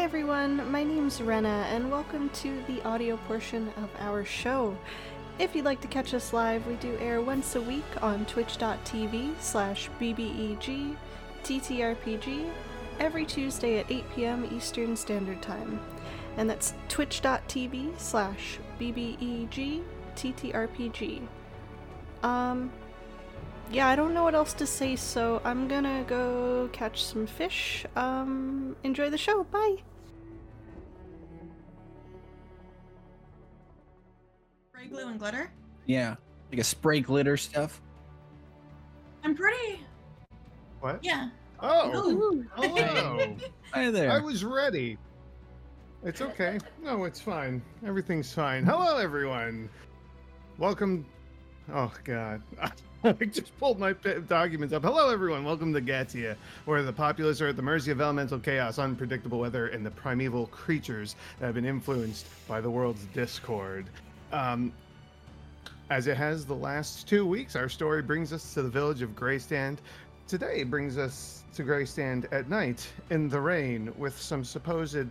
Hi everyone, my name's Rena, and welcome to the audio portion of our show. If you'd like to catch us live, we do air once a week on twitch.tv slash bbeg ttrpg every Tuesday at 8 p.m. Eastern Standard Time. And that's twitch.tv slash bbeg ttrpg. Um, yeah, I don't know what else to say, so I'm gonna go catch some fish. Um, enjoy the show. Bye. Spray glue and glitter. Yeah, like a spray glitter stuff. I'm pretty. What? Yeah. Oh, Ooh. hello. Hi there. I was ready. It's okay. No, it's fine. Everything's fine. Hello, everyone. Welcome. Oh God, I just pulled my documents up. Hello, everyone. Welcome to Gatia, where the populace are at the mercy of elemental chaos, unpredictable weather, and the primeval creatures that have been influenced by the world's discord. Um, as it has the last two weeks, our story brings us to the village of Greystand. Today brings us to Greystand at night in the rain with some supposed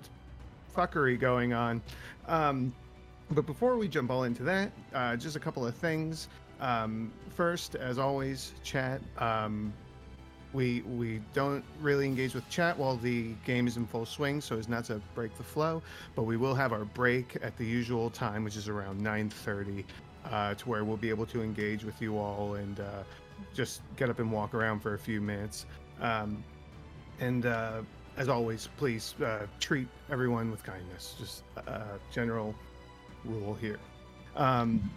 fuckery going on. Um, but before we jump all into that, uh, just a couple of things. Um, first, as always, chat. Um, we we don't really engage with chat while the game is in full swing, so as not to break the flow. But we will have our break at the usual time, which is around 9:30, uh, to where we'll be able to engage with you all and uh, just get up and walk around for a few minutes. Um, and uh, as always, please uh, treat everyone with kindness. Just a general rule here. Um,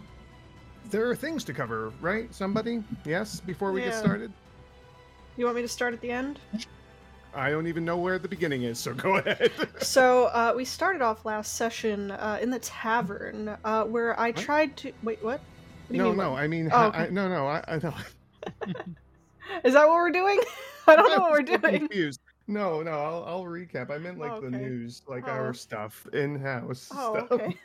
there are things to cover, right? Somebody? Yes, before we get started? You want me to start at the end? I don't even know where the beginning is, so go ahead. so uh, we started off last session uh, in the tavern uh, where I What? tried to wait. What? What no, no, what? I mean, Oh, okay. I, no, no, I, I know. Is that what we're doing? I don't know what we're so doing. Confused. No, no, I'll, I'll recap. I meant like Oh, the news, like Oh. our stuff, in-house Oh, stuff. okay.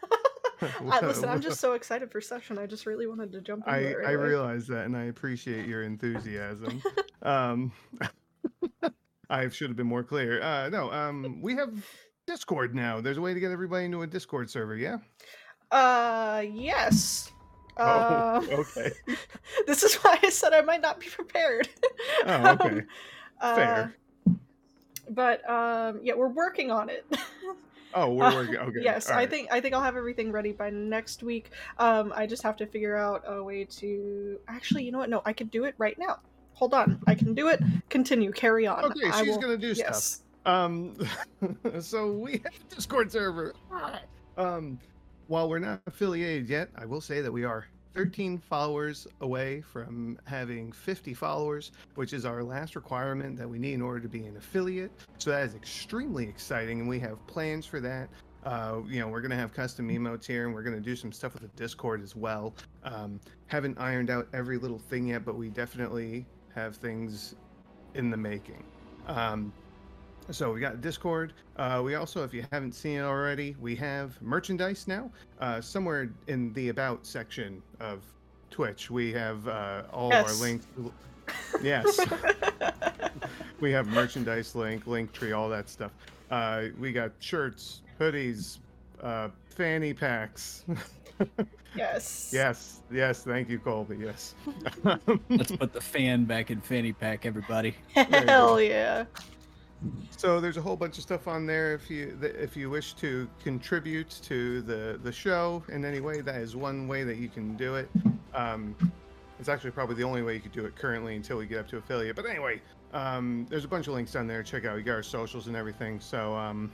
I, listen, I'm just so excited for session. I just really wanted to jump I, right I away. realize that, and I appreciate your enthusiasm. um, I should have been more clear. Uh, no, um, we have Discord now. There's a way to get everybody into a Discord server. Yeah. Uh, yes. Oh, Um, okay. this is why I said I might not be prepared. Oh, okay. Um, Fair. uh, but um, yeah, we're working on it. Oh, we're Uh, working. Okay. yes, all I think I think I'll have everything ready by next week. Um, I just have to figure out a way to. Actually, you know what? No, I could do it right now. Hold on, I can do it. Continue, carry on. Okay, I she's will- gonna do stuff. Yes. Um, so we have a Discord server. Um, while we're not affiliated yet, I will say that we are 13 followers away from having 50 followers, which is our last requirement that we need in order to be an affiliate. So that is extremely exciting, and we have plans for that. Uh, you know, we're gonna have custom emotes here, and we're gonna do some stuff with the Discord as well. Um, haven't ironed out every little thing yet, but we definitely have things in the making. Um, so we got Discord. Uh, we also, if you haven't seen it already, we have merchandise now. Uh, somewhere in the about section of Twitch, we have uh, all of our links. Yes, we have merchandise link, link tree, all that stuff. Uh, we got shirts, hoodies, uh, fanny packs. yes. yes, yes. Thank you, Colby. Yes. Let's put the fan back in fanny pack, everybody. Hell yeah. So there's a whole bunch of stuff on there. If you if you wish to contribute to the the show in any way, that is one way that you can do it. Um, it's actually probably the only way you could do it currently until we get up to affiliate. But anyway, um, there's a bunch of links down there. Check out. We got our socials and everything. So um,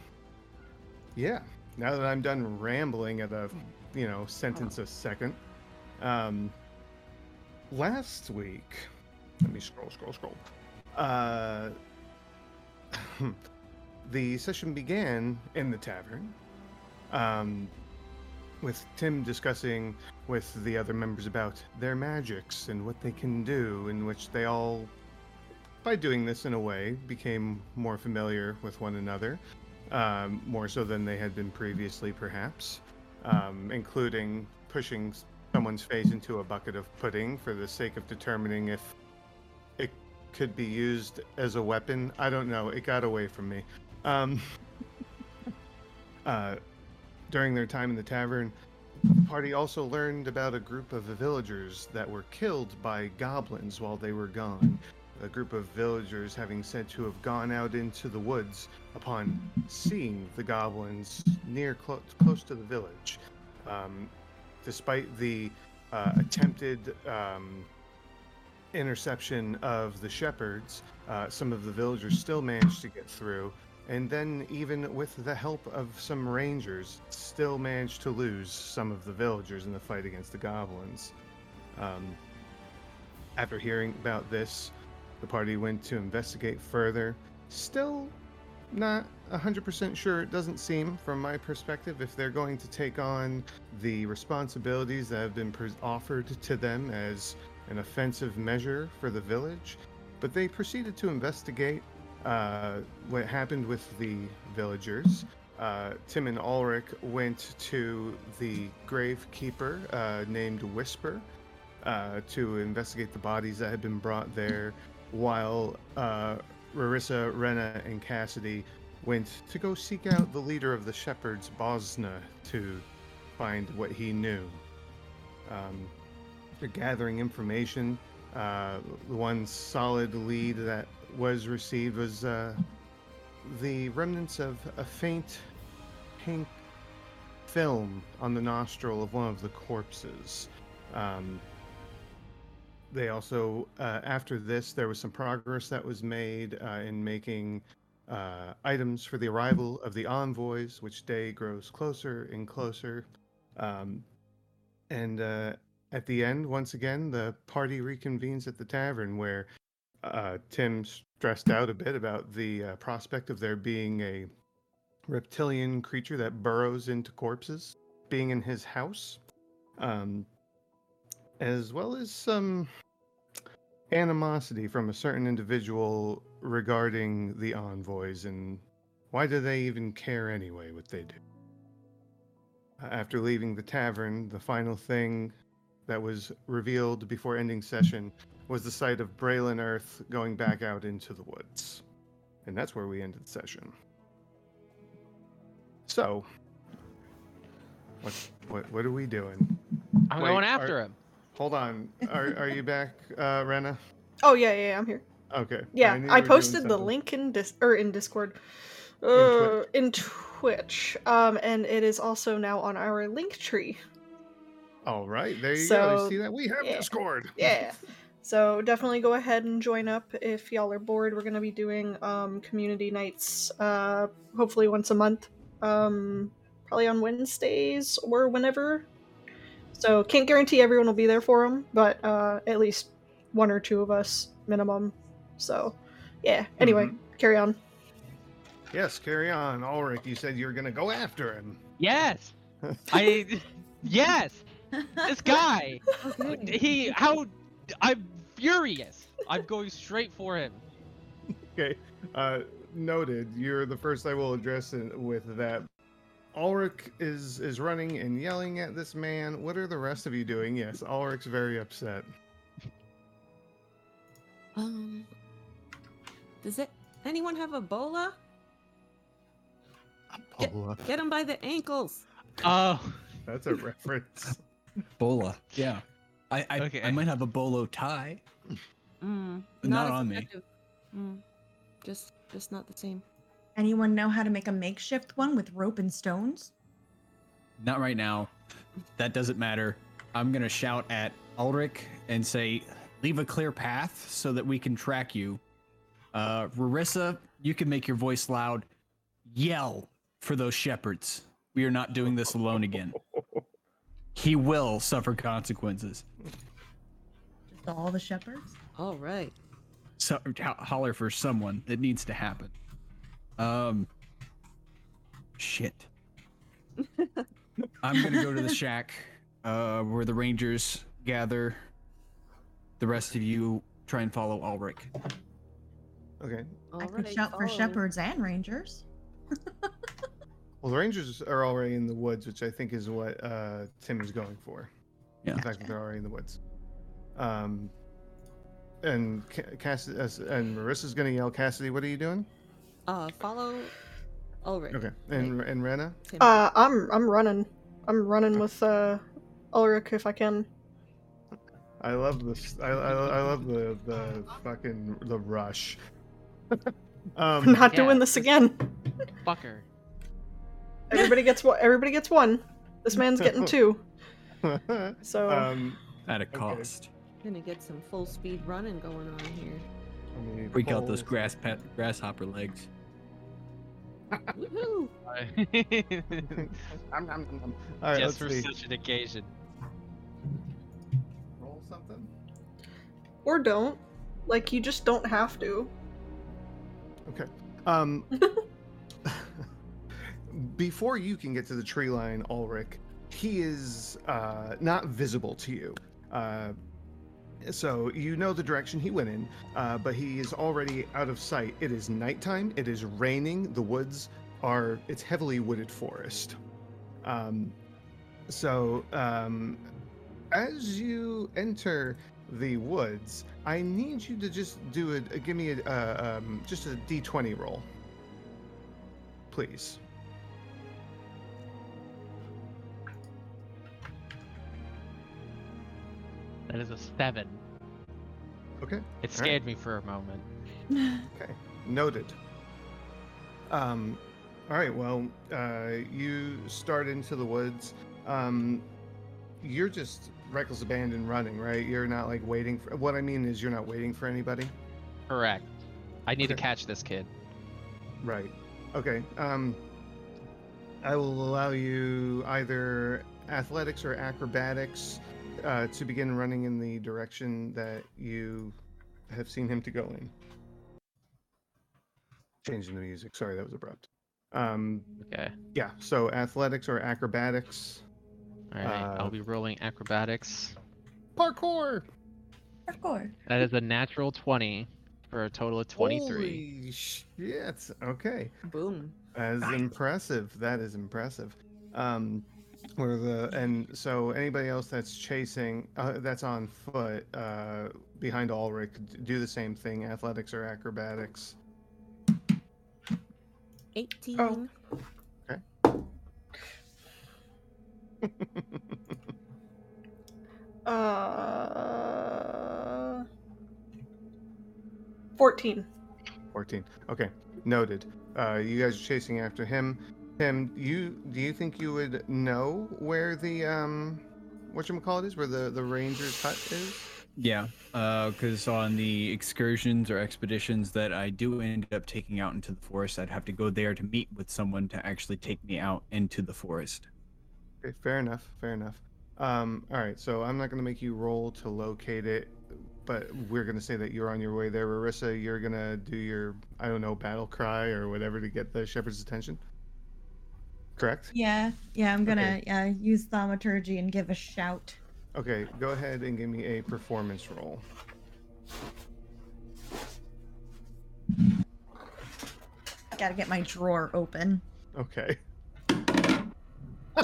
yeah. Now that I'm done rambling at a you know sentence a second, um, last week, let me scroll, scroll, scroll. Uh, the session began in the tavern um, with Tim discussing with the other members about their magics and what they can do, in which they all, by doing this in a way, became more familiar with one another, um, more so than they had been previously, perhaps, um, including pushing someone's face into a bucket of pudding for the sake of determining if it could be used as a weapon. I don't know. It got away from me. Um, Uh, during their time in the tavern, the party also learned about a group of villagers that were killed by goblins while they were gone. A group of villagers having said to have gone out into the woods upon seeing the goblins near clo- close to the village. Um, despite the uh, attempted um, interception of the shepherds, uh, some of the villagers still managed to get through. And then, even with the help of some rangers, still managed to lose some of the villagers in the fight against the goblins. Um, after hearing about this, the party went to investigate further. Still not 100% sure, it doesn't seem, from my perspective, if they're going to take on the responsibilities that have been offered to them as an offensive measure for the village. But they proceeded to investigate uh, what happened with the villagers. Uh, Tim and Ulrich went to the gravekeeper uh, named Whisper uh, to investigate the bodies that had been brought there, while uh, Rarissa, Rena, and Cassidy went to go seek out the leader of the shepherds, Bosna, to find what he knew. Um, after gathering information, uh, the one solid lead that was received was uh, the remnants of a faint pink film on the nostril of one of the corpses. Um, they also, uh, after this, there was some progress that was made uh, in making uh, items for the arrival of the envoys, which day grows closer and closer. Um, and uh, at the end, once again, the party reconvenes at the tavern where uh, Tim stressed out a bit about the uh, prospect of there being a reptilian creature that burrows into corpses being in his house, um, as well as some animosity from a certain individual regarding the envoys and why do they even care anyway what they do. After leaving the tavern, the final thing that was revealed before ending session was the sight of Braylin Earth going back out into the woods. And that's where we ended the session. So, what what what are we doing? I'm Wait, going are- after him. Hold on. Are are you back, uh, Rena? Oh yeah, yeah, yeah, I'm here. Okay. Yeah, I, doing posted the link in dis or in Discord, uh, in Twitch, um, and it is also now on our link tree. All right, there you go. You see that? We have yeah. Discord. Yeah. So definitely go ahead and join up if y'all are bored. We're gonna be doing um, community nights, uh, hopefully once a month, um, probably on Wednesdays or whenever. So can't guarantee everyone will be there for them, but uh, at least one or two of us minimum. So yeah. Anyway, carry on. Yes, carry on. Ulrich, you said you were gonna go after him. Yes. I. Yes. This guy. He. How. I'm furious. I'm going straight for him. Okay. Uh, noted. You're the first I will address in, with that. Ulrich is is running and yelling at this man. What are the rest of you doing? Yes, Ulrich's very upset. Um, does it anyone have Ebola? Paula, Get him by the ankles. Oh. that's a reference. Bola. Yeah. I I, Okay. I might have a bolo tie. Mm, But not on me. effective. Mm, just, just not the same. Anyone know how to make a makeshift one with rope and stones? Not right now. That doesn't matter. I'm gonna shout at Ulrich and say, "Leave a clear path so that we can track you." Uh, Rarissa, you can make your voice loud. Yell for those shepherds. We are not doing this alone again. He will suffer consequences. Just all the shepherds? All right. So ho- holler for someone. It needs to happen. Um. Shit. I'm gonna go to the shack, uh, where the rangers gather. The rest of you try and follow Ulrich. Okay. All I could right, shout for follow. shepherds and rangers. Well, the Rangers are already in the woods, which I think is what uh, Tim is going for. Yeah. The fact that they're already in the woods. Um, and Ca- Cass- uh, and Marissa's gonna yell, Cassidy, what are you doing? Uh, follow Ulrich. Okay. And and Rana. Uh, I'm I'm running. I'm running with uh, Ulrich if I can. I love this. I, I, I love the the fucking the rush. I'm um, not Yeah. doing this again. Fucker. Everybody gets one. Everybody gets one. This man's getting two. So um, At a Okay. cost. Gonna get some full speed running going on here. let me Break out those grass pet grasshopper legs. Woohoo! Nom, nom, nom, nom. All right, Just let's for see. such an occasion. Roll something. or don't. Like you just don't have to. Okay. Um, before you can get to the tree line, Ulrich, he is uh, not visible to you. Uh, so you know the direction he went in, uh, but he is already out of sight. It is nighttime. It is raining. The woods are. It's heavily wooded forest. Um, so um, as you enter the woods, I need you to just do a, give me a uh, um, just a d20 roll, please. That is a seven. Okay. It scared me for a moment. Okay. Noted. Um, all right. Well, uh, you start into the woods. Um, you're just reckless abandon running, right? You're not like waiting for. What I mean is, you're not waiting for anybody. Correct. I need to catch this kid. Right. Okay. Um, I will allow you either athletics or acrobatics uh, to begin running in the direction that you have seen him to go in. Changing the music. Sorry, that was abrupt. Um, Okay. yeah. So athletics or acrobatics. All right. Uh, I'll be rolling acrobatics. Parkour. Parkour. That is a natural 20 for a total of 23. Holy shit. Okay. Boom. That is impressive. That is impressive. Um, where the and so anybody else that's chasing, uh, that's on foot uh, behind Ulrich, do the same thing: athletics or acrobatics. 18. Oh. Uh, fourteen. Fourteen. Okay, noted. Uh, you guys are chasing after him. Tim, you do you think you would know where the um, what you call it is, where the the ranger's hut is? Yeah, because on the excursions or expeditions that I do end up taking out into the forest, I'd have to go there to meet with someone to actually take me out into the forest. Okay, fair enough. Fair enough. Um, all right, so I'm not going to make you roll to locate it, but we're going to say that you're on your way there. Marissa, you're going to do your, I don't know, battle cry or whatever to get the shepherd's attention. Correct? Yeah, yeah, I'm gonna Okay. uh, use thaumaturgy and give a shout. Okay, go ahead and give me a performance roll. Gotta get my drawer open. Okay.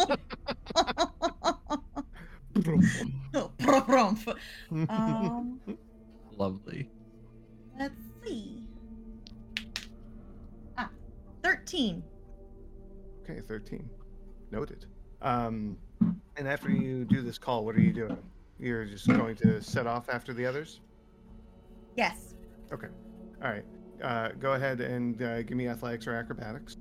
um, Lovely. let's see. Ah, 13. Okay, 13. Noted. Um, and after you do this call, what are you doing? You're just going to set off after the others? Yes. Okay. All right. Uh, go ahead and uh, give me athletics or acrobatics.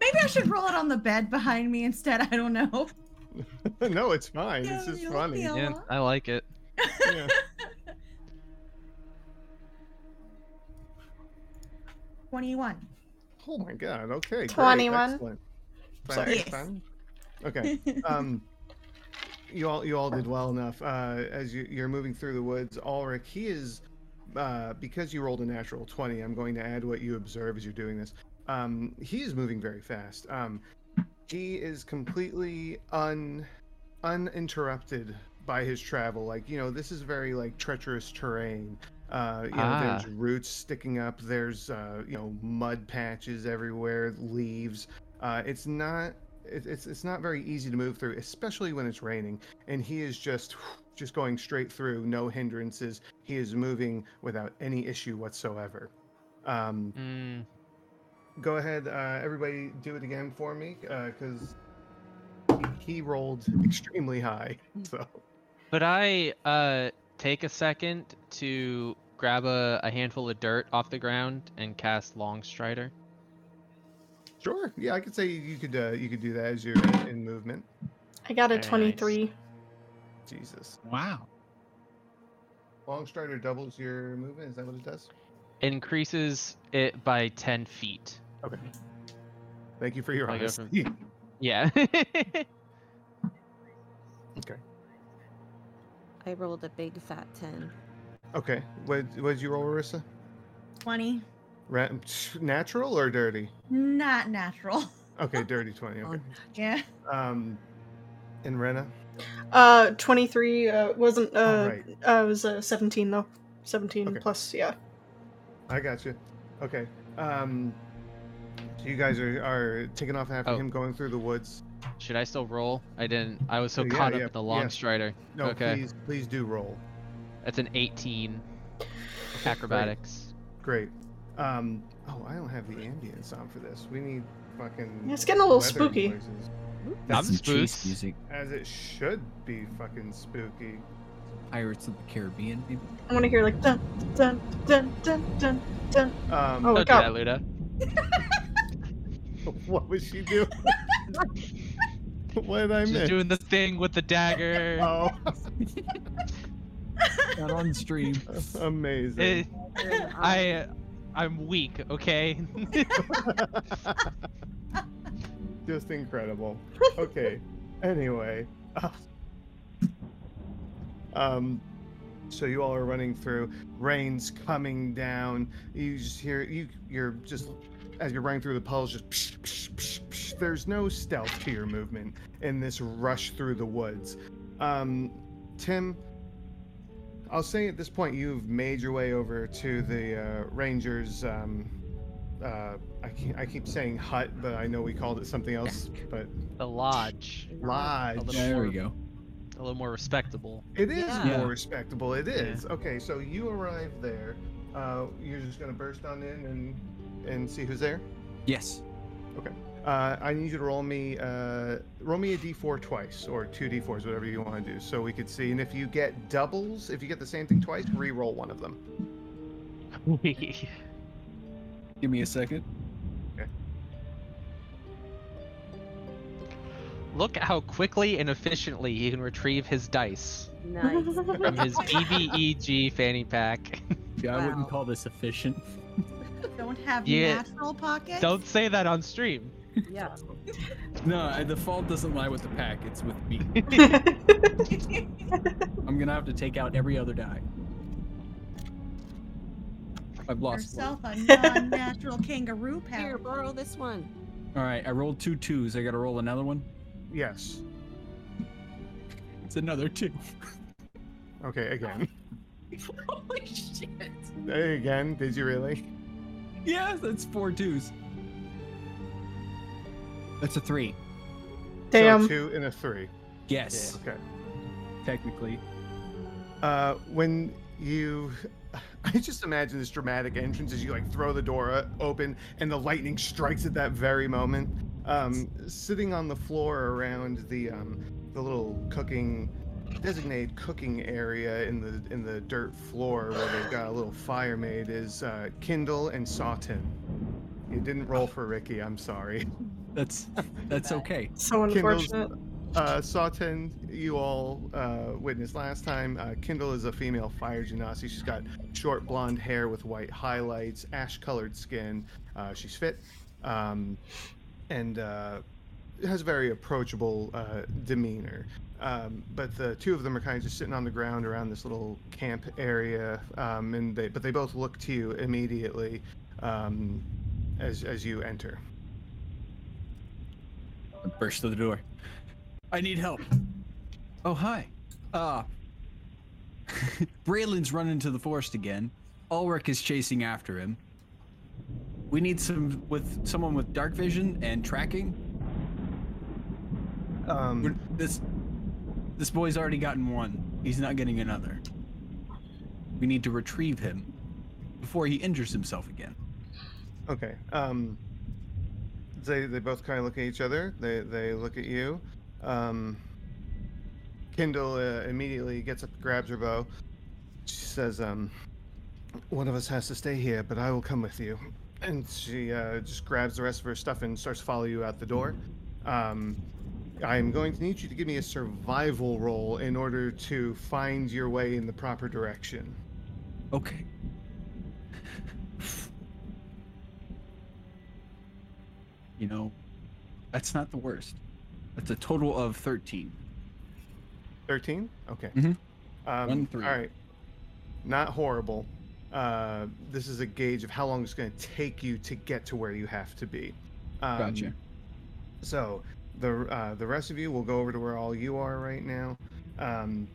Maybe I should roll it on the bed behind me instead. I don't know. no, it's fine. Yeah, it's just funny. feel- Yeah, I like it. Yeah. Twenty-one. Oh my god. Okay. great, 21. Excellent. Sorry. Yes. Okay. Um, you all you all did well enough. Uh, as you, you're moving through the woods, Ulrich, he is uh, because you rolled a natural twenty. I'm going to add what you observe as you're doing this. Um, he is moving very fast. Um, he is completely un uninterrupted by his travel. Like you know, this is very like treacherous terrain. Uh, you know, Ah. there's roots sticking up. There's uh, you know mud patches everywhere, leaves. Uh, it's not it, it's it's not very easy to move through, especially when it's raining. And he is just just going straight through, no hindrances. He is moving without any issue whatsoever. Um, Mm, go ahead, uh, everybody, do it again for me, because he, he rolled extremely high. So Could I uh take a second to grab a, a handful of dirt off the ground and cast Long Strider? sure, yeah, I could say you could uh, you could do that as you're in, in movement. I got a nice. 23. Jesus, Wow. long strider doubles your movement. Is that what it does? Increases it by 10 feet. Okay. Thank you for your I from- honesty. Yeah. Okay. I rolled a big fat 10. Okay. What what did you roll, Marissa? 20. Ra- natural or dirty? Not natural. Okay, dirty twenty. Okay. Yeah. Um, and Rena. Uh, 23 uh, wasn't, uh, Alright. uh, was uh, 17 though. 17 Okay. plus, yeah. I got you. Okay. Um, so you guys are are taking off after Oh. him going through the woods. Should I still roll? I didn't. I was so Oh, yeah, caught yeah, up in the Long yeah. Strider. No, Okay. please please do roll. That's an 18 Okay, acrobatics. Great. great. Um, oh, I don't have the ambience on for this. We need fucking. It's getting a little weather spooky. noises. I'm That's some chase spooked. music. As it should be fucking spooky. Pirates of the Caribbean, maybe. I want to hear like dun dun dun dun dun dun. Um, Oh, Don't do God. that, Luda. what was she doing? what did I She's miss? doing the thing with the dagger. Oh, Not on stream. amazing. Eh, I, I'm weak. Okay. Just incredible. Okay. anyway. um so you all are running through rain's coming down you just hear you you're just as you're running through the puddles just psh, psh, psh, psh. there's no stealth to your movement in this rush through the woods um tim i'll say at this point you've made your way over to the uh, rangers um uh, I, keep, I keep saying hut, but I know we called it something else. But the lodge. lodge. little There we go. A little more respectable. It is Yeah. more respectable. It is. Okay, so you arrive there. Uh, you're just gonna burst on in and and see who's there. Yes. Okay. Uh, I need you to roll me uh, roll me a d4 twice or two d4s, whatever you want to do, so we could see. And if you get doubles, if you get the same thing twice, re-roll one of them. Give me a second. Okay. Look how quickly and efficiently he can retrieve his dice Nice. from his BBEG fanny pack. Yeah, I Wow. wouldn't call this efficient. Don't have Yeah. natural pockets. Don't say that on stream. yeah. No, I- the fault doesn't lie with the pack. It's with me. I'm gonna have to take out every other die. I've lost. one. yourself a non-natural kangaroo pack. Here, pouch. borrow this one. All right, I rolled two twos. I gotta roll another one. Yes. It's another two. Okay. Again. Holy shit! Hey, again. Did you really? Yeah, that's four twos. That's a three. Damn. So two and a three. Yes, Okay. technically. Uh, when you, I just imagine this dramatic entrance as you like throw the door uh, open and the lightning strikes at that very moment. Um, sitting on the floor around the um, the little cooking designated cooking area in the in the dirt floor where they've got a little fire made is uh, Kindle and Sawtin. You didn't roll for Ricky. I'm sorry. That's that's okay. so Kindle's- unfortunate. Uh, Sawtin, you all uh, witnessed last time. Uh, Kindle is a female fire genasi. She's got short blonde hair with white highlights, ash-colored skin. Uh, she's fit, um, and uh, has a very approachable uh, demeanor. Um, but the two of them are kind of just sitting on the ground around this little camp area, um, and they but they both look to you immediately um, as as you enter. I burst through the door. I need help. Oh hi. Uh Braylin's run into the forest again. Ulrich is chasing after him. We need some with someone with dark vision and tracking. Um, We're- This this boy's already gotten one. He's not getting another. We need to retrieve him before he injures himself again. Okay. Um, they they both kind of look at each other. They they look at you. Um, Kindle uh, immediately gets up, grabs her bow. She says, um, "One of us has to stay here, but I will come with you." And she uh, just grabs the rest of her stuff and starts to follow you out the door. Um, I'm going to need you to give me a survival roll in order to find your way in the proper direction. Okay. You know, that's not the worst. That's a total of 13. 13? Okay. Mhm. Um, One, three. All right. Not horrible. Uh, this is a gauge of how long it's going to take you to get to where you have to be. Um, Gotcha. So the uh, the rest of you will go over to where all you are right now. Um,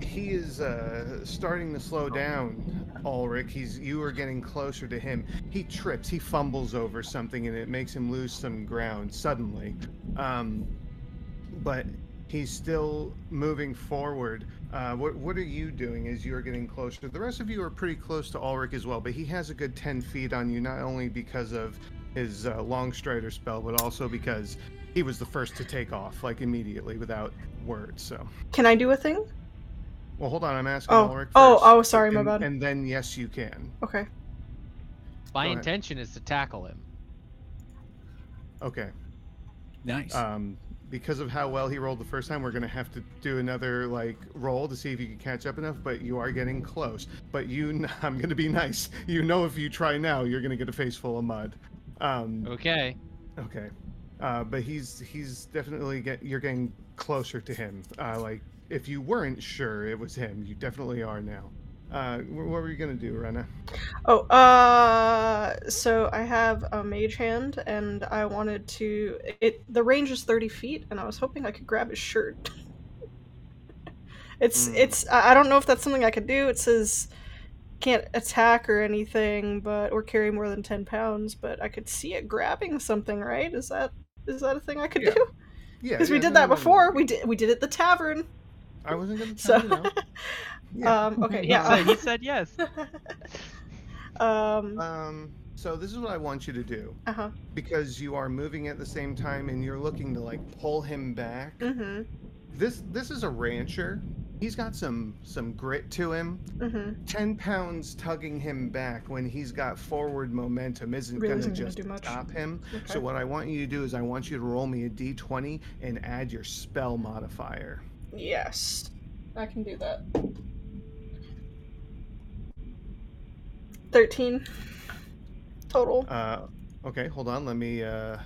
he is uh, starting to slow down, Ulrich. He's you are getting closer to him. He trips. He fumbles over something, and it makes him lose some ground suddenly. Um, but he's still moving forward. Uh, what what are you doing as you are getting closer? The rest of you are pretty close to Ulrich as well, but he has a good ten feet on you, not only because of his uh, long strider spell, but also because he was the first to take off, like immediately without words. So, Can I do a thing? well, hold on, I'm asking Oh. Ulrich. Oh, first, oh, sorry, my and, bad. And then yes, you can. Okay. My Go ahead. intention is to tackle him. Okay. Nice. Um, because of how well he rolled the first time, we're gonna have to do another like roll to see if you can catch up enough. But you are getting close. But you, kn- I'm gonna be nice. You know, if you try now, you're gonna get a face full of mud. Um, Okay. okay. Uh, but he's he's definitely get you're getting closer to him. Uh, like if you weren't sure it was him, you definitely are now. Uh, what were you gonna do, Rena? Oh, uh, so I have a mage hand, and I wanted to. It the range is thirty feet, and I was hoping I could grab his shirt. it's Mm. it's. I I don't know if that's something I could do. It says can't attack or anything, but or carry more than ten pounds. But I could see it grabbing something, right? Is that is that a thing I could Yeah. do? Yeah, Because we did no, that no, no, no. before. We did we did it at the tavern. I wasn't gonna So, tell you. Yeah. um, okay, He yeah. said, he said yes. um, Um, so this is what I want you to do. uh huh. because you are moving at the same time and you're looking to like pull him back. Mm-hmm. This this is a rancher. He's got some some grit to him. Mm-hmm. Ten pounds tugging him back when he's got forward momentum isn't Really isn't gonna just stop him. Okay. So what I want you to do is I want you to roll me a d20 and add your spell modifier. Yes, I can do that. 13 total. Uh, okay, hold on. Let me uh,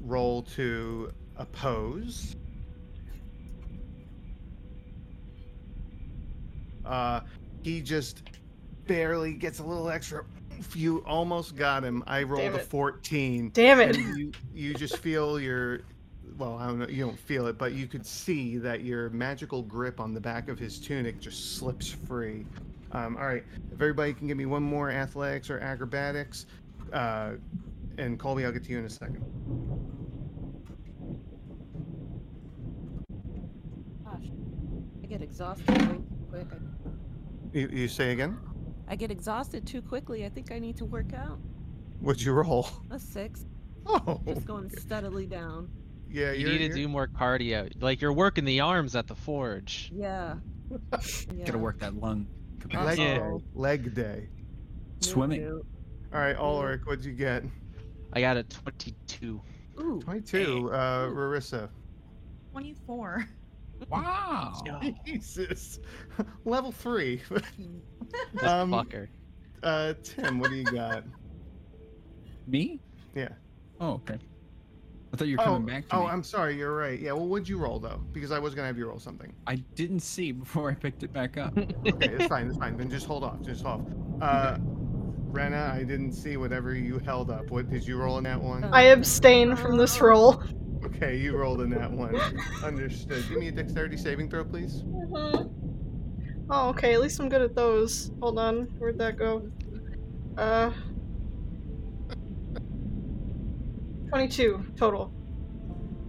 roll to oppose. Uh, he just barely gets a little extra. You almost got him. I rolled a 14. Damn it. You, you just feel your. Well, I don't know. You don't feel it, but you could see that your magical grip on the back of his tunic just slips free. Um, all right. If everybody can give me one more athletics or acrobatics, uh, and Colby, I'll get to you in a second. Gosh, I get exhausted too quick. I, You, you say again? I get exhausted too quickly. I think I need to work out. What'd you roll? A six, Oh, just going steadily down. yeah. You need to you're- do more cardio. Like you're working the arms at the forge. Yeah. yeah. Gotta work that lung leg capacity. Yeah. day. Leg day. Swimming. All right, Ulrich, what'd you get? I got a 22. Ooh. 22. Uh, Ooh. Rarissa. 24. Wow. Jesus. Level three. This Um, fucker. uh, Tim, what do you got? Me? Yeah. Oh, okay. I thought you were Oh, coming back to oh, me. I'm sorry. You're right. Yeah. Well, what'd you roll though? Because I was gonna have you roll something. I didn't see before I picked it back up. Okay, it's fine. It's fine. Then just hold off. Just hold off. Uh, Rena, I didn't see whatever you held up. What did you roll in that one? I abstain from this roll. Okay, you rolled in that one. Understood. Give me a dexterity saving throw, please. Mhm. Oh, okay. At least I'm good at those. Hold on. Where'd that go? Uh. 22 total.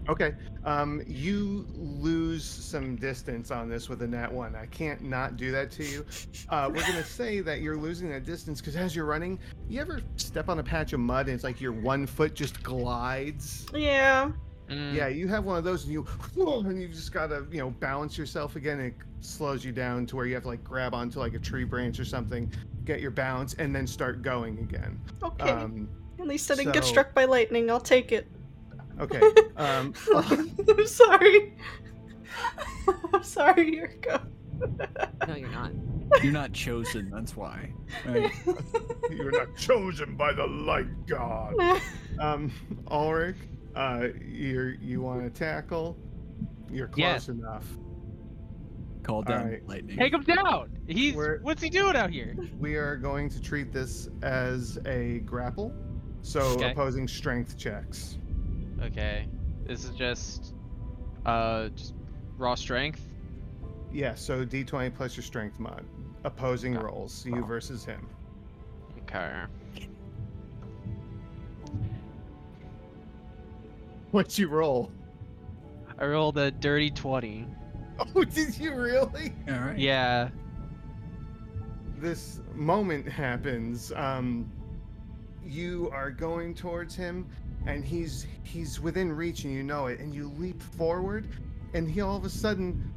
Okay. Um, you lose some distance on this with a nat one. I can't not do that to you. Uh, we're gonna say that you're losing that distance because as you're running, you ever step on a patch of mud and it's like your one foot just glides? Yeah. Mm, Yeah, you have one of those and you and you just gotta you know balance yourself again. It slows you down to where you have to like grab onto like a tree branch or something, get your balance, and then start going again. Okay. Um, At least I didn't get struck by lightning. I'll take it. okay. Um, I'm sorry. I'm sorry, Yurko. No, you're not. You're not chosen. That's why. Right. You're not chosen by the light god. Um, Ulrich, uh, you you want to tackle? You're close Yes. enough. Call down Alright. lightning. Take him down. He's We're- what's he doing out here? We are going to treat this as a grapple, so Okay. opposing strength checks. Okay, this is just uh just raw strength. Yeah, so D20 plus your strength mod. Opposing Got it. rolls, you versus him. Okay. What'd you roll? I rolled a dirty twenty. Oh, did you really? All right. Yeah. this moment happens um you are going towards him and he's he's within reach and you know it and you leap forward and he all of a sudden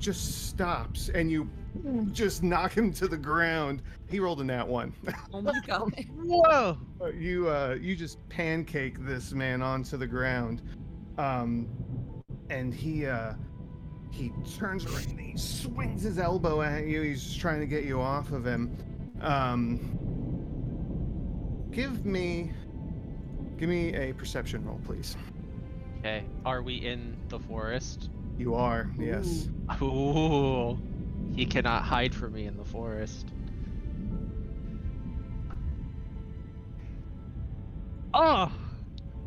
just stops and you just knock him to the ground he rolled a nat one Oh my god. Whoa. You uh you just pancake this man onto the ground um and he uh he turns around and he swings his elbow at you he's just trying to get you off of him um give me give me a perception roll please Okay. Are we in the forest? you are yes Ooh. He cannot hide from me in the forest. Oh,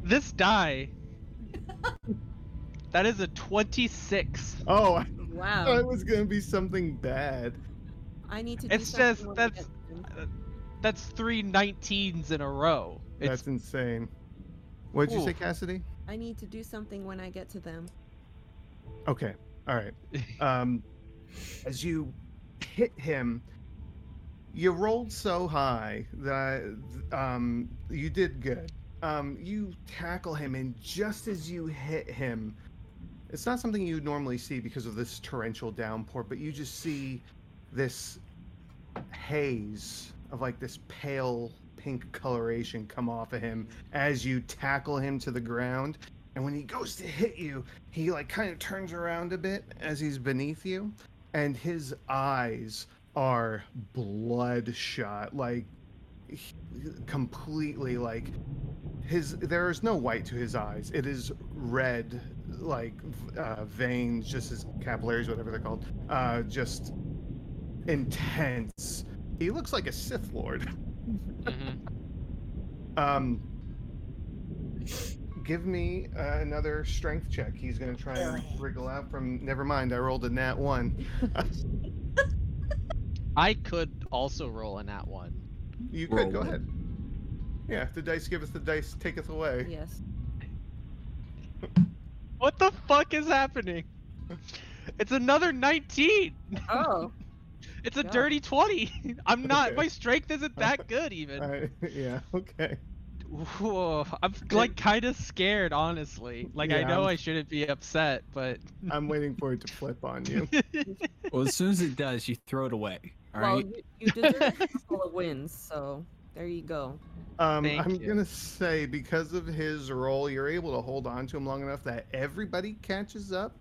this die. that is a 26. oh i thought Wow. it was gonna be something bad I need to do It's just- that's- get to him. That's three 19s in a row. It's that's insane what did you say cassidy I need to do something when I get to them. Okay. All right. Um, as you hit him, you rolled so high that um, you did good. Um, you tackle him, and just as you hit him, it's not something you normally see because of this torrential downpour, but you just see this haze of like this pale pink coloration come off of him as you tackle him to the ground. And when he goes to hit you, he like kind of turns around a bit as he's beneath you, and his eyes are bloodshot, like he- completely like his. There is no white to his eyes. It is red, like uh, veins, just his capillaries, whatever they're called. Uh, just intense. He looks like a Sith Lord. Mhm. Um, give me uh, another strength check. He's gonna try and wriggle out from. Never mind, I rolled a nat one. I could also roll a nat one. you Roll could go one. ahead. Yeah, if the dice give us the dice taketh away. Yes. What the fuck is happening? It's another 19. Oh. It's a God. dirty 20. I'm not. Okay. My strength isn't that good even. I- yeah. Okay. Whoa, I'm like kind of scared, honestly. Like I know I'm- I shouldn't be upset, but. I'm waiting for it to flip on you. Well, as soon as it does, you throw it away. All right. well, you, you deserve a couple of wins, so there you go. Um, Thank I'm you. gonna say because of his role, you're able to hold on to him long enough that everybody catches up,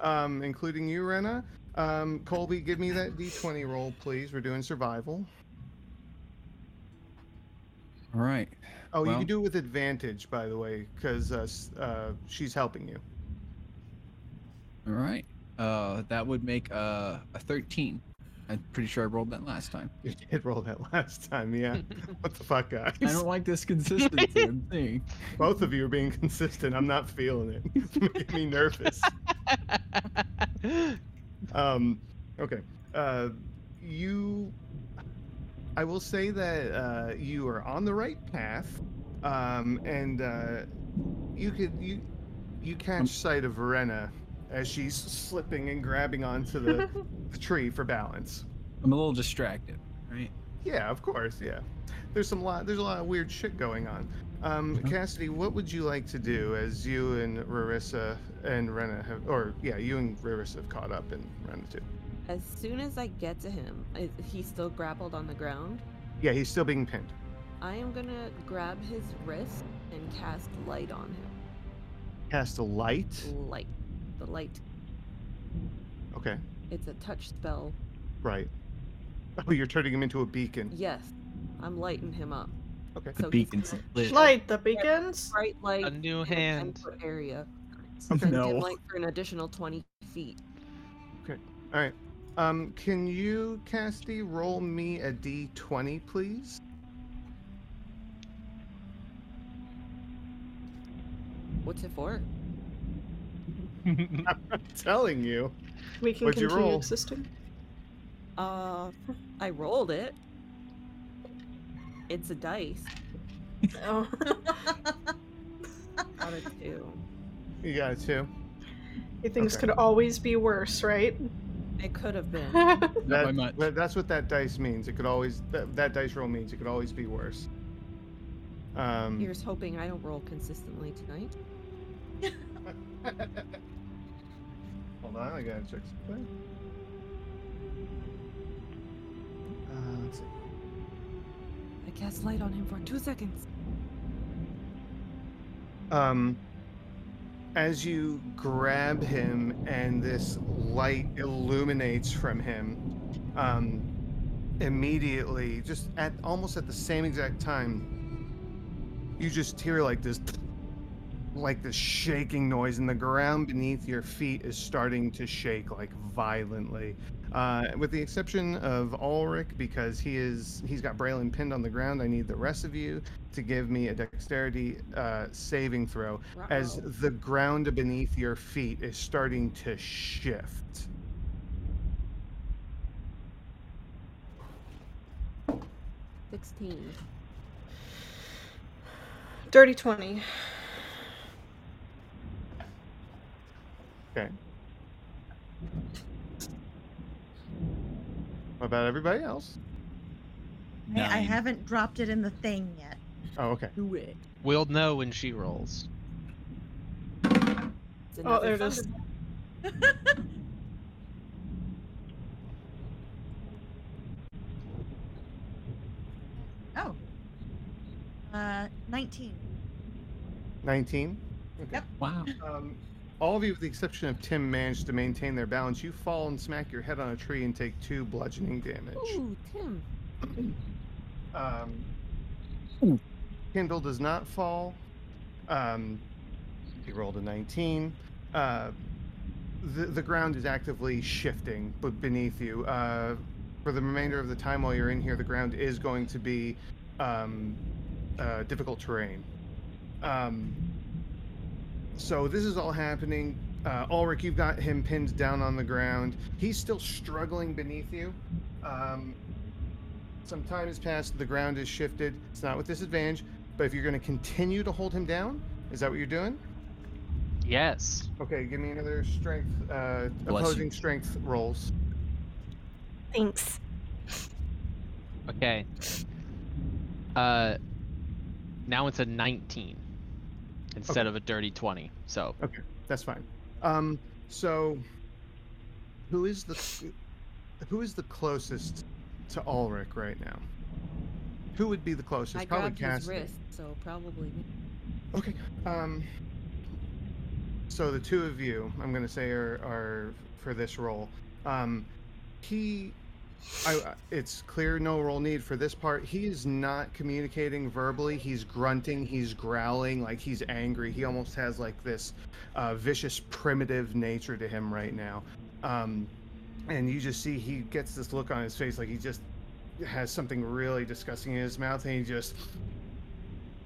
um, including you, Rena. Um, Colby, give me that D20 roll, please. We're doing survival. All right. Oh, you can do it with advantage, by the way, because uh, uh, she's helping you. All right. Uh, that would make uh, a 13. I'm pretty sure I rolled that last time. You did roll that last time, yeah. what the fuck, guys? I don't like this consistency. I'm saying. Both of you are being consistent. I'm not feeling it. It's making me nervous. Um, okay. Uh, you, I will say that uh, you are on the right path, um, and uh, you could you you catch sight of Verena as she's slipping and grabbing onto the, the tree for balance. I'm a little distracted, right? Yeah, of course. Yeah, there's some lot. There's a lot of weird shit going on. Um, Mhm. Cassidy, what would you like to do as you and Rarissa and Rena have, or yeah, you and Rarissa have caught up and Rena too. As soon as I get to him, is he still grappled on the ground? Yeah, he's still being pinned. I am gonna grab his wrist and cast light on him. Cast a light. Light. The light. Okay, It's a touch spell. right. Oh, you're turning him into a beacon. Yes. I'm lighting him up. Okay. The So beacon's in lit. Light the beacons. bright light. A new in a hand. area. Okay. No. light for an additional 20 feet. Okay. All right. Um, can you, Cassidy, roll me a d20, please? What's it for? I'm telling you. We can What'd you continue existing. Uh, I rolled it. It's a dice. Oh. Out of two. You got a two. Things Okay. could always be worse, right? It could have been. Not by much. that's what that dice means. It could always that, that dice roll means it could always be worse. Um, Here's hoping I don't roll consistently tonight. hold on, I gotta check something. Uh, let's see. I cast light on him for two seconds. um, as you grab him and this light illuminates from him, um, immediately, just at almost at the same exact time, you just hear like this, like this shaking noise, and the ground beneath your feet is starting to shake like violently. Uh, with the exception of Ulrich, because he is he's got Braylin pinned on the ground. I need the rest of you to give me a dexterity uh, saving throw as Ruh-roh. the ground beneath your feet is starting to shift. Sixteen. Dirty 20. Okay. What about everybody else? Hey, I Nine. haven't dropped it in the thing yet. Oh, okay. Do it. We'll know when she rolls. It's Oh, another there it is. thunder- Oh. Uh, 19. 19. Okay. Yep. Wow. Um, all of you, with the exception of Tim, managed to maintain their balance. You fall and smack your head on a tree and take two bludgeoning damage. Ooh, Tim. Um, Ooh. Kindle does not fall. Um, he rolled a 19. Uh, the, the ground is actively shifting but beneath you. Uh, for the remainder of the time while you're in here, the ground is going to be um, uh, difficult terrain. Um, so this is all happening. Uh, Ulrich, you've got him pinned down on the ground. He's still struggling beneath you. Um, some time has passed. The ground is shifted. It's not with disadvantage, but if you're going to continue to hold him down, is that what you're doing? Yes. Okay, give me another strength, uh, Bless opposing you. strength rolls. Thanks. Okay. Uh, now it's a 19 instead Okay. of a dirty 20. So Okay, That's fine. Um, so who is the who is the closest to Ulrich right now? Who would be the closest? I Probably grabbed his wrist, so probably me. Okay. Um. So the two of you, I'm going to say, are, are for this role. Um, he, I, it's clear no role need for this part. He is not communicating verbally. He's grunting. He's growling like he's angry. He almost has like this uh, vicious, primitive nature to him right now. Um, and you just see he gets this look on his face like he just has something really disgusting in his mouth, and he just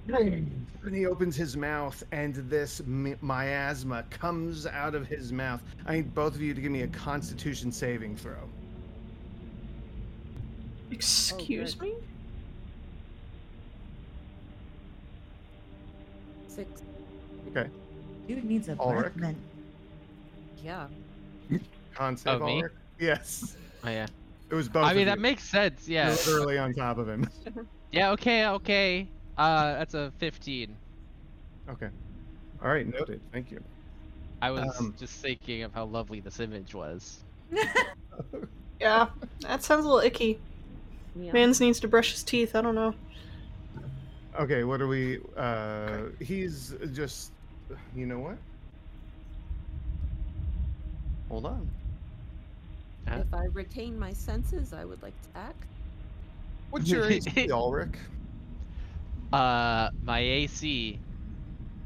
and he opens his mouth, and this mi- miasma comes out of his mouth. I need both of you to give me a Constitution saving throw. Excuse good. me? Six. Okay. Dude needs a Ulrich? breath mint. Yeah. Con save Oh, me? Ulrich? Yes. Oh yeah. It was both. I of mean you. that makes sense. You're Yeah. literally on top of him. Yeah. Okay. Okay. Uh, that's a 15. okay. All right, noted. Thank you. I was Um, just thinking of how lovely this image was. Yeah, that sounds a little icky. Yeah. Mans needs to brush his teeth. I don't know. Okay, what are we? Uh, he's just. You know what? Hold on. If I retain my senses, I would like to act. What's your AC, Ulrich? Uh, my AC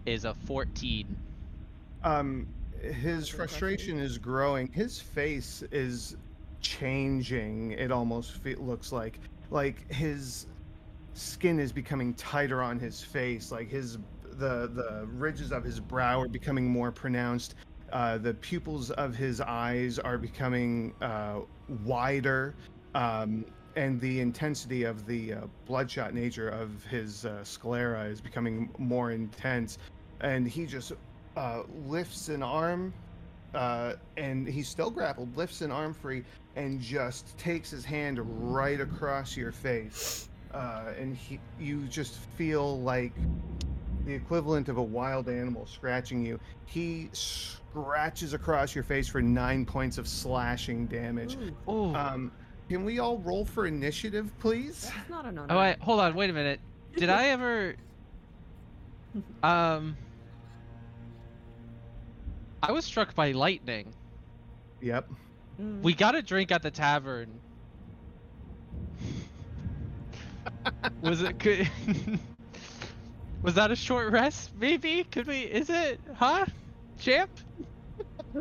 is a 14. Um, his That's frustration is growing. His face is changing. It almost fe- looks like like his skin is becoming tighter on his face. Like his the the ridges of his brow are becoming more pronounced. Uh, the pupils of his eyes are becoming uh, wider. Um, and the intensity of the uh, bloodshot nature of his uh, sclera is becoming more intense. And he just uh, lifts an arm, uh, and he's still grappled, lifts an arm free, and just takes his hand right across your face. Uh, and he, you just feel like the equivalent of a wild animal scratching you. He scratches across your face for nine points of slashing damage. Ooh, Ooh. Um, can we all roll for initiative, please? that's not an honor. oh wait, hold on. Wait a minute. Did I ever? Um. I was struck by lightning. Yep. Mm. We got a drink at the tavern. was it could? was that a short rest? Maybe. Could we? Is it? Huh? Champ?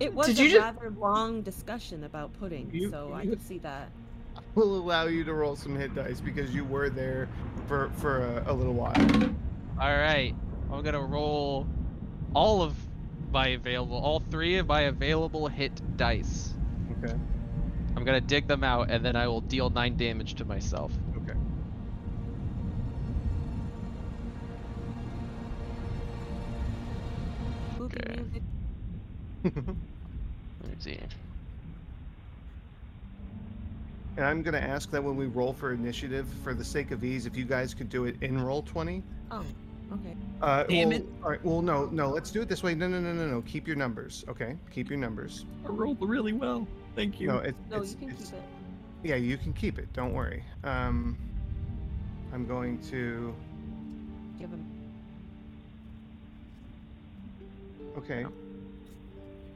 It was Did a you ju- rather long discussion about pudding, You- so I you- could see that. We'll allow you to roll some hit dice because you were there for for a, a little while. All right. I'm gonna roll all of my available, all three of my available hit dice. Okay. I'm gonna dig them out, and then I will deal nine damage to myself. Okay. Okay. Let's see. And I'm gonna ask that when we roll for initiative, for the sake of ease, if you guys could do it in roll twenty. Oh, okay. Uh, Damn well, it. All right. Well, no, no. Let's do it this way. No, no, no, no, no. Keep your numbers. Okay. Keep your numbers. I rolled really well. Thank you. No, it, No, it's, you can it's, keep it. Yeah, you can keep it. Don't worry. Um, I'm going to. Give him. Okay.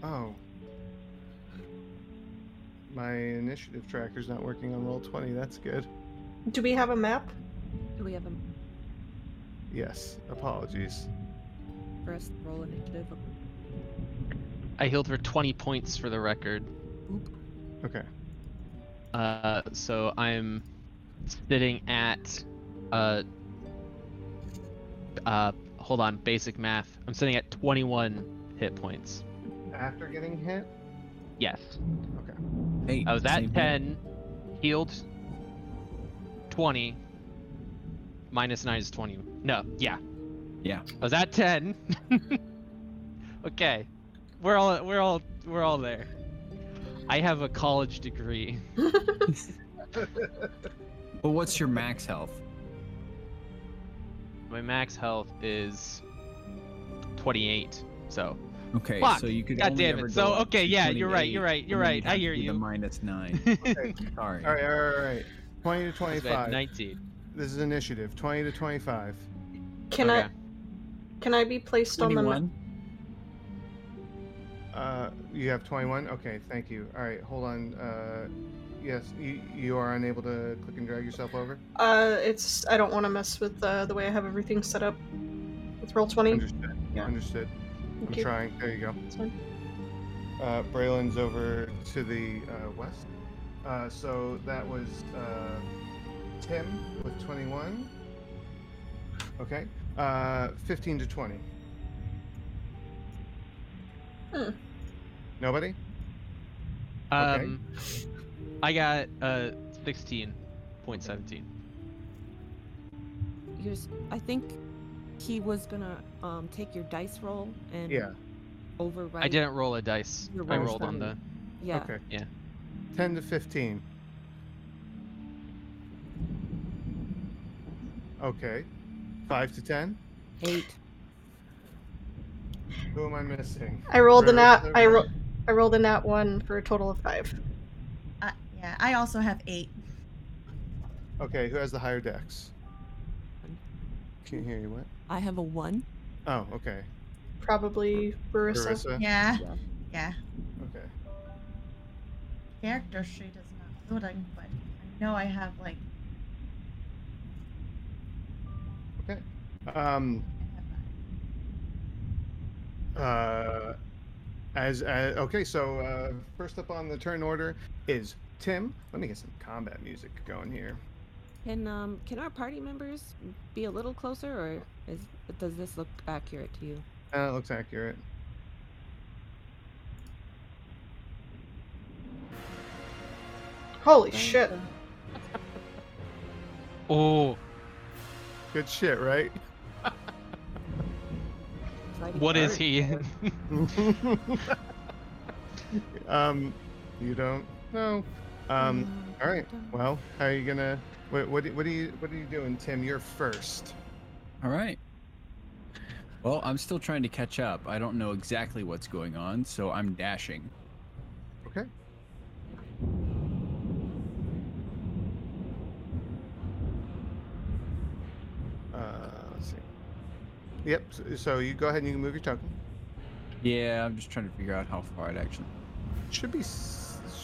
Oh. My initiative tracker's not working on Roll20. That's good. Do we have a map? Do we have him Yes. Apologies. for us to roll initiative? I healed for 20 points for the record. Okay. Uh, so I'm sitting at uh uh hold on, basic math. I'm sitting at 21 hit points. After getting hit. Yes. hey, I was same at here. 10, healed 20. Minus 9 is 20. No, yeah. Yeah. I was at 10. okay. We're all we're all we're all there. I have a college degree. Well, what's your max health? My max health is 28. So, Okay, Fuck, so you could. God only damn it. go So, okay, yeah, you're right, you're right, you're right, I hear to do you. The minus nine. Okay. Sorry. all right. All right. All right. Twenty to I was at twenty-five. 19. This is initiative. Twenty to twenty-five. Can Okay. I can I be placed on the map? Uh, you have 21. Okay, thank you. All right, hold on. Uh, yes, you you are unable to click and drag yourself over. Uh, it's I don't want to mess with uh, the way I have everything set up. With Roll20. Understood. Yeah. Understood. I'm you. trying. There you go. It's fine. Uh, Braylin's over to the uh, west. Uh, so that was uh, Tim with 21. Okay. Uh, 15 to 20. Hmm. Nobody? Okay. Um, I got uh 16.17. Yours, I think he was gonna um take your dice roll and Yeah. overwrite. I didn't roll a dice. Your I rolled on the. Yeah. Okay. Yeah. 10 to 15. Okay. 5 to 10. Eight. Who am I missing? I rolled a nat. River- I ro- I rolled a nat one for a total of five. Uh, yeah, I also have eight. Okay, who has the higher dex? Can't hear you. What? I have a one. Oh, okay. Probably Barissa. Larissa? Yeah. Yeah. Yeah. Okay. Character sheet is not loading, but I know I have like. Um, uh, as, as okay, so uh, first up on the turn order is Tim. Let me get some combat music going here. Can um can our party members be a little closer, or is does this look accurate to you? Uh, looks accurate. Holy Thank shit! you. Oh, Good shit, right? Fighting what is he? um, you don't know. Um, all right. Well, how are you gonna? What what what are you what are you doing, Tim? You're first. All right. Well, I'm still trying to catch up. I don't know exactly what's going on, so I'm dashing. Okay. Uh, let's see. Yep. So, you go ahead and you can move your token. Yeah, I'm just trying to figure out how far it actually. Should be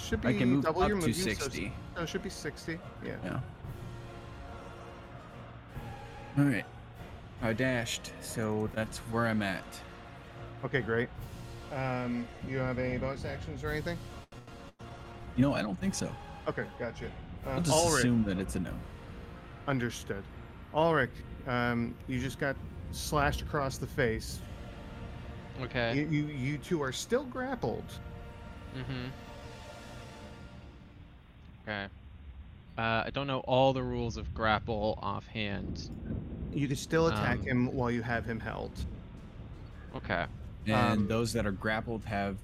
should be I can move double up your to movement, so- 60. So, it should be sixty. Yeah. Yeah. All right. I dashed, so that's where I'm at. Okay, great. Um, you have any bonus actions or anything? You know, I don't think so. Okay, gotcha. Uh, I'll just Ulrich, assume that it's a no. understood. Ulrich, um, you just got slashed across the face. Okay. You, you, you two are still grappled. Mm-hmm. Okay. Uh, I don't know all the rules of grapple offhand. You can still attack Um, him while you have him held. Okay. And Um, those that are grappled have,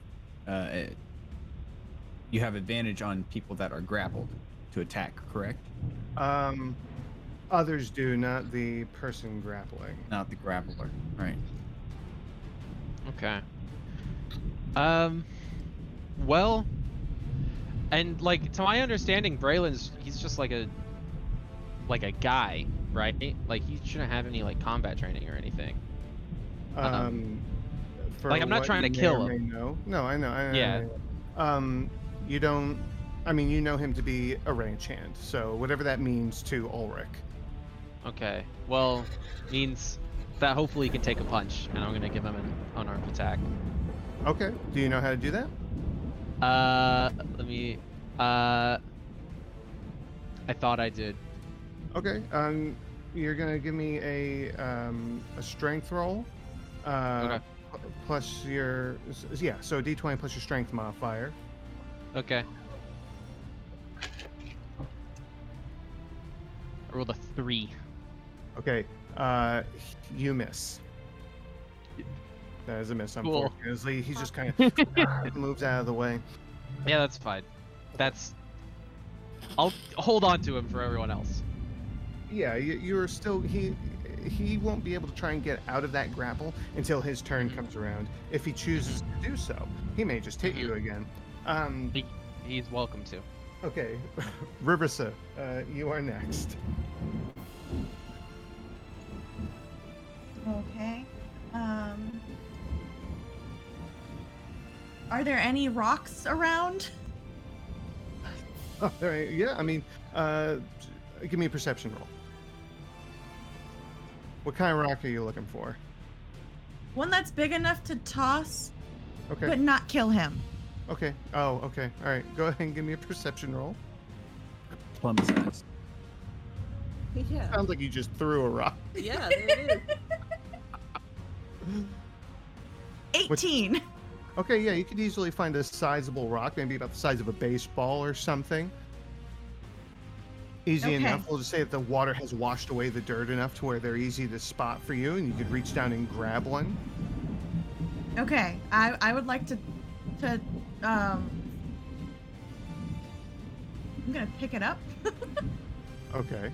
uh, eh, you have advantage on people that are grappled to attack. Correct? Um, others do, not the person grappling. Not the grappler. Right. Okay. Um. Well. And like to my understanding, Braylin's he's just like a like a guy, right? Like he shouldn't have any like combat training or anything. Um, Um, for like, I'm not trying to kill or him. may know. No, I know. I know, I Yeah. know. Um, you don't. I mean, you know him to be a range hand, so whatever that means to Ulrich. Okay. Well, means that hopefully he can take a punch, and I'm gonna give him an unarmed attack. Okay. Do you know how to do that? Uh, let me. Uh, I thought I did. Okay. Um, you're gonna give me a um a strength roll. Uh, Okay. Plus your yeah, so D20 plus your strength modifier. Okay. I rolled a three. Okay. Uh, you miss. That is a miss. Cool. Unfortunately, he just kind of moves out of the way. Yeah, that's fine. That's. I'll hold on to him for everyone else. Yeah, you, you're still he. He won't be able to try and get out of that grapple until his turn Mhm. comes around. If he chooses to do so, he may just hit you again. Um, He, he's welcome to. okay, Riversa, uh, you are next. Okay. Um. Are there any rocks around? All right, yeah, I mean, uh, give me a perception roll. What kind of rock are you looking for? One that's big enough to toss, Okay. but not kill him. Okay. Oh, okay. All right. Go ahead and give me a perception roll. Plum size. Yeah. Sounds like you just threw a rock. Yeah. There it is. 18. Okay, yeah, you could easily find a sizable rock, maybe about the size of a baseball or something. easy Okay. enough. We'll just say that the water has washed away the dirt enough to where they're easy to spot for you, and you could reach down and grab one. Okay, I I would like to to um. I'm gonna pick it up. Okay.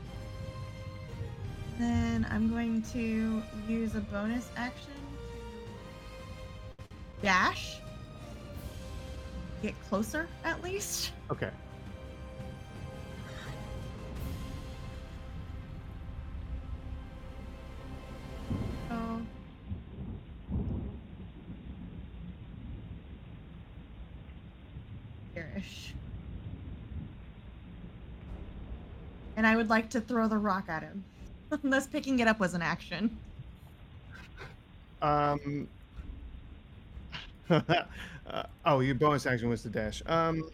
Then I'm going to use a bonus action dash. Get closer, at least. Okay. Here-ish. And I would like to throw the rock at him. Unless picking it up was an action. Um. Uh, oh, your bonus action was the dash. Um.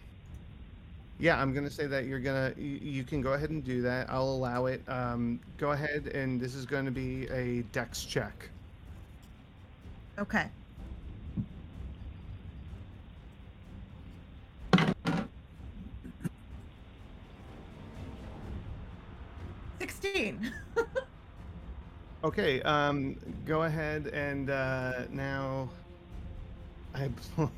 Yeah, I'm gonna say that you're gonna. You, you can go ahead and do that. I'll allow it. Um. Go ahead, and this is going to be a dex check. Okay. Sixteen. Okay. Um. Go ahead and uh, now. I. oh,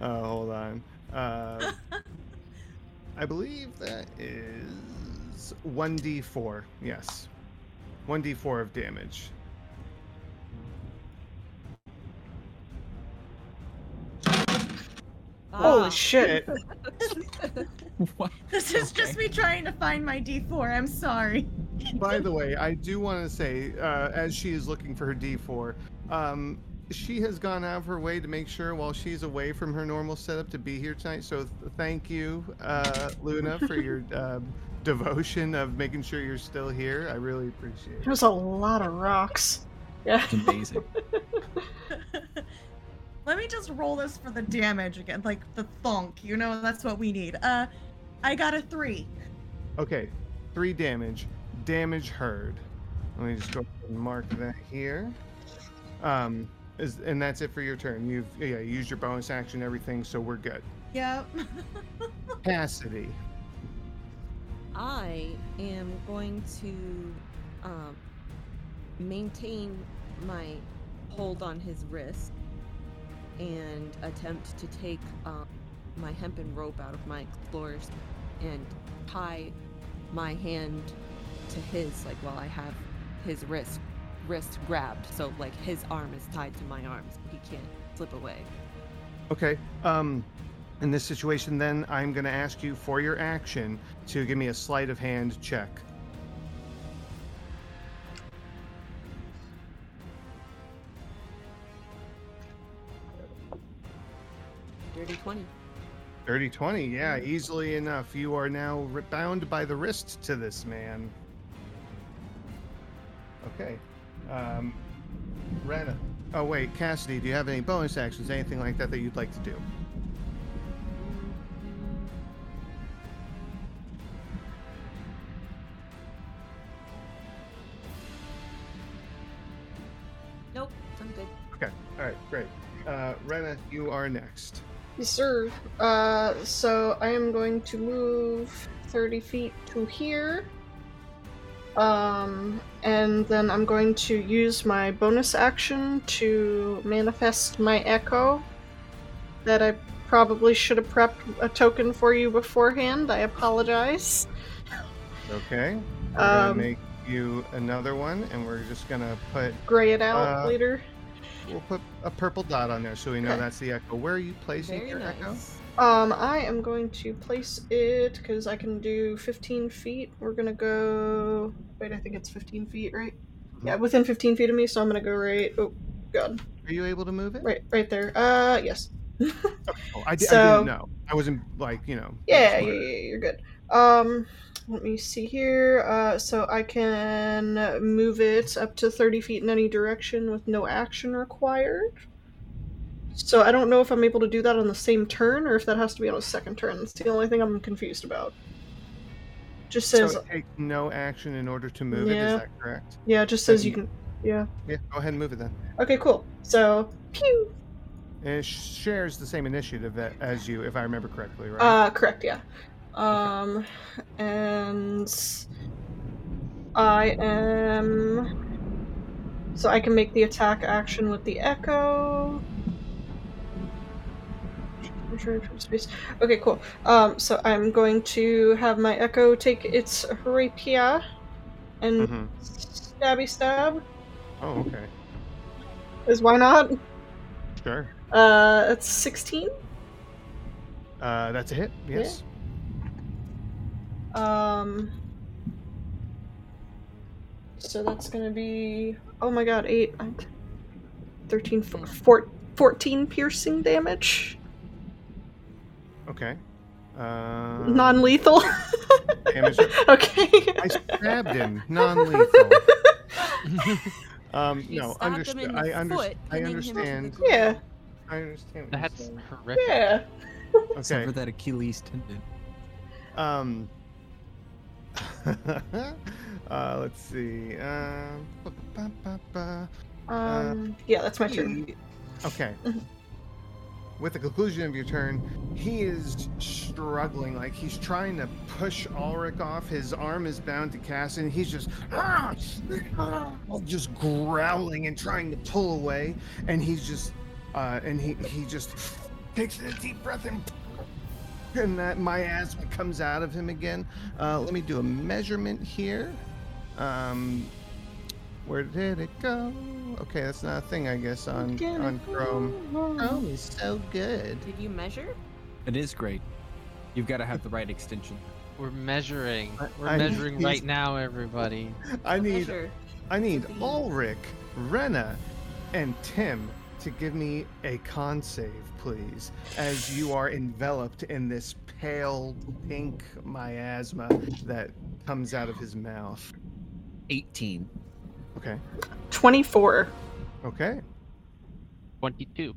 hold on. Uh, I believe that is one d four. Yes, one d four of damage. Holy Ah, shit. What? This is just me trying to find my D4. I'm sorry. By the way, I do want to say, uh, as she is looking for her D4, um, she has gone out of her way to make sure while she's away from her normal setup to be here tonight. So th- thank you, uh, Luna, for your um, devotion of making sure you're still here. I really appreciate it. There's a lot of rocks. Yeah. It's amazing. Let me just roll this for the damage again, like the thunk. You know, that's what we need. Uh, I got a three. Okay, three damage. Damage heard. Let me just go ahead and mark that here. Um, is and that's it for your turn. You've yeah used your bonus action, everything, so we're good. Yep. Cassidy. I am going to um, maintain my hold on his wrist and attempt to take um, my hempen rope out of my explorer's and tie my hand to his, like while I have his wrist wrist grabbed, so like his arm is tied to my arms. he can't slip away. Okay. Um, in this situation, then I'm going to ask you for your action to give me a sleight of hand check. Dirty twenty. Dirty 20, yeah, easily enough. You are now bound by the wrist to this man. Okay. Um, Rena. Oh, wait, Cassidy, do you have any bonus actions, anything like that that you'd like to do? Nope, I'm good. Okay, all right, great. Uh, Rena, you are next. Yes, sir. Uh, so I am going to move 30 feet to here. Um, and then I'm going to use my bonus action to manifest my echo. That I probably should have prepped a token for you beforehand. I apologize. Okay. We're Um, gonna make you another one, and we're just gonna put Gray it out Uh, later. we'll put a purple dot on there so we know Okay. that's the echo. Where are you placing Very your echo? Um, I am going to place it because I can do 15 feet. We're gonna go. Wait, I think it's 15 feet, right? Yeah, within 15 feet of me, so I'm gonna go right. Oh, God. Are you able to move it? Right, right there. Uh, yes. Oh, I, di- I So- didn't know. I wasn't like you know. Yeah, yeah, yeah, you're good. Um, let me see here. Uh, so I can move it up to 30 feet in any direction with no action required. So I don't know if I'm able to do that on the same turn or if that has to be on a second turn. That's the only thing I'm confused about. Just So says, it takes no action in order to move it. Yeah. Is that correct? yeah, it just says you can. Yeah. Yeah. Go ahead and move it then. Okay, cool. So, pew. And it shares the same initiative that, as you, if I remember correctly, right? Uh, correct, yeah. Um, and I am. So I can make the attack action with the echo. From space. Okay, cool. Um, so I'm going to have my echo take its rapier and Mhm. stabby stab. Oh, okay. Is why not? Sure. Uh, that's 16. Uh, that's a hit. Yes. Um. So that's gonna be. Oh my god, 8. I'm- 13, four, four, 14 piercing damage. Okay. Uh, Non lethal. okay. I stabbed him. Non-lethal. Um, You no, stabbed him understand. I, under- foot, I pinning him understand. yeah, I understand. what you're That's horrific. yeah. Except Okay. for that Achilles tendon. Um. uh, let's see. Um. Um, yeah, that's my turn. Okay. With the conclusion of your turn, he is struggling. Like he's trying to push Ulrich off. His arm is bound to Cass, and he's just ah, just growling and trying to pull away. And he's just, uh, and he he just takes a deep breath and and that miasma comes out of him again. Uh, let me do a measurement here. Um, where did it go? Okay, that's not a thing, I guess, on on Chrome. Chrome is so good. Did you measure? It is great. You've got to have the right extension. We're measuring. We're I- measuring he's- right now, everybody. I need Measure. I need be- Ulrich, Rena, and Tim to give me a con save, please, as you are enveloped in this pale pink miasma that comes out of his mouth. 18. Okay. 24. Okay. 22.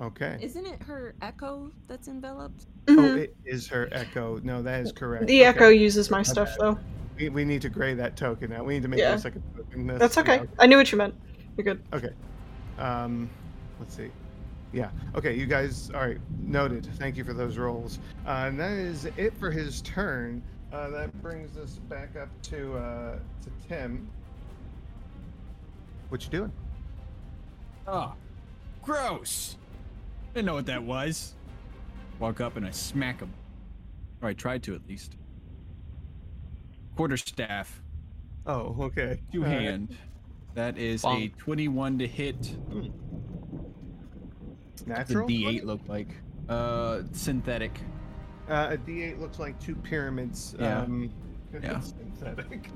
Okay. Isn't it her echo that's enveloped? Oh, Mhm. it is her echo. No, that is correct. the Okay. echo uses my stuff, though. We, we need to gray that token out. We need to make Yeah. this like a token. That's okay. I knew what you meant. You're good. Okay. Um, let's see. Yeah. Okay, you guys. All right. Noted. Thank you for those rolls. Uh, and that is it for his turn. Uh, that brings us back up to uh, to Tim. What you doing? Oh, gross. Didn't know what that was. Walk up and I smack him. Or I tried to at least. Quarter staff, Oh, okay. two All right. hand. That is a 21 to hit. The Natural. D8 look like. Uh, synthetic. Uh, a D8 looks like two pyramids. Yeah. Um, Yeah. synthetic.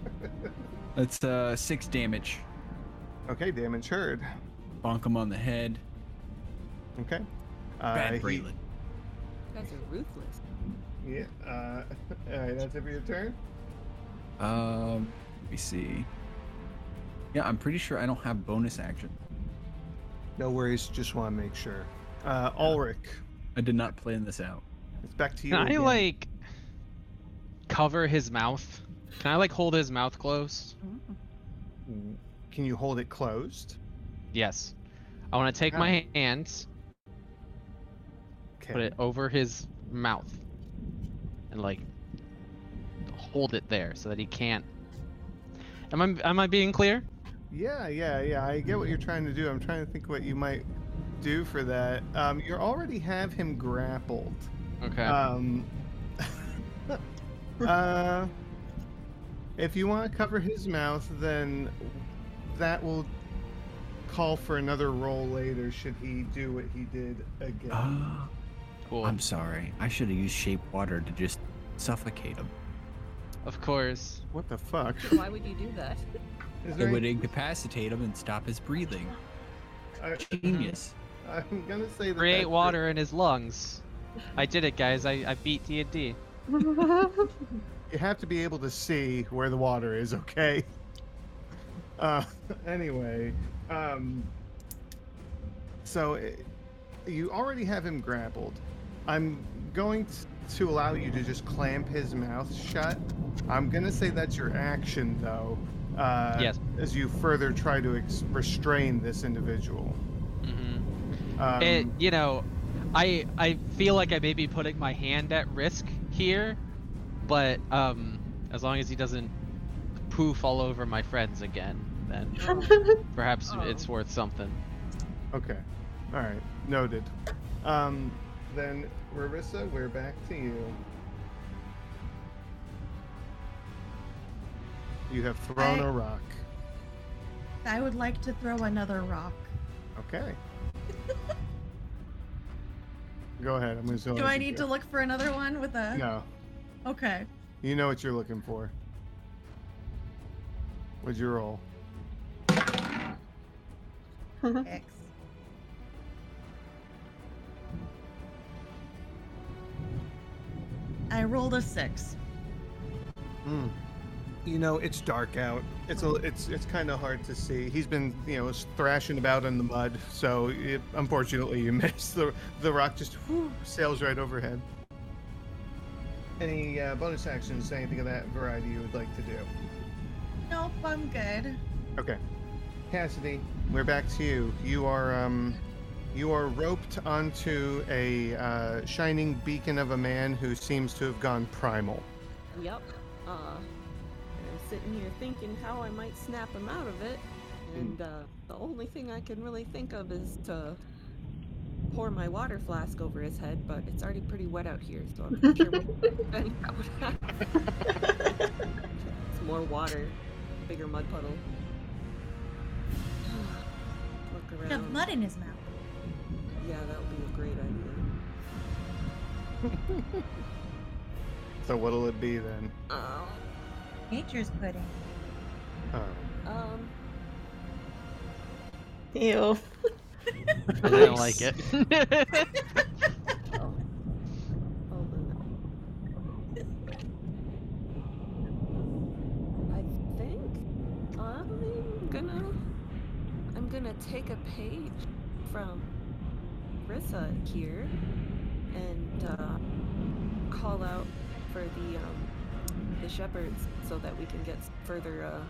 That's uh six damage. Okay, damage heard. Bonk him on the head. Okay. Uh, Bad he- Braylin. You guys are ruthless. Yeah. Uh, all right, that's it for your turn. Um, let me see. Yeah, I'm pretty sure I don't have bonus action. No worries. Just want to make sure. Uh, Ulrich, I did not plan this out. it's back to you. Can I again. like cover his mouth? Can I like hold his mouth closed? Mm, Can you hold it closed? Yes. I want to take my hands, Okay. put it over his mouth, and like hold it there so that he can't. Am I am I being clear? Yeah, yeah, yeah. I get what you're trying to do. I'm trying to think what you might do for that. Um, you already have him grappled. Okay. Um, uh, if you want to cover his mouth, then that will call for another roll later. Should he do what he did again? Ah, cool. I'm sorry. I should have used shape water to just suffocate him. Of course. what the fuck? Why would you do that? Is It there would incapacitate him and stop his breathing. I, Genius. I'm gonna say that Create that's water in his lungs. I did it, guys. I, I beat D&D. You have to be able to see where the water is, okay? Uh, anyway, um, so eh, you already have him grappled. I'm going to allow you to just clamp his mouth shut. I'm gonna say that's your action, though. Uh, Yes. As you further try to ex- restrain this individual. Mm-hmm. Um, it, you know, I I feel like I may be putting my hand at risk here, but um, as long as he doesn't poof all over my friends again, then perhaps Oh. it's worth something. Okay. All right. Noted. Um, then Rarissa, we're back to you. You have thrown I- a rock. I would like to throw another rock. Okay. Go ahead. I'm going to Do I need to look for another one with a? No. Okay. You know what you're looking for. What'd you roll? X. I rolled a six. Hmm. You know, it's dark out. It's a, it's it's kind of hard to see. He's been, you know, thrashing about in the mud, so it, unfortunately you missed. The the rock just whew, sails right overhead. Any uh, bonus actions, anything of that variety you would like to do? Nope, I'm good. Okay. Cassidy, we're back to you. You are um you are roped onto a uh, shining beacon of a man who seems to have gone primal. Yep. Uh, I'm sitting here thinking how I might snap him out of it, and uh, the only thing I can really think of is to pour my water flask over his head, but it's already pretty wet out here, so I'm not sure what then that would happen. It's more water, bigger mud puddle. Around. have mud in his mouth. Yeah, that would be a great idea. So what'll it be then? Oh. Nature's pudding. Oh. Um. Ew. I don't like it. Oh. Hold on. I think I'm gonna I'm gonna take a page from Rissa here and uh, call out for the um, the shepherds so that we can get further uh,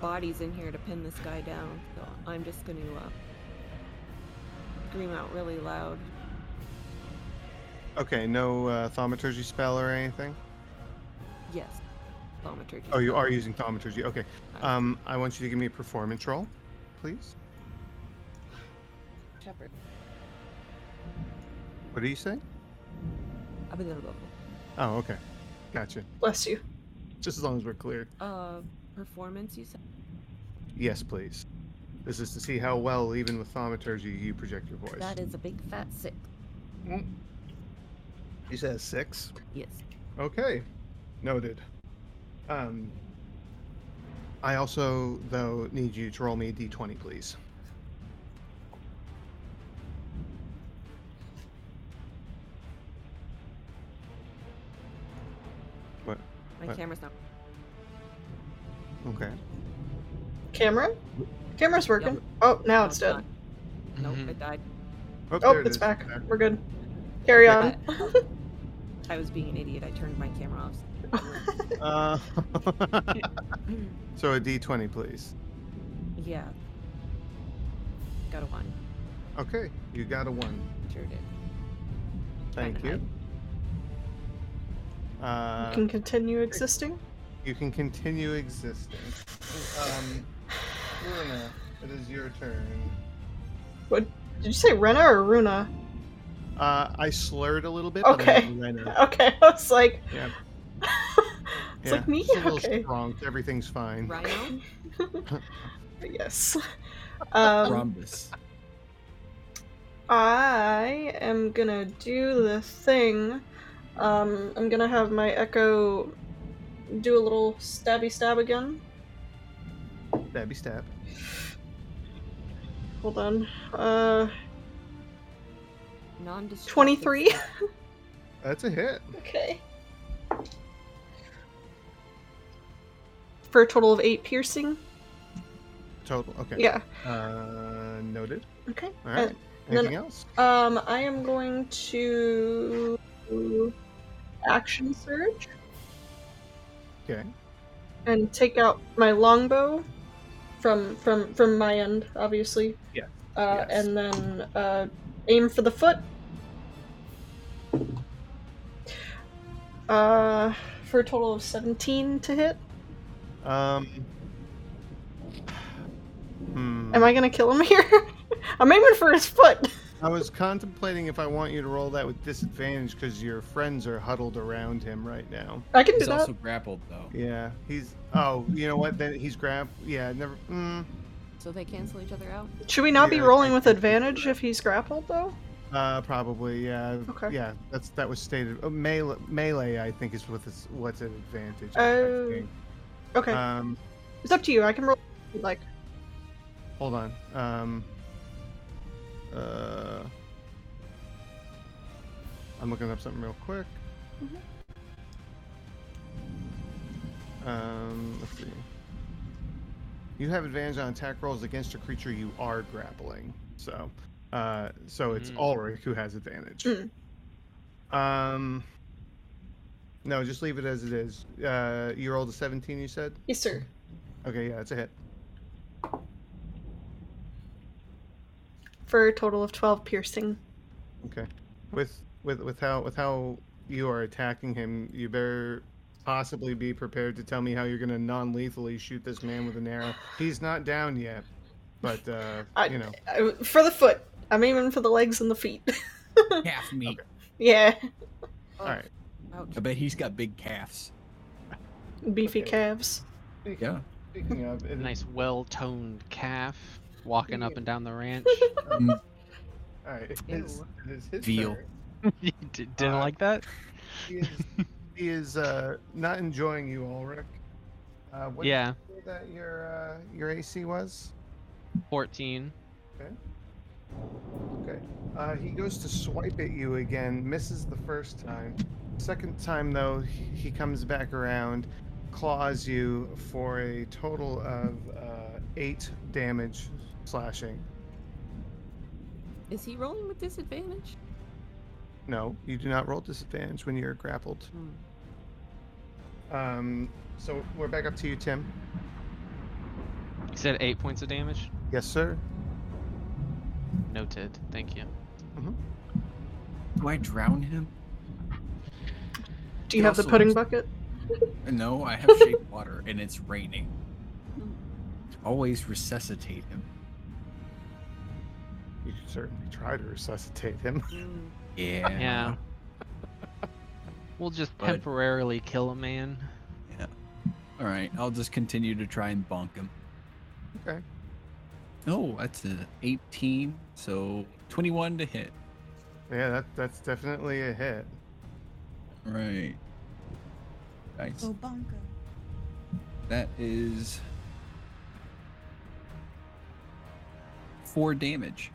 bodies in here to pin this guy down. So I'm just gonna uh, scream out really loud. Okay, no uh, thaumaturgy spell or anything? Yes. Thaumaturgy. Oh, you spell. are using thaumaturgy. Okay. Um, I want you to give me a performance roll, please. Shepherd. What do you say? Available. Oh, okay. Gotcha. Bless you. Just as long as we're clear. Uh, performance, you said? Yes, please. This is to see how well, even with thaumaturgy, you project your voice. That is a big fat six. You said six. Yes. Okay, noted. Um, I also, though, need you to roll me a d20, please. What? My What? camera's not. Okay. Camera? Camera's working. Oh, now it's no, dead. Nope, Mhm. it died. Oh, Oh, it it's is. back. There. We're good. Carry on. I was being an idiot. I turned my camera off. Uh, so a d20, please. Yeah. Got a one. Okay, you got a one. Sure did. Thank you. Uh, you can continue existing. You can continue existing. Um, Luna, it is your turn. What Did you say Rena or Runa? Uh, I slurred a little bit. but I Okay. Okay, I was like, Yeah. It's like me. Just a little Okay. strong. Everything's fine. Rhino? yes. Um, Rhombus. I am gonna do the thing. Um, I'm gonna have my echo do a little stabby stab again. Stabby stab. Hold on. Uh, non 23. That's a hit. okay. For a total of 8 piercing? Total. Okay. Yeah. Uh, noted. Okay. All right. Uh, then- Anything else? Um, I am going to action surge Okay. and take out my longbow from from from my end, obviously. Yeah. Uh, Yes. And then uh, aim for the foot. Uh, for a total of 17 to hit. Um. Hmm. Am I gonna kill him here? I'm aiming for his foot. I was contemplating if I want you to roll that with disadvantage because your friends are huddled around him right now. I can do He's that. also grappled though. Yeah, he's. Oh, you know what? Then he's grab. Yeah, never. Mm, So they cancel each other out. Should we not be rolling with advantage if he's grappled though? uh, probably. Yeah. Okay. Yeah, that's that was stated. Oh, melee, melee, I think, is with what's an advantage. I Oh. Think. Okay, Um, it's up to you. I can roll if you'd like. hold on. Um. Uh. I'm looking up something real quick. Mhm. Um, let's see. You have advantage on attack rolls against a creature you are grappling. So, uh, so it's Mm. Ulrich who has advantage. Mm. Um, no, just leave it as it is. Uh, you rolled a 17, you said? Yes, sir. Okay, yeah, it's a hit. For a total of 12 piercing. Okay. With with with how with how you are attacking him, you better possibly be prepared to tell me how you're gonna non-lethally shoot this man with an arrow. He's not down yet, but uh, I- you know. Uh, For the foot. I'm aiming for the legs and the feet. Calf meat. yeah, All right. Ouch. I bet he's got big calves. beefy Okay. calves. Yeah. Speaking of, it, Nice, well-toned calf walking up and down the ranch. Mm, all right, it is, it is his Veal. turn. you d- didn't Uh, like that? He is, he is uh, not enjoying you, Ulrich. Uh, what did Yeah, you say that your uh, your AC was? 14. Okay. Uh, he goes to swipe at you again, misses the first time. Second time, though, he he comes back around, claws you for a total of uh, eight damage slashing. Is he rolling with disadvantage? No, you do not roll disadvantage when you're grappled. Hmm. Um, so we're back up to you, Tim. You said 8 points of damage? Yes, sir. Noted. Thank you. Do I drown him? Do you He have the pudding looks- bucket? No, I have shape water and it's raining. Always resuscitate him. You should certainly try to resuscitate him. Yeah. Yeah. We'll just But- temporarily kill a man. Yeah. All right, I'll just continue to try and bonk him. Okay. Oh, that's a 18, so 21 to hit. Yeah, that that's definitely a hit. Right. Nice. Oh. That is four damage.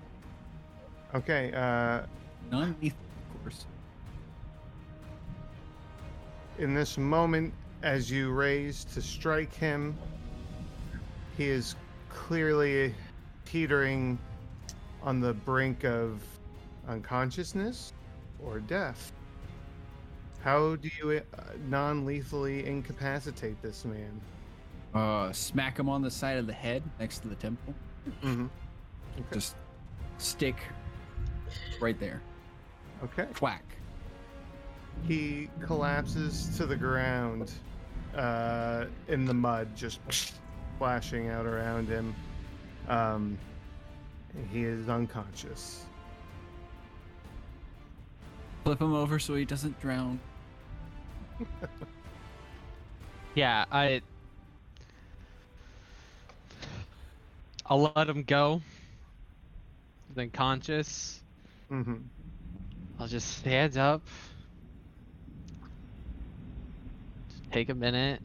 Okay. Uh, Non-lethal, of course. in this moment, as you raise to strike him, he is clearly teetering on the brink of unconsciousness or death. How do you uh, non-lethally incapacitate this man? Uh, smack him on the side of the head next to the temple. Mm-hmm. Just stick right there. Okay. Whack. He collapses to the ground uh, in the mud, just splashing out around him. Um, he is unconscious. Flip him over so he doesn't drown. Yeah, I. I'll let him go. Then conscious. hmm I'll just stand up. Just take a minute.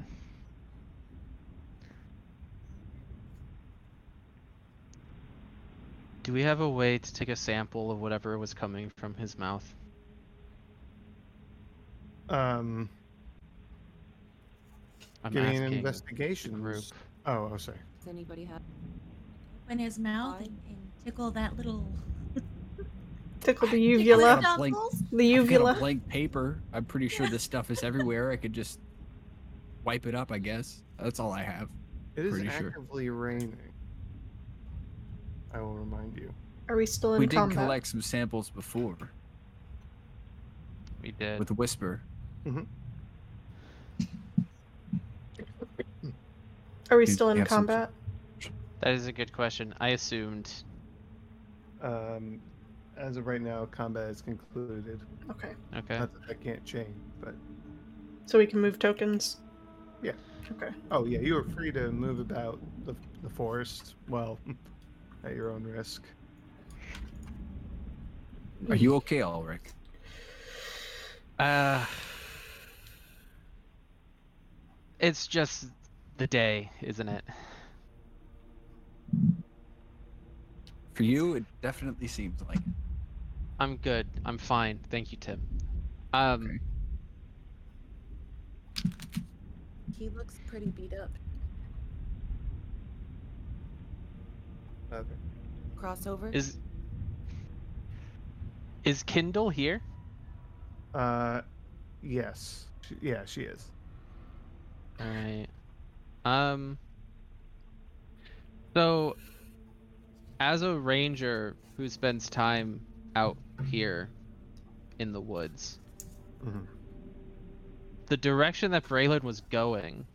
Do we have a way to take a sample of whatever was coming from his mouth? Um, I'm give me an investigation. group. Oh, oh, sorry. Does anybody have? Open his mouth and, and tickle that little. Tickle the tickle uvula. his Blink. knuckles? The I've uvula. a blank paper. I'm pretty sure this stuff is everywhere. I could just wipe it up, I guess. That's all I have. It is Pretty sure. actively raining. I will remind you. Are we still in we did combat? collect some samples before We did. with Whisper. Mm-hmm. Are we Do still in have some- combat? That is a good question. I assumed. Um, as of right now, combat is concluded. Okay. Okay. Not that that can't change, but So we can move tokens? Yeah. Okay. oh yeah, you are free to move about the, the forest. Well, at your own risk. Are you okay, Ulrich? Uh, it's just the day, isn't it? For you, it definitely seems like it. I'm good. I'm fine. Thank you, Tim. Um, Okay. He looks pretty beat up. Okay. Crossover. is is Kindle here? Uh, yes. She, yeah, she is. All right. Um. So, as a ranger who spends time out here in the woods, Mhm. the direction that Braylin was going,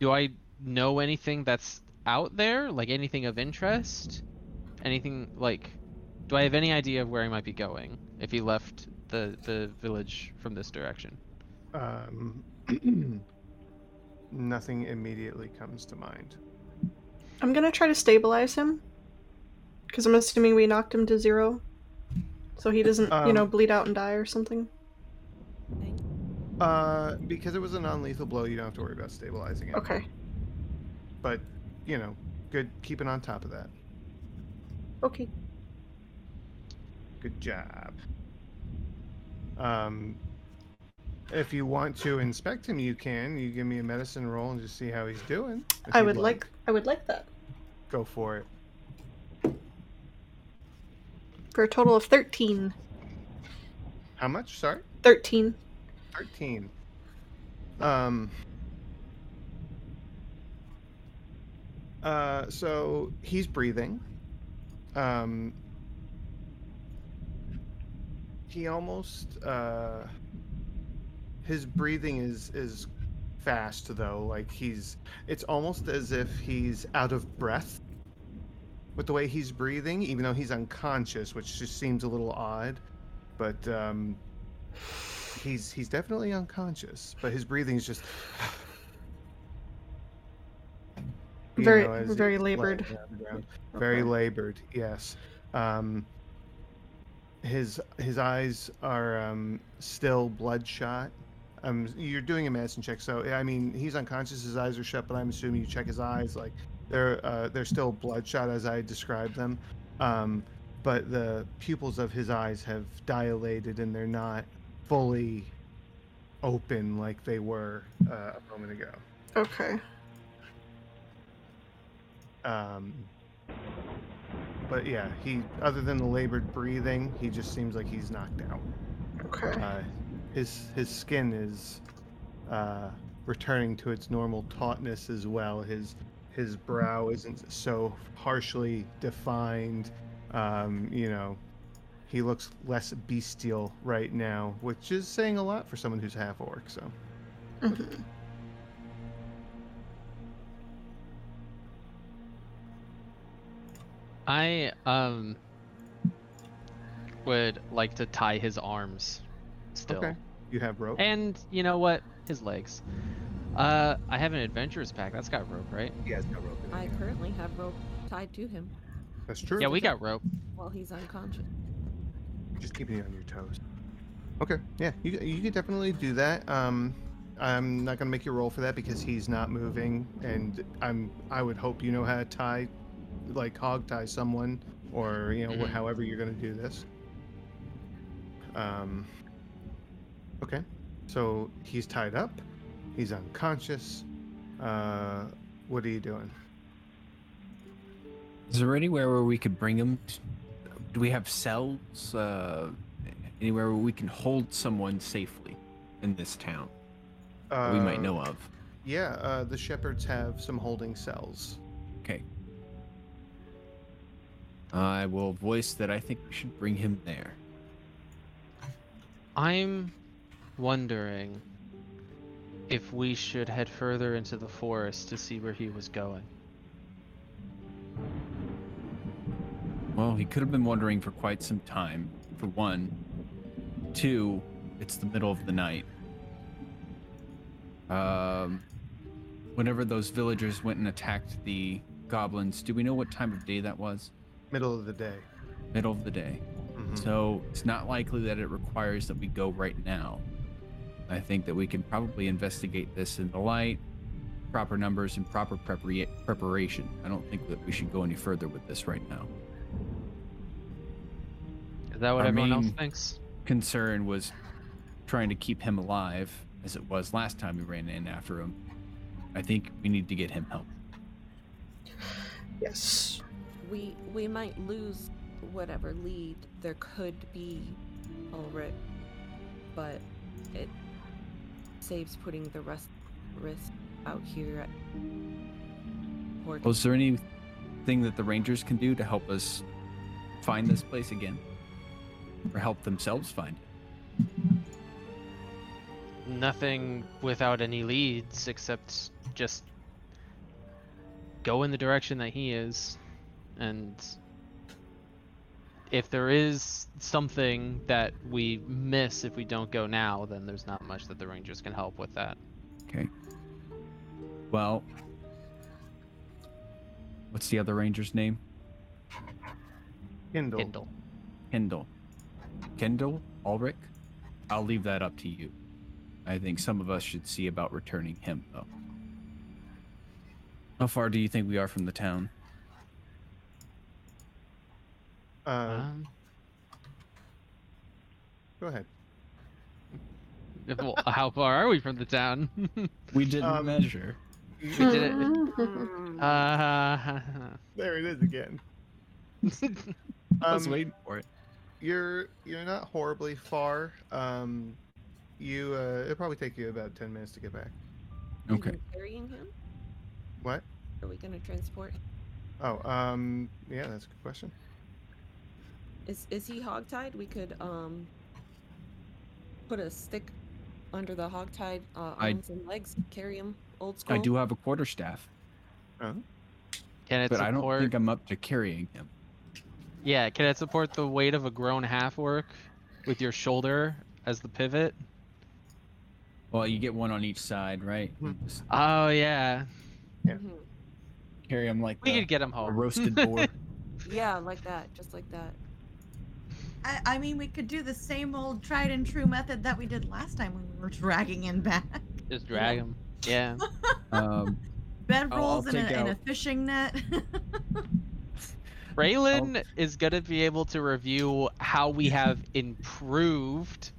do I know anything that's out there? Like anything of interest? Anything like do I have any idea of where he might be going if he left the the village from this direction? Um, nothing immediately comes to mind. I'm gonna try to stabilize him. Because I'm assuming we knocked him to zero. So he doesn't, you know, Um, bleed out and die or something. Uh, because it was a non-lethal blow, you don't have to worry about stabilizing it. Okay. But, you know, good keeping on top of that. Okay. Good job. Um, if you want to inspect him, you can. You give me a medicine roll and just see how he's doing. I would like I would like that. Go for it. For a total of 13. How much? Sorry. 13. 13. Um. Uh, so he's breathing. Um. He almost uh. His breathing is is fast though. Like he's. It's almost as if he's out of breath. With the way he's breathing, even though he's unconscious, which just seems a little odd, but um, he's he's definitely unconscious, but his breathing is just Very- know, very labored. on. Very Okay. labored, yes. Um, his his eyes are um, still bloodshot. Um, you're doing a medicine check, so I mean he's unconscious. His eyes are shut, but I'm assuming you check his eyes. Like they're uh, they're still bloodshot as I described them. Um, but the pupils of his eyes have dilated and they're not fully open like they were uh, a moment ago. Okay. Um, but yeah, he other than the labored breathing, he just seems like he's knocked out. Okay. Uh, his his skin is uh, returning to its normal tautness as well. His his brow isn't so harshly defined. Um, you know, he looks less bestial right now, which is saying a lot for someone who's half orc. So. Mhm. I um would like to tie his arms still. Okay. You have rope. And you know what? His legs. Uh I have an adventurers pack. That's got rope, right? He has no rope. I currently have rope tied to him That's true. Yeah, we got rope. while he's unconscious. just keeping you on your toes. Okay, yeah, you you could definitely do that. Um, I'm not gonna make you roll for that because he's not moving, and I'm I would hope you know how to tie, like hog tie someone, or you know wh- Mhm. however you're gonna do this. Um. Okay, so he's tied up, he's unconscious. Uh, what are you doing? Is there anywhere where we could bring him? Do we have cells? Uh, anywhere where we can hold someone safely in this town that we might Uh, know of? Yeah, uh, the shepherds have some holding cells. Okay. I will voice that I think we should bring him there. I'm wondering if we should head further into the forest to see where he was going. Well, he could have been wandering for quite some time, for one. Two, it's the middle of the night. Um, whenever those villagers went and attacked the goblins, do we know what time of day that was? Middle of the day. Middle of the day. Mhm. So it's not likely that it requires that we go right now. I think that we can probably investigate this in the light, proper numbers, and proper prepara- preparation. I don't think that we should go any further with this right now. Is that what Our everyone else thinks? Concern was trying to keep him alive, as it was last time we ran in after him. I think we need to get him help. Yes. We we might lose whatever lead there could be Ulrich, but it saves putting the rest risk out here at Port. Was there anything that the Rangers can do to help us find this place again? Or help themselves find it? Nothing without any leads except just go in the direction that he is. And if there is something that we miss if we don't go now, then there's not much that the Rangers can help with that. Okay. Well, what's the other Ranger's name? Kindle. Kindle. Kendall. Kendall? Ulrich? I'll leave that up to you. I think some of us should see about returning him, though. How far do you think we are from the town? Uh, Um, go ahead. well, how far are we from the town? We didn't Um, measure. we did it. Uh, There it is again. I was Um, waiting for it. You're you're not horribly far. Um, you uh, it'll probably take you about ten minutes to get back. Okay. even Carrying him? What? Are we gonna transport? Oh, um, yeah, that's a good question. Is is he hogtied? We could um put a stick under the hogtied uh, I- arms and legs, carry him old school. I do have a quarterstaff, can it but I don't support? think I'm up to carrying him. Yeah, can it support the weight of a grown half orc with your shoulder as the pivot? Well, you get one on each side, right? Hmm. Just Oh yeah, Mhm. carry him like we the- could get him a home. roasted boar. Yeah, like that, just like that. I, I mean, we could do the same old tried and true method that we did last time when we were dragging him back. Just drag him. Yeah. um, Bed I'll- I'll rolls in a, take in a fishing net. Braylin is gonna be able to review how we have improved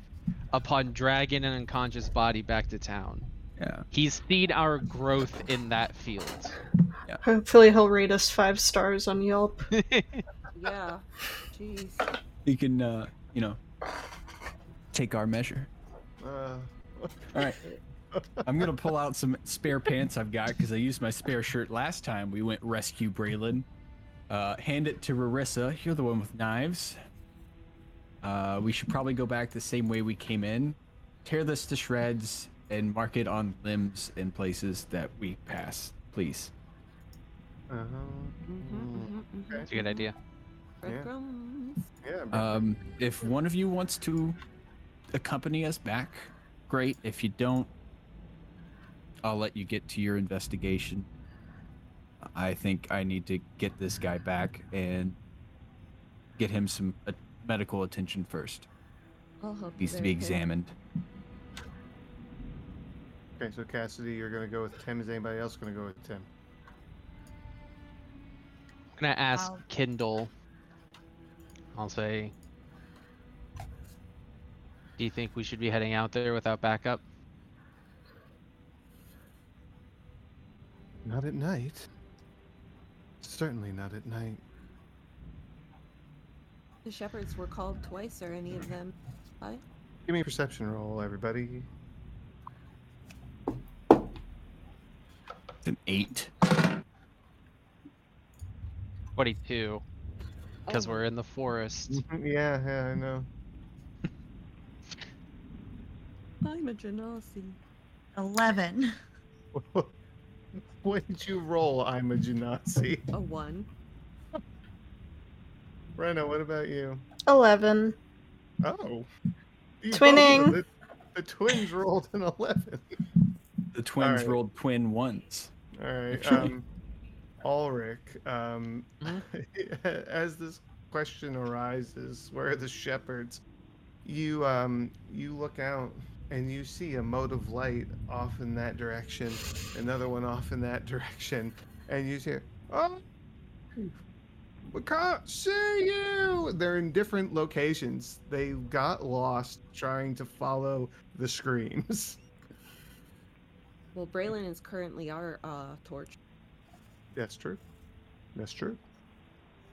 upon dragging an unconscious body back to town. yeah. He's seen our growth in that field. Hopefully he'll rate us five stars on Yelp. Yeah. Jeez. You can, uh, you know, take our measure. uh, All right. I'm gonna pull out some spare pants I've got because I used my spare shirt last time we went rescue Braylin. Uh, hand it to Rarissa. You're the one with knives. Uh, we should probably go back the same way we came in. Tear this to shreds and mark it on limbs and places that we pass, please. uh-huh. Mm-hmm, Okay. It's a good idea. Breadcrumbs. Yeah. but- Um, if one of you wants to accompany us back, great. If you don't, I'll let you get to your investigation. I think I need to get this guy back and get him some uh, medical attention first. I'll help you Needs to be examined. okay, so Cassidy, you're gonna go with Tim. Is anybody else gonna go with Tim? I'm gonna ask I'll- Kindle. I'll say. Do you think we should be heading out there without backup? Not at night. Certainly not at night. The shepherds were called twice. or any of them? Hi. Give me a perception roll, everybody. It's an eight. 22. Because Oh. we're in the forest. Yeah, yeah, I know. I'm a genasi. Eleven. what did you roll? I'm a Genasi. A one. Rena, what about you? 11. Oh. You both- Twinning. The, the twins rolled an 11. The twins Alright. rolled twin ones. All right. Um, Ulrich, um, as this question arises, where are the shepherds? You um, you look out and you see a mote of light off in that direction, another one off in that direction, and you hear, "Oh, we can't see you!" They're in different locations. They got lost trying to follow the screams. Well, Braylin is currently our uh, torch. That's true. That's true.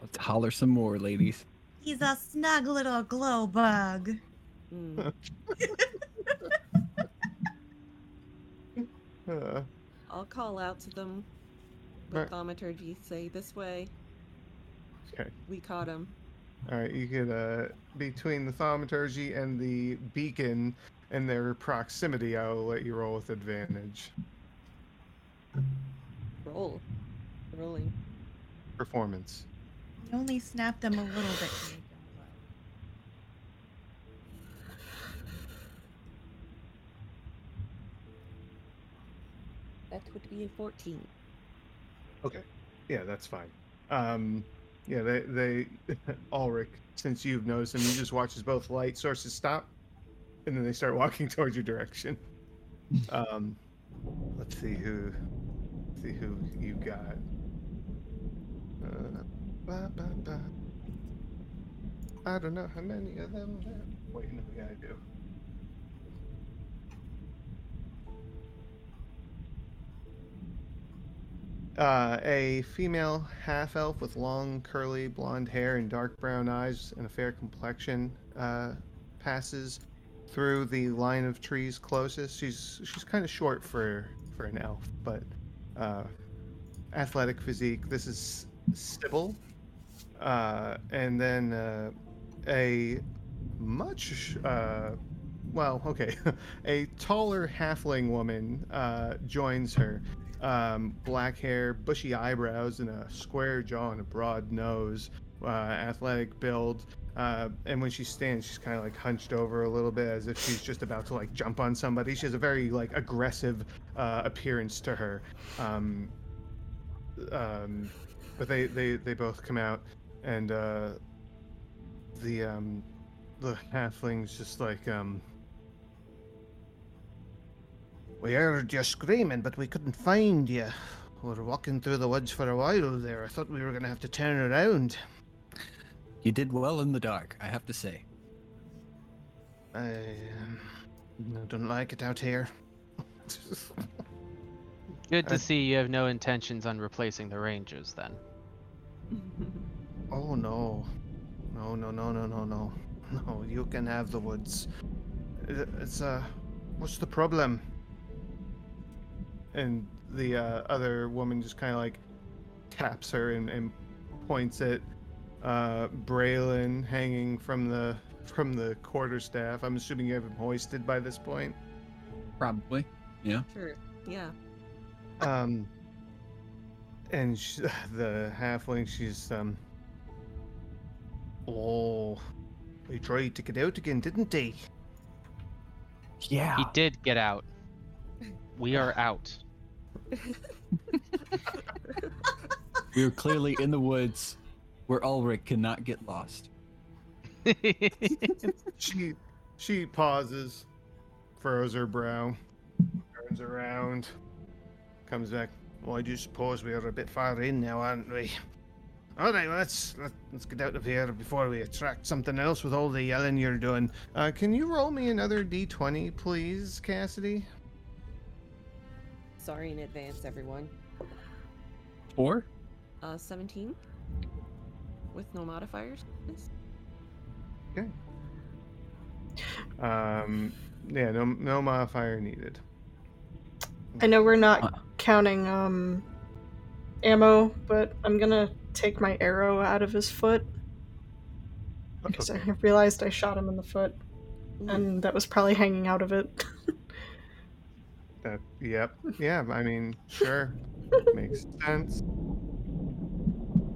Let's holler some more, ladies. He's a snug little glow bug. Mm. Uh, I'll call out to them Right. thaumaturgy. Say this way. Okay. We caught him. All right, you could uh between the thaumaturgy and the beacon and their proximity, I'll let you roll with advantage. Roll. Rolling. Performance. You only snapped them a little bit. to make him glow. That would be a 14. Okay. Yeah, that's fine. Um yeah, they they Ulrich, since you've noticed them, you just watch as both light sources stop and then they start walking towards your direction. Um let's see who see who you got. Uh. I don't know how many of them there. Wait, no, yeah, I do. Uh, a female half elf with long, curly blonde hair and dark brown eyes and a fair complexion uh, passes through the line of trees closest. She's she's kind of short for for an elf, but uh, athletic physique. This is Sybil, uh, and then uh, a much uh, well, okay, a taller halfling woman uh, joins her. Um, black hair, bushy eyebrows, and a square jaw and a broad nose. Uh, athletic build. Uh, and when she stands, she's kind of like hunched over a little bit, as if she's just about to like jump on somebody. She has a very like aggressive uh, appearance to her. Um, um, but they, they they both come out, and uh, the um, the halfling's just like um. We heard you screaming, but we couldn't find you. We were walking through the woods for a while there. I thought we were gonna have to turn around. You did well in the dark, I have to say. I, um, I don't like it out here. Good to see you have no intentions on replacing the rangers then. oh no, no, no, no, no, no, no, no! You can have the woods. It's uh, what's the problem? And the uh, other woman just kind of like taps her and, and points at uh, Braylin hanging from the from the quarterstaff. I'm assuming you have him hoisted by this point. Probably. Yeah. Sure. Yeah. Um, and sh the halfling, she's um. Oh, he tried to get out again, didn't he? Yeah. He did get out. We are out. We were clearly in the woods where Ulrich cannot get lost. She she pauses, furrows her brow, turns around, comes back. Well, I do suppose we are a bit far in now, aren't we? All right, well, let's let, let's get out of here before we attract something else with all the yelling you're doing. Uh, can you roll me another d20, please, Cassidy? Sorry in advance, everyone. Four. Uh, 17 with no modifiers. Yes. Um, yeah, no no modifier needed. I know we're not Uh. Counting um ammo, but I'm gonna take my arrow out of his foot because I realized I shot him in the foot, Ooh. and that was probably hanging out of it. That, yep. Yeah, I mean, sure. Makes sense.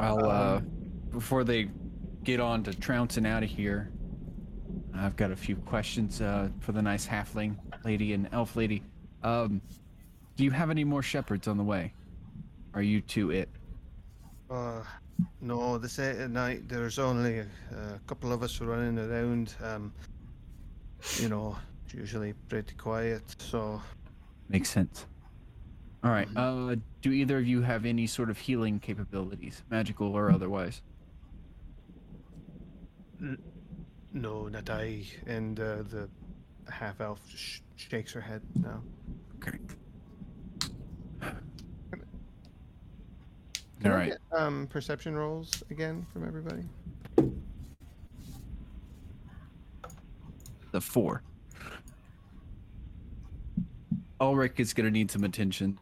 I'll uh before they get on to trouncing out of here, I've got a few questions uh for the nice halfling lady and elf lady. Um do you have any more shepherds on the way? Are you two it? Uh, no, this night. There's only a, a couple of us running around. Um, you know, it's usually pretty quiet. So, Makes sense. All right. Uh do either of you have any sort of healing capabilities, magical or otherwise? no, not I. And uh, the half elf sh- shakes her head. No. Okay. Can All I right. get, um, perception rolls again from everybody. The four. Ulrich is gonna need some attention.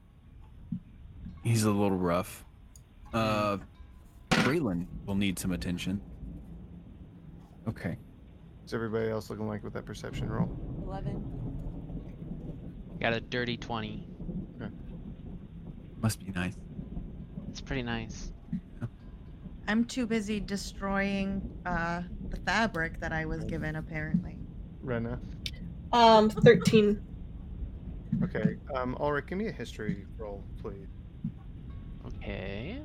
He's a little rough. Uh, Braylin will need some attention. Okay. What's everybody else looking like with that perception roll? 11. Got a dirty 20. Must be nice. It's pretty nice. I'm too busy destroying uh, the fabric that I was given, apparently. Rena. Um, 13. Okay. Um, Ulrich, give me a history roll, please. Okay.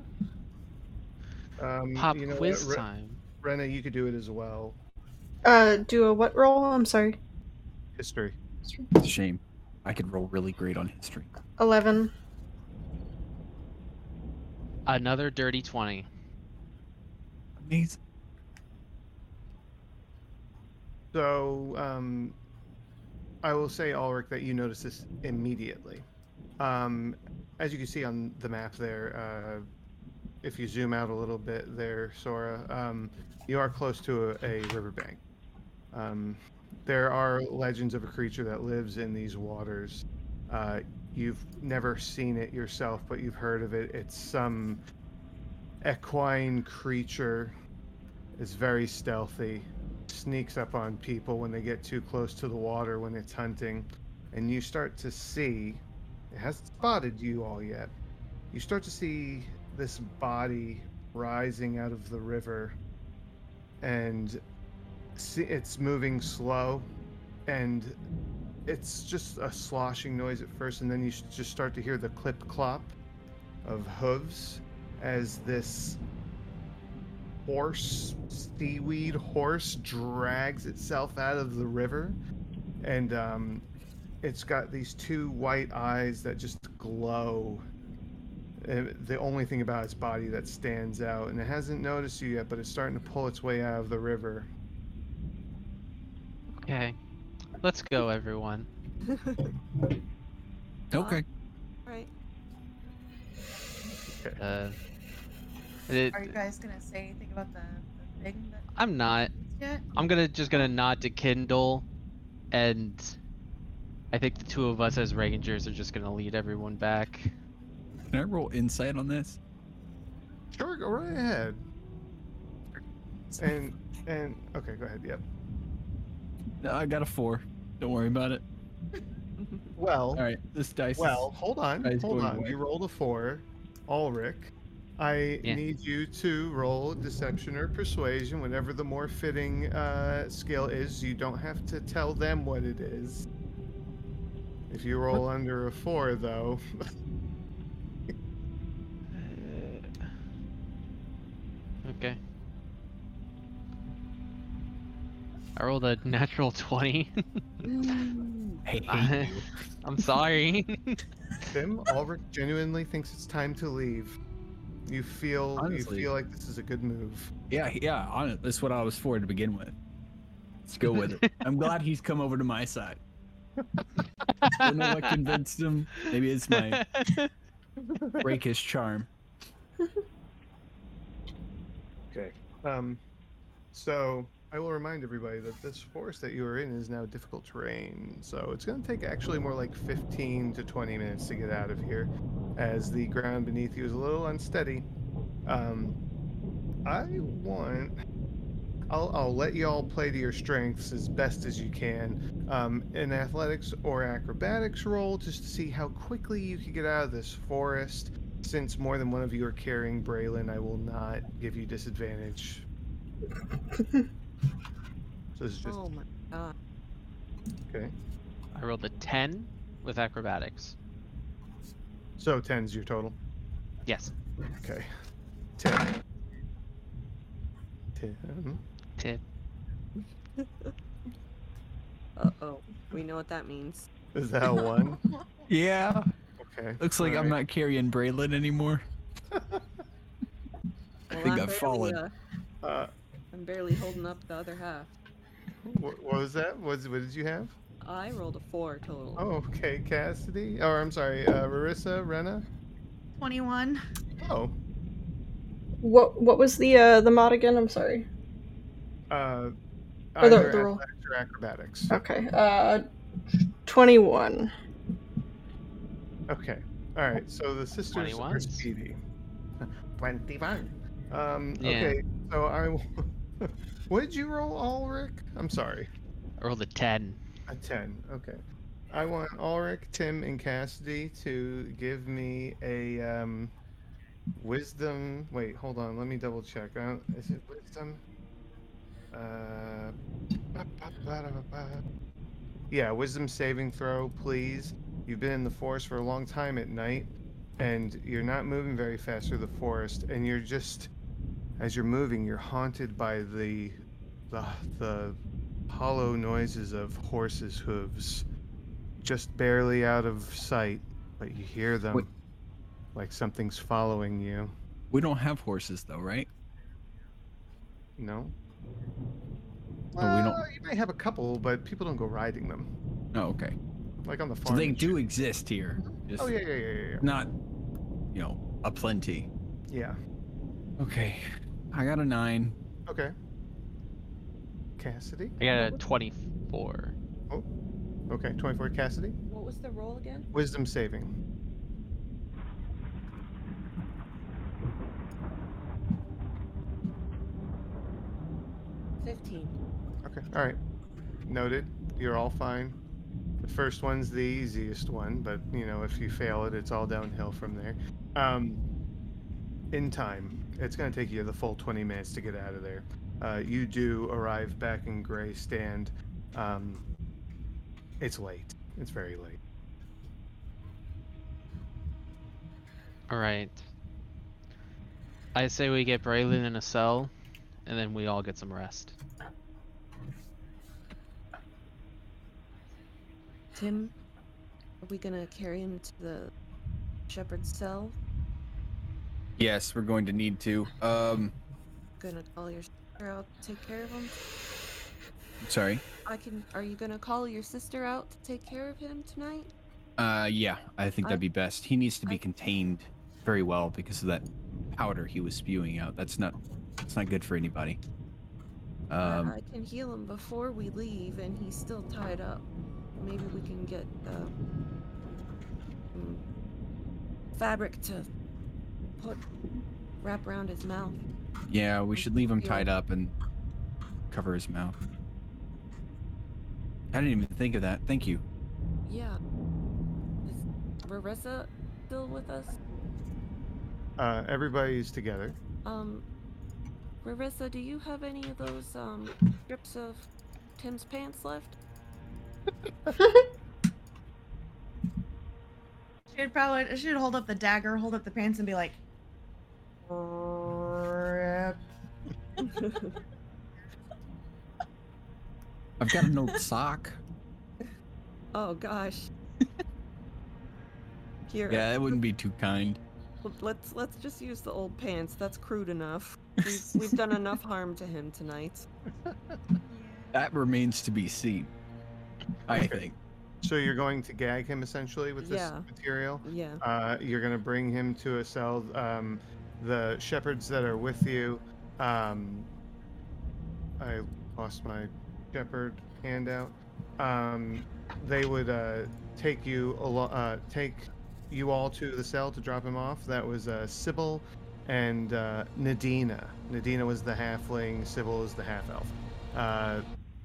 Um, Pop you know what, quiz Re- time. Rena, you could do it as well. Uh, do a what roll? I'm sorry. History. It's a shame. I could roll really great on history. 11. Another dirty 20. Amazing. So, um, I will say, Ulrich, that you notice this immediately. Um, as you can see on the map there, uh, if you zoom out a little bit there, Sora, um, you are close to a, a riverbank. Um, there are legends of a creature that lives in these waters. Uh, you've never seen it yourself, but you've heard of it. It's some equine creature. It's very stealthy. Sneaks up on people when they get too close to the water when it's hunting. And you start to see it hasn't spotted you all yet. You start to see this body rising out of the river. And see, it's moving slow. And it's just a sloshing noise at first and then you just start to hear the clip clop of hooves as this horse, seaweed horse, drags itself out of the river, and um, it's got these two white eyes that just glow. Uh, the only thing about its body that stands out, and it hasn't noticed you yet, but it's starting to pull its way out of the river. Okay. Let's go, everyone. Okay. Right. Uh, it, Are you guys gonna say anything about the, the thing that I'm not. yet? I'm gonna just gonna nod to Kindle, and I think the two of us as rangers are just gonna lead everyone back. Can I roll insight on this? Sure, go right ahead. And and okay, go ahead. Yep. No, I got a four. Don't worry about it. Well, All right, this dice. Well, hold on, hold on. away. You rolled a four, Ulrich. I Yeah. need you to roll deception or persuasion, whatever the more fitting uh, skill is. You don't have to tell them what it is. If you roll under a four, though, Okay. I rolled a natural 20. I hate I- you. I'm sorry. Tim Ulrich genuinely thinks it's time to leave. You feel Honestly. you feel like this is a good move. Yeah, yeah. On That's what I was for to begin with. Let's go with it. I'm glad he's come over to my side. Don't know what convinced him. Maybe it's my rakish charm. Okay. Um, so I will remind everybody that this forest that you are in is now difficult terrain. So it's going to take actually more like 15 to 20 minutes to get out of here, as the ground beneath you is a little unsteady. Um, I want I'll, I'll let you all play to your strengths as best as you can. Um, an athletics or acrobatics roll just to see how quickly you can get out of this forest. Since more than one of you are carrying Braylin, I will not give you disadvantage. so this is just Oh my god. okay. I rolled a 10 with acrobatics. So 10's your total. Yes. Okay. 10. 10. 10. Uh oh. We know what that means. Is that a one? Yeah. Okay. Looks like I'm alright. not carrying Braylin anymore. Well, think I'm I've fallen. uh, Uh, I'm barely holding up the other half. what, what was that? What, what did you have? I rolled a four total. Oh, okay. Cassidy. Or I'm sorry, uh, Marissa, Rena. 21. Oh, What what was the uh the mod again? I'm sorry. uh, Or the- either the roll. or acrobatics. Okay. Uh, twenty one. Okay. All right. So the sisters are 21. speedy. Twenty-one. Um. Yeah. Okay. So I. will- what did you roll, Ulrich? I'm sorry. I rolled a 10. A 10. Okay. I want Ulrich, Tim, and Cassidy to give me a um, wisdom. Wait, hold on. Let me double check. Uh, is it wisdom? Uh, yeah, wisdom saving throw, please. You've been in the forest for a long time at night, and you're not moving very fast through the forest, and you're just, as you're moving, you're haunted by the, the, the hollow noises of horses' hooves, just barely out of sight, but you hear them Wait. like something's following you. We don't have horses though, right? No. Oh, we don't- You may have a couple, but people don't go riding them. Oh, okay. Like on the farm. So they do exist here. Mm-hmm. Just Oh yeah, yeah, yeah, yeah, not, you know, a plenty. yeah. Okay. I got a nine. Okay. Cassidy. I got a 24. Oh, Okay, twenty-four. Cassidy. What was the roll again? Wisdom saving. Fifteen. Okay. All right. Noted. You're all fine. The first one's the easiest one, but you know, if you fail it, it's all downhill from there. Um, in time, it's going to take you the full 20 minutes to get out of there. Uh, you do arrive back in Grey Stand. Um, it's late. It's very late. Alright. I say we get Braylin in a cell, and then we all get some rest. Tim, are we gonna carry him to the shepherd's cell? Yes, we're going to need to. Um, Gonna call your sister out to take care of him? sorry. I can. Are you gonna call your sister out to take care of him tonight? Uh, yeah, I think that'd be best. He needs to be I- contained very well because of that powder he was spewing out. That's not, that's not good for anybody. I- Um, I can heal him before we leave, and he's still tied up. Maybe we can get uh, mm, fabric to put wrap around his mouth. yeah, we should leave him tied up and cover his mouth. I didn't even think of that. Thank you. Yeah. Is Marissa still with us? Uh, everybody's together. Um, Marissa, do you have any of those um strips of Tim's pants left? She'd probably she'd hold up the dagger, hold up the pants, and be like, "Rip." I've got an old sock. oh gosh. Here, Yeah, that wouldn't be too kind. let's let's just use the old pants. That's crude enough. We've, we've done enough harm to him tonight. That remains to be seen. I Okay. think. So you're going to gag him essentially with this Yeah. material. Yeah. Uh, you're going to bring him to a cell. Um, the shepherds that are with you. Um, I lost my shepherd handout. Um, they would uh, take you uh, take you all to the cell to drop him off. That was uh, Sybil, and uh, Nadina. Nadina was the halfling. Sybil is the half elf. Uh,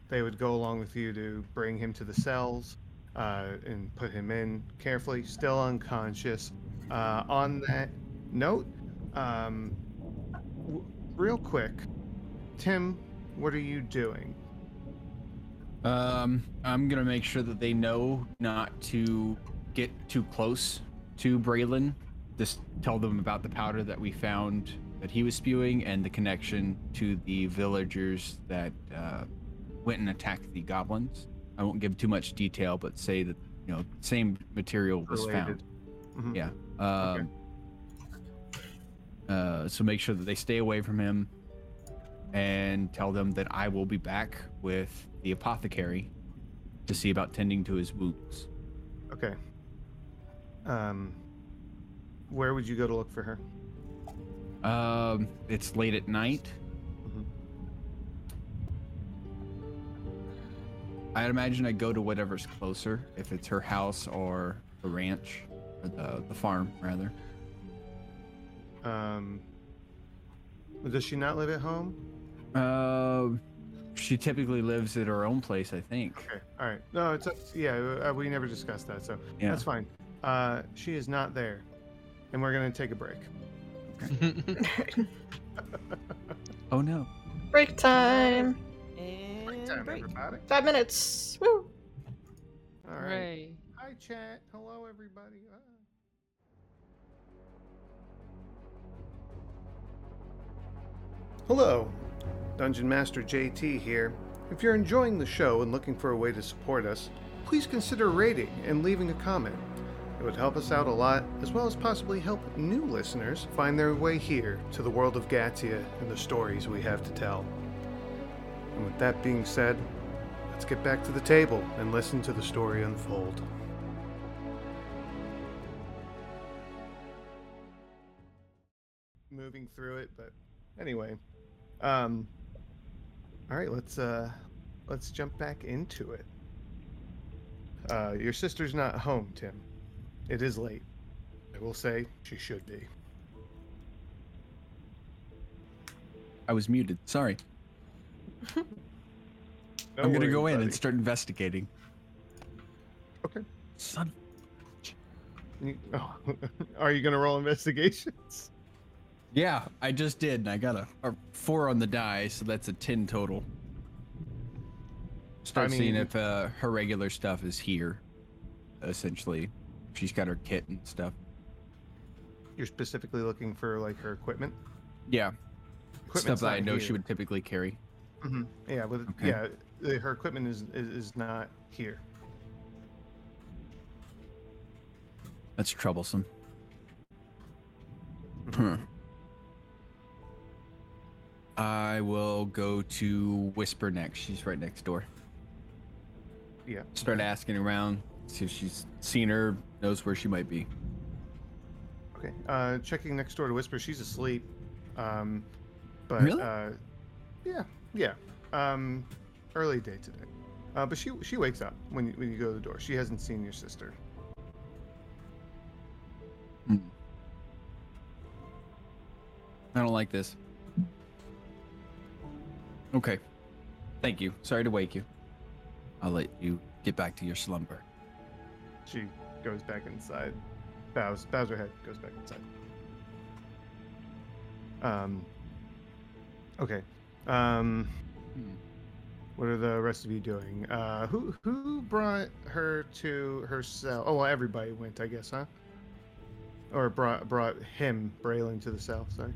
they would go along with you to bring him to the cells uh, and put him in carefully, still unconscious. Uh, on that note, um, w- real quick, Tim, what are you doing? Um, I'm gonna make sure that they know not to get too close to Braylin. Just tell them about the powder that we found that he was spewing and the connection to the villagers that uh, went and attacked the goblins. I won't give too much detail, but say that you know same material was Related. found. Mhm. Yeah. Um, uh, so make sure that they stay away from him, and tell them that I will be back with the apothecary to see about tending to his wounds. Okay. Um, where would you go to look for her? Um, it's late at night. Mhm. I'd imagine I'd go to whatever's closer, if it's her house or the ranch, or the the farm rather. Um, does she not live at home? Uh, she typically lives at her own place, I think. Okay. All right. No, it's yeah. Uh, we never discussed that, so Yeah. that's fine. Uh, she is not there, and we're gonna take a break. Oh no. Break time. And Time, break. everybody. Five minutes. Woo. All right. Hooray. Hi, chat. Hello, everybody. Hello, Dungeon Master JT here. If you're enjoying the show and looking for a way to support us, please consider rating and leaving a comment. It would help us out a lot, as well as possibly help new listeners find their way here to the world of Gatia and the stories we have to tell. And with that being said, let's get back to the table and listen to the story unfold. Moving through it, but anyway, um, all right, let's uh, let's jump back into it. Uh, your sister's not home, Tim. It is late. I will say she should be. I was muted. Sorry. No I'm gonna go in buddy. and start investigating. Okay. Son. You- oh, are you gonna roll investigations? Yeah, I just did. and I got a, a four on the die, so that's a ten total. Start seeing mean- if uh, her regular stuff is here. Essentially, she's got her kit and stuff. You're specifically looking for like her equipment. Yeah, Equipment's stuff that I know she would typically carry. Mhm. Yeah, with Okay. yeah, her equipment is, is is not here. That's troublesome. Mhm. I will go to Whisper next. She's right next door. Yeah. Start asking around, see if she's seen her, knows where she might be. Okay. Uh, checking next door to Whisper. She's asleep. Um, but Really? uh, yeah, yeah. Um, early day today. Uh, but she she wakes up when you, when you go to the door. She hasn't seen your sister. Hmm. I don't like this. Okay. Thank you. Sorry to wake you. I'll let you get back to your slumber. She goes back inside. Bows bows her head. Goes back inside. Um. Okay. Um. Hmm. What are the rest of you doing? Uh, who who brought her to her cell? Oh, well, everybody went, I guess, huh? Or brought brought him, Braylin, to the cell. Sorry.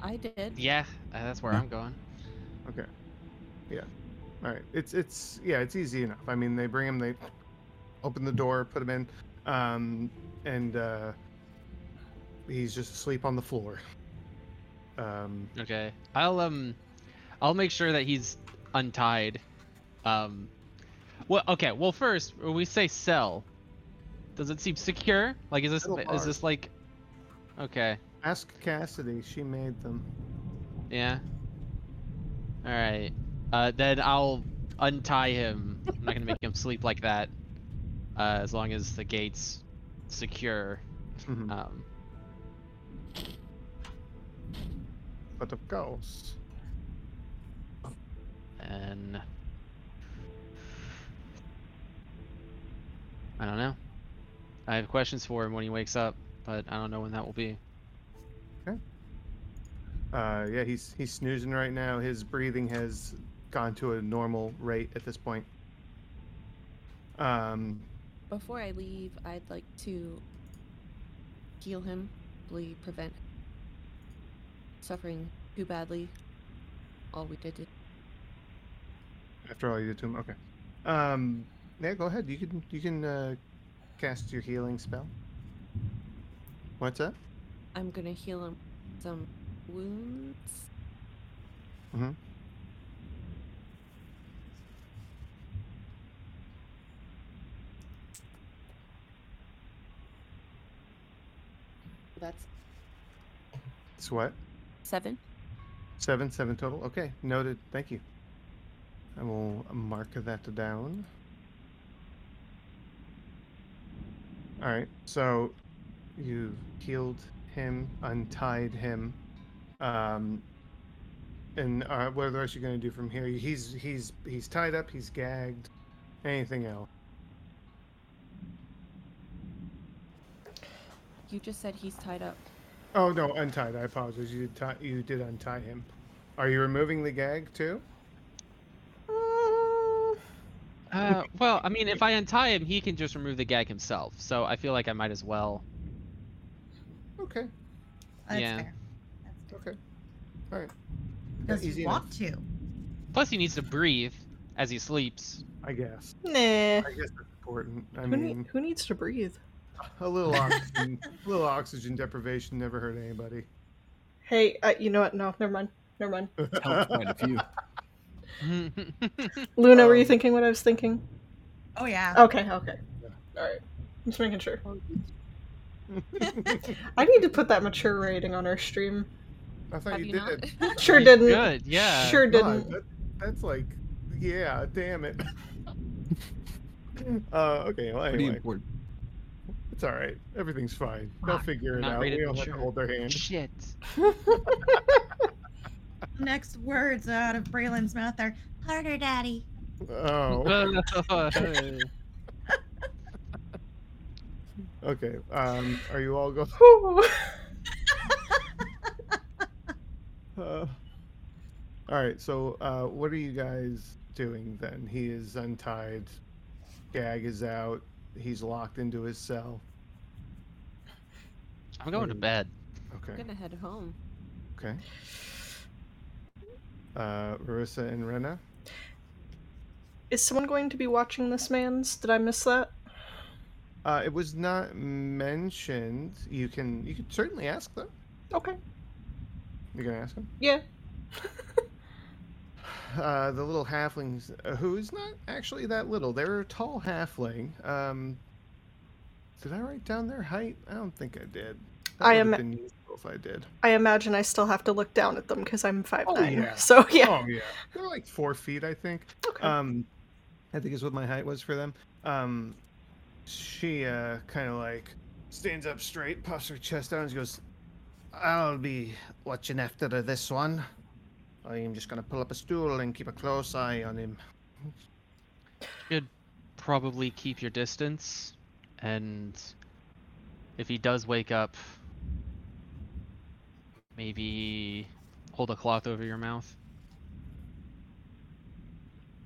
I did. Yeah, uh, that's where Yeah. I'm going. Okay. Yeah. All right. It's it's yeah. It's easy enough. I mean, they bring him. They open the door, put him in, um, and uh, he's just asleep on the floor. Um, Okay. I'll um I'll make sure that he's untied. Um Well, okay. Well, first, when we say cell, does it seem secure? Like is this is this like Okay. Ask Cassidy. She made them. Yeah. All right. Uh, then I'll untie him. I'm not gonna make him sleep like that. Uh, as long as the gate's secure. Mm-hmm. Um, but of course. And I don't know. I have questions for him when he wakes up, but I don't know when that will be. Uh, yeah, he's he's snoozing right now. His breathing has gone to a normal rate at this point. Um, Before I leave, I'd like to heal him, really prevent suffering too badly. All we did. to- after all you did to him, okay. Um, yeah, go ahead. You can you can uh, cast your healing spell. What's that? I'm gonna heal him some wounds. Mm-hmm. That's It's what? seven. Seven, seven total. Okay, noted. Thank you. I will mark that down. All right. So you healed him, untied him, um, and uh, what are you going to do from here? He's he's he's tied up. He's gagged. Anything else? You just said he's tied up. Oh no, untied. I apologize. You did tie, you did untie him. Are you removing the gag too? Uh, well, I mean, if I untie him, he can just remove the gag himself. So I feel like I might as well. Okay. That's Yeah. fair. That's All right. Does easy he enough. want to? Plus, he needs to breathe as he sleeps. I guess. nah. I guess that's important. I Who, mean, need, who needs to breathe? a little oxygen, a little oxygen deprivation never hurt anybody. Hey, uh, you know what? No, never mind. Never mind. Helped quite a few. Luna, were you Um, thinking what I was thinking? Oh yeah. Okay, okay. Alright. Just making sure. I need to put that mature rating on our stream. I thought Have you, you did. not? Sure didn't. Good, yeah. Sure didn't. that- that's like, yeah, damn it. uh, okay. Well, Pretty anyway, important. it's all right. Everything's fine. They'll figure it out. We don't have to hold their hand. Shit. Next words out of Braylin's mouth are harder, daddy. Oh. Okay. Um, are you all going? Whew. Uh, all right. So, uh, what are you guys doing then? He is untied. Gag is out. He's locked into his cell. I'm going to bed. Okay. I'm gonna head home. Okay. Uh, Marissa and Rena. Is someone going to be watching this man's? Did I miss that? Uh, it was not mentioned. You can you can certainly ask them. Okay. You can ask them. Yeah. Uh, the little halflings, uh, who is not actually that little. They're a tall halfling. Um, did I write down their height? I don't think I did. That I am- been useful if I did. I imagine I still have to look down at them because I'm five nine. yeah. So yeah. Oh yeah, they're like four feet, I think. Okay. Um, I think is what my height was for them. Um, she uh kind of like stands up straight, puffs her chest out, and she goes, "I'll be watching after this one. I'm just gonna pull up a stool and keep a close eye on him." Probably keep your distance, and if he does wake up, maybe hold a cloth over your mouth.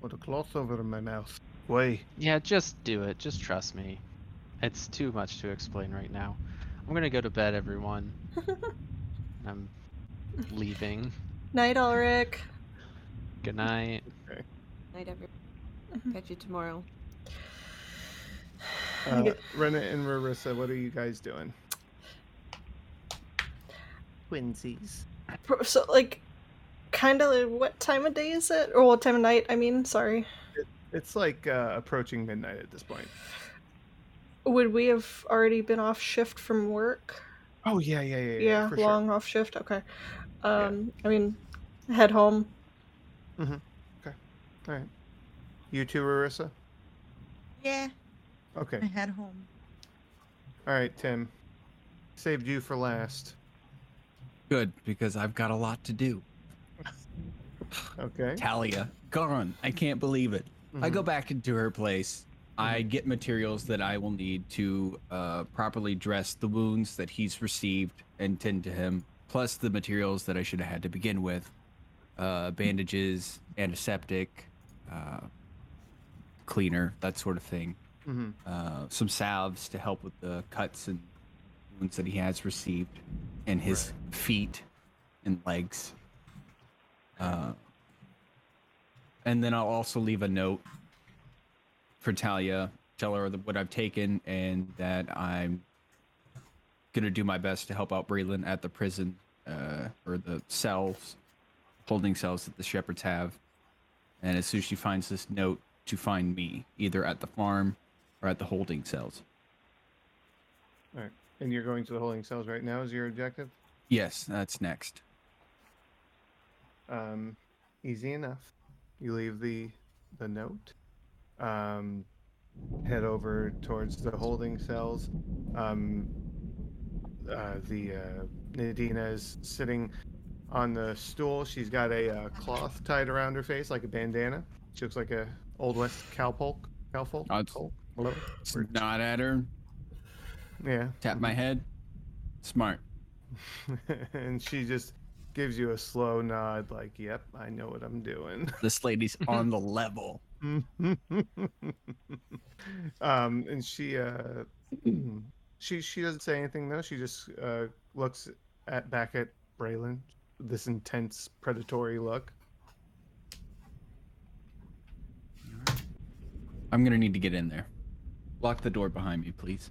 Put a cloth over my mouth. Why? Yeah, just do it. Just trust me. It's too much to explain right now. I'm gonna go to bed, everyone. I'm leaving. Night, Ulrich. Good night. Night, everyone. Mhm. Catch you tomorrow. Uh, Rena and Marissa, what are you guys doing? Twinsies. So like, kind of. like, What time of day is it? Or what time of night? I mean, sorry. It's like uh, approaching midnight at this point. Would we have already been off shift from work? Oh yeah, yeah, yeah, yeah. Yeah, for long off shift. Okay. Um, I mean, head home. Mm-hmm. Okay. All right. You too, Marissa. Yeah. Okay. I head home. All right, Tim. Saved you for last. Good, because I've got a lot to do. Okay. Talia, gone. I can't believe it. I go Mhm. back into her place. I get materials that I will need to uh, properly dress the wounds that he's received and tend to him, plus the materials that I should have had to begin with uh, bandages, antiseptic, uh, cleaner, that sort of thing. Mhm. Uh, some salves to help with the cuts and wounds that he has received and his feet and legs. Uh, and then I'll also leave a note for Talia, tell her what I've taken and that I'm gonna do my best to help out Braylin at the prison uh, or the cells, holding cells that the shepherds have. And as soon as she finds this note, to find me either at the farm or at the holding cells. All right. And you're going to the holding cells right now. Is your objective? Yes, that's next. Um, easy enough. You leave the the note. Um, head over towards the holding cells. Um, uh, the uh, Nadina is sitting on the stool. She's got a uh, cloth tied around her face like a bandana. She looks like a old west cowpoke. Cowfolk. Oh, it's- Folk? Hello? Nod at her, Yeah. tap my head. Smart. and she just gives you a slow nod, like, "Yep, I know what I'm doing." This lady's on the level. um, and she uh, she she doesn't say anything though. She just uh, looks at back at Braylin, this intense predatory look. I'm gonna need to get in there. Lock the door behind me, please.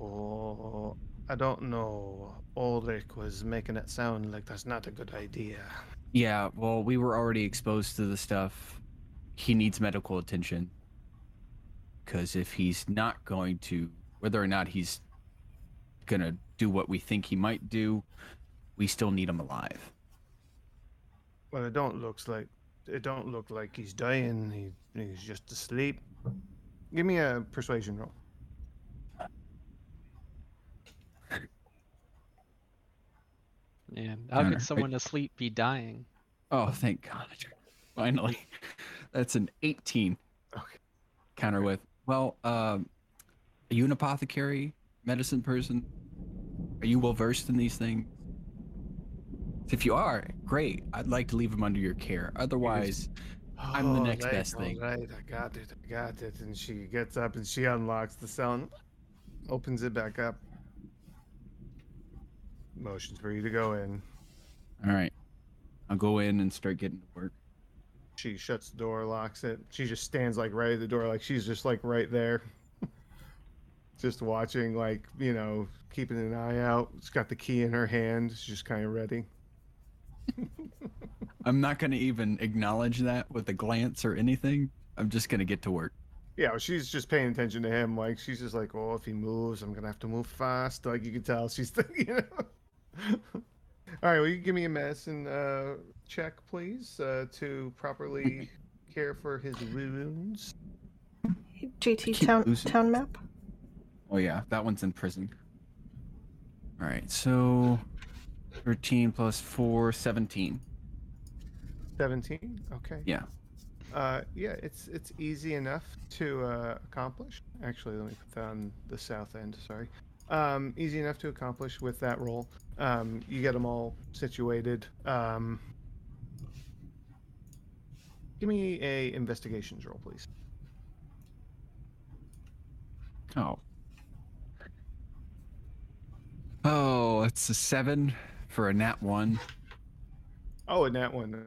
Oh, I don't know. Ulrich was making it sound like that's not a good idea. Yeah, well, we were already exposed to the stuff. He needs medical attention. Because if he's not going to, whether or not he's gonna do what we think he might do, we still need him alive. Well, it don't looks like it don't look like he's dying. He, he's just asleep. Give me a persuasion roll. Man, how Connor, could I- someone asleep be dying? Oh, thank God. Finally. That's an 18. Okay. Counter with, well, um, are you an apothecary, medicine person? Are you well versed in these things? If you are, great. I'd like to leave him under your care. Otherwise, I'm the next right, best thing. right, I got it. I got it. And she gets up and she unlocks the cell and opens it back up. Motions for you to go in. all right. I'll go in and start getting to work. She shuts the door, locks it. She just stands like right at the door, like she's just like right there. just watching, like, you know, keeping an eye out. She's got the key in her hand. She's just kind of ready. I'm not going to even acknowledge that with a glance or anything. I'm just going to get to work. Yeah, well, she's just paying attention to him. Like she's just like, oh, if he moves, I'm gonna have to move fast. Like you can tell, she's thinking. You know? All right, will you give me a medicine uh, check, please, uh, to properly care for his wounds? JT town losing- town map. Oh yeah, that one's in prison. All right, so 13 plus 4, 17. Seventeen. Okay. Yeah. Uh, yeah, it's it's easy enough to uh, accomplish. Actually, let me put that on the south end. Sorry. Um, easy enough to accomplish with that roll. Um, you get them all situated. Um, give me a investigations roll, please. Oh. Oh, it's a 7 for a nat 1. Oh, and that one.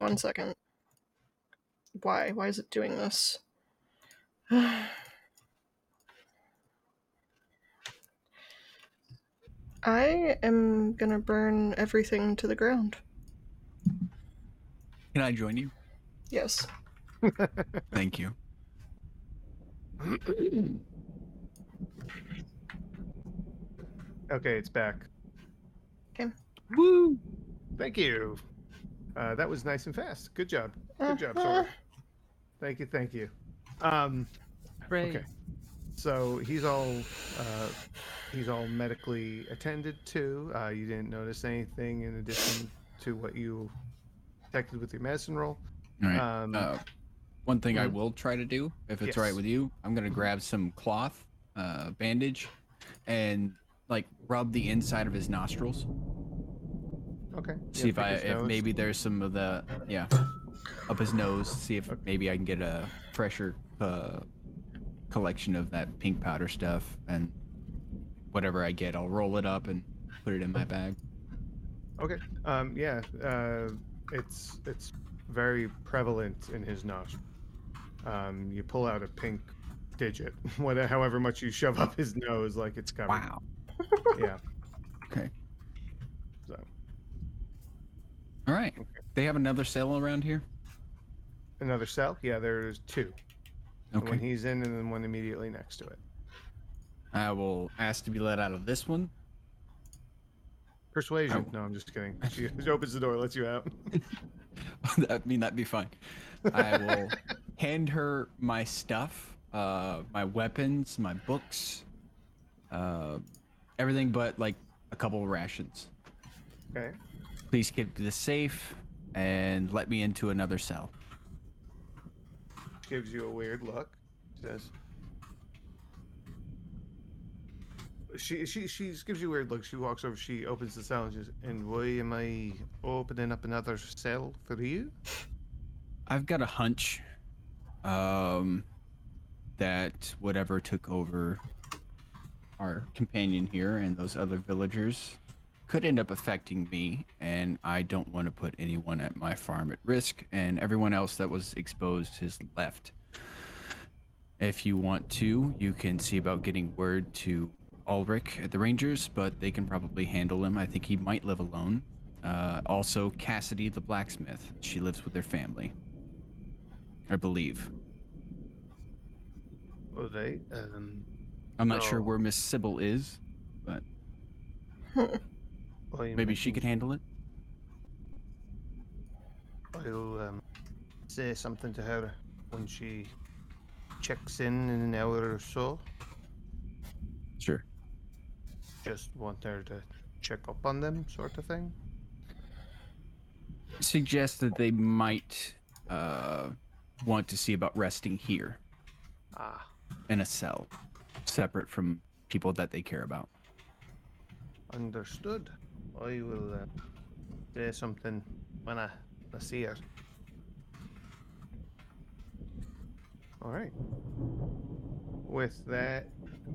One second. Why? Why is it doing this? I am gonna burn everything to the ground. Can I join you? Yes. Thank you. okay, it's back. Okay. Woo! Thank you. Uh, that was nice and fast. Good job. Good job, Sora. Thank you, thank you. Um, Hooray. Okay. so he's all uh, he's all medically attended to. Uh, you didn't notice anything in addition to what you detected with your medicine roll. All right. Um, uh, one thing I will try to do, if it's all right Yes. with you, I'm gonna grab some cloth, uh, bandage, and like rub the inside of his nostrils. Okay. See Yeah, if I if nose. maybe there's some of the yeah up his nose. See if maybe I can get a fresher uh, collection of that pink powder stuff and whatever I get, I'll roll it up and put it in my bag. Okay. Um, yeah. Uh, it's it's very prevalent in his nostril. Um, you pull out a pink digit, whatever, however much you shove up his nose, like it's covered. Wow. Yeah. Okay. So All right. They have another cell around here. another cell. Yeah, there's two. The Okay. One he's in, and then one immediately next to it. I will ask to be let out of this one. Persuasion. No, I'm just kidding. She, opens the door, lets you out. I mean, that'd be fine. I will hand her my stuff, uh, my weapons, my books, uh, everything but like a couple of rations. Okay. Please keep the safe and let me into another cell. Gives you a weird look. Says. She she she gives you a weird look. She walks over. She opens the cell and says, "And why am I opening up another cell for you?" I've got a hunch um, that whatever took over our companion here and those other villagers could end up affecting me, and I don't want to put anyone at my farm at risk, and everyone else that was exposed has left. If you want to, you can see about getting word to Ulrich at the Rangers, but they can probably handle him. I think he might live alone. Uh, also, Cassidy the blacksmith. She lives with their family. I believe. Oh, they. Um. I'm not sure where Miss Sybil is, but maybe she could handle it. I'll um, say something to her when she checks in in an hour or so. Sure. Just want her to check up on them, sort of thing. Suggest that they might uh, want to see about resting here Ah, in a cell, separate from people that they care about. understood. I will uh, say something when I, I see her. All right. With that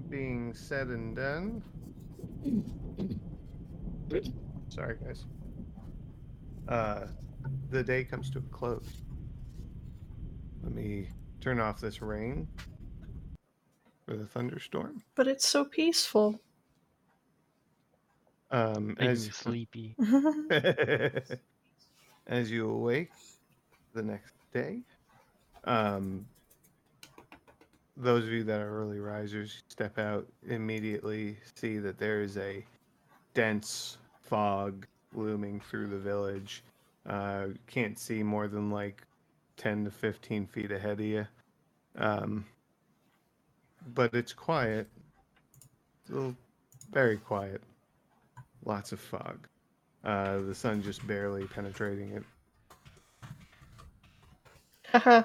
being said and done. Sorry, guys. Uh, the day comes to a close. Let me turn off this rain for the thunderstorm. But it's so peaceful. Um, as me sleepy. as you awake the next day, um, those of you that are early risers step out immediately, see that there is a dense fog looming through the village. Uh, can't see more than like 10 to 15 feet ahead of you. Um, but it's quiet. Still very quiet. Lots of fog. Uh, the sun just barely penetrating it. Haha.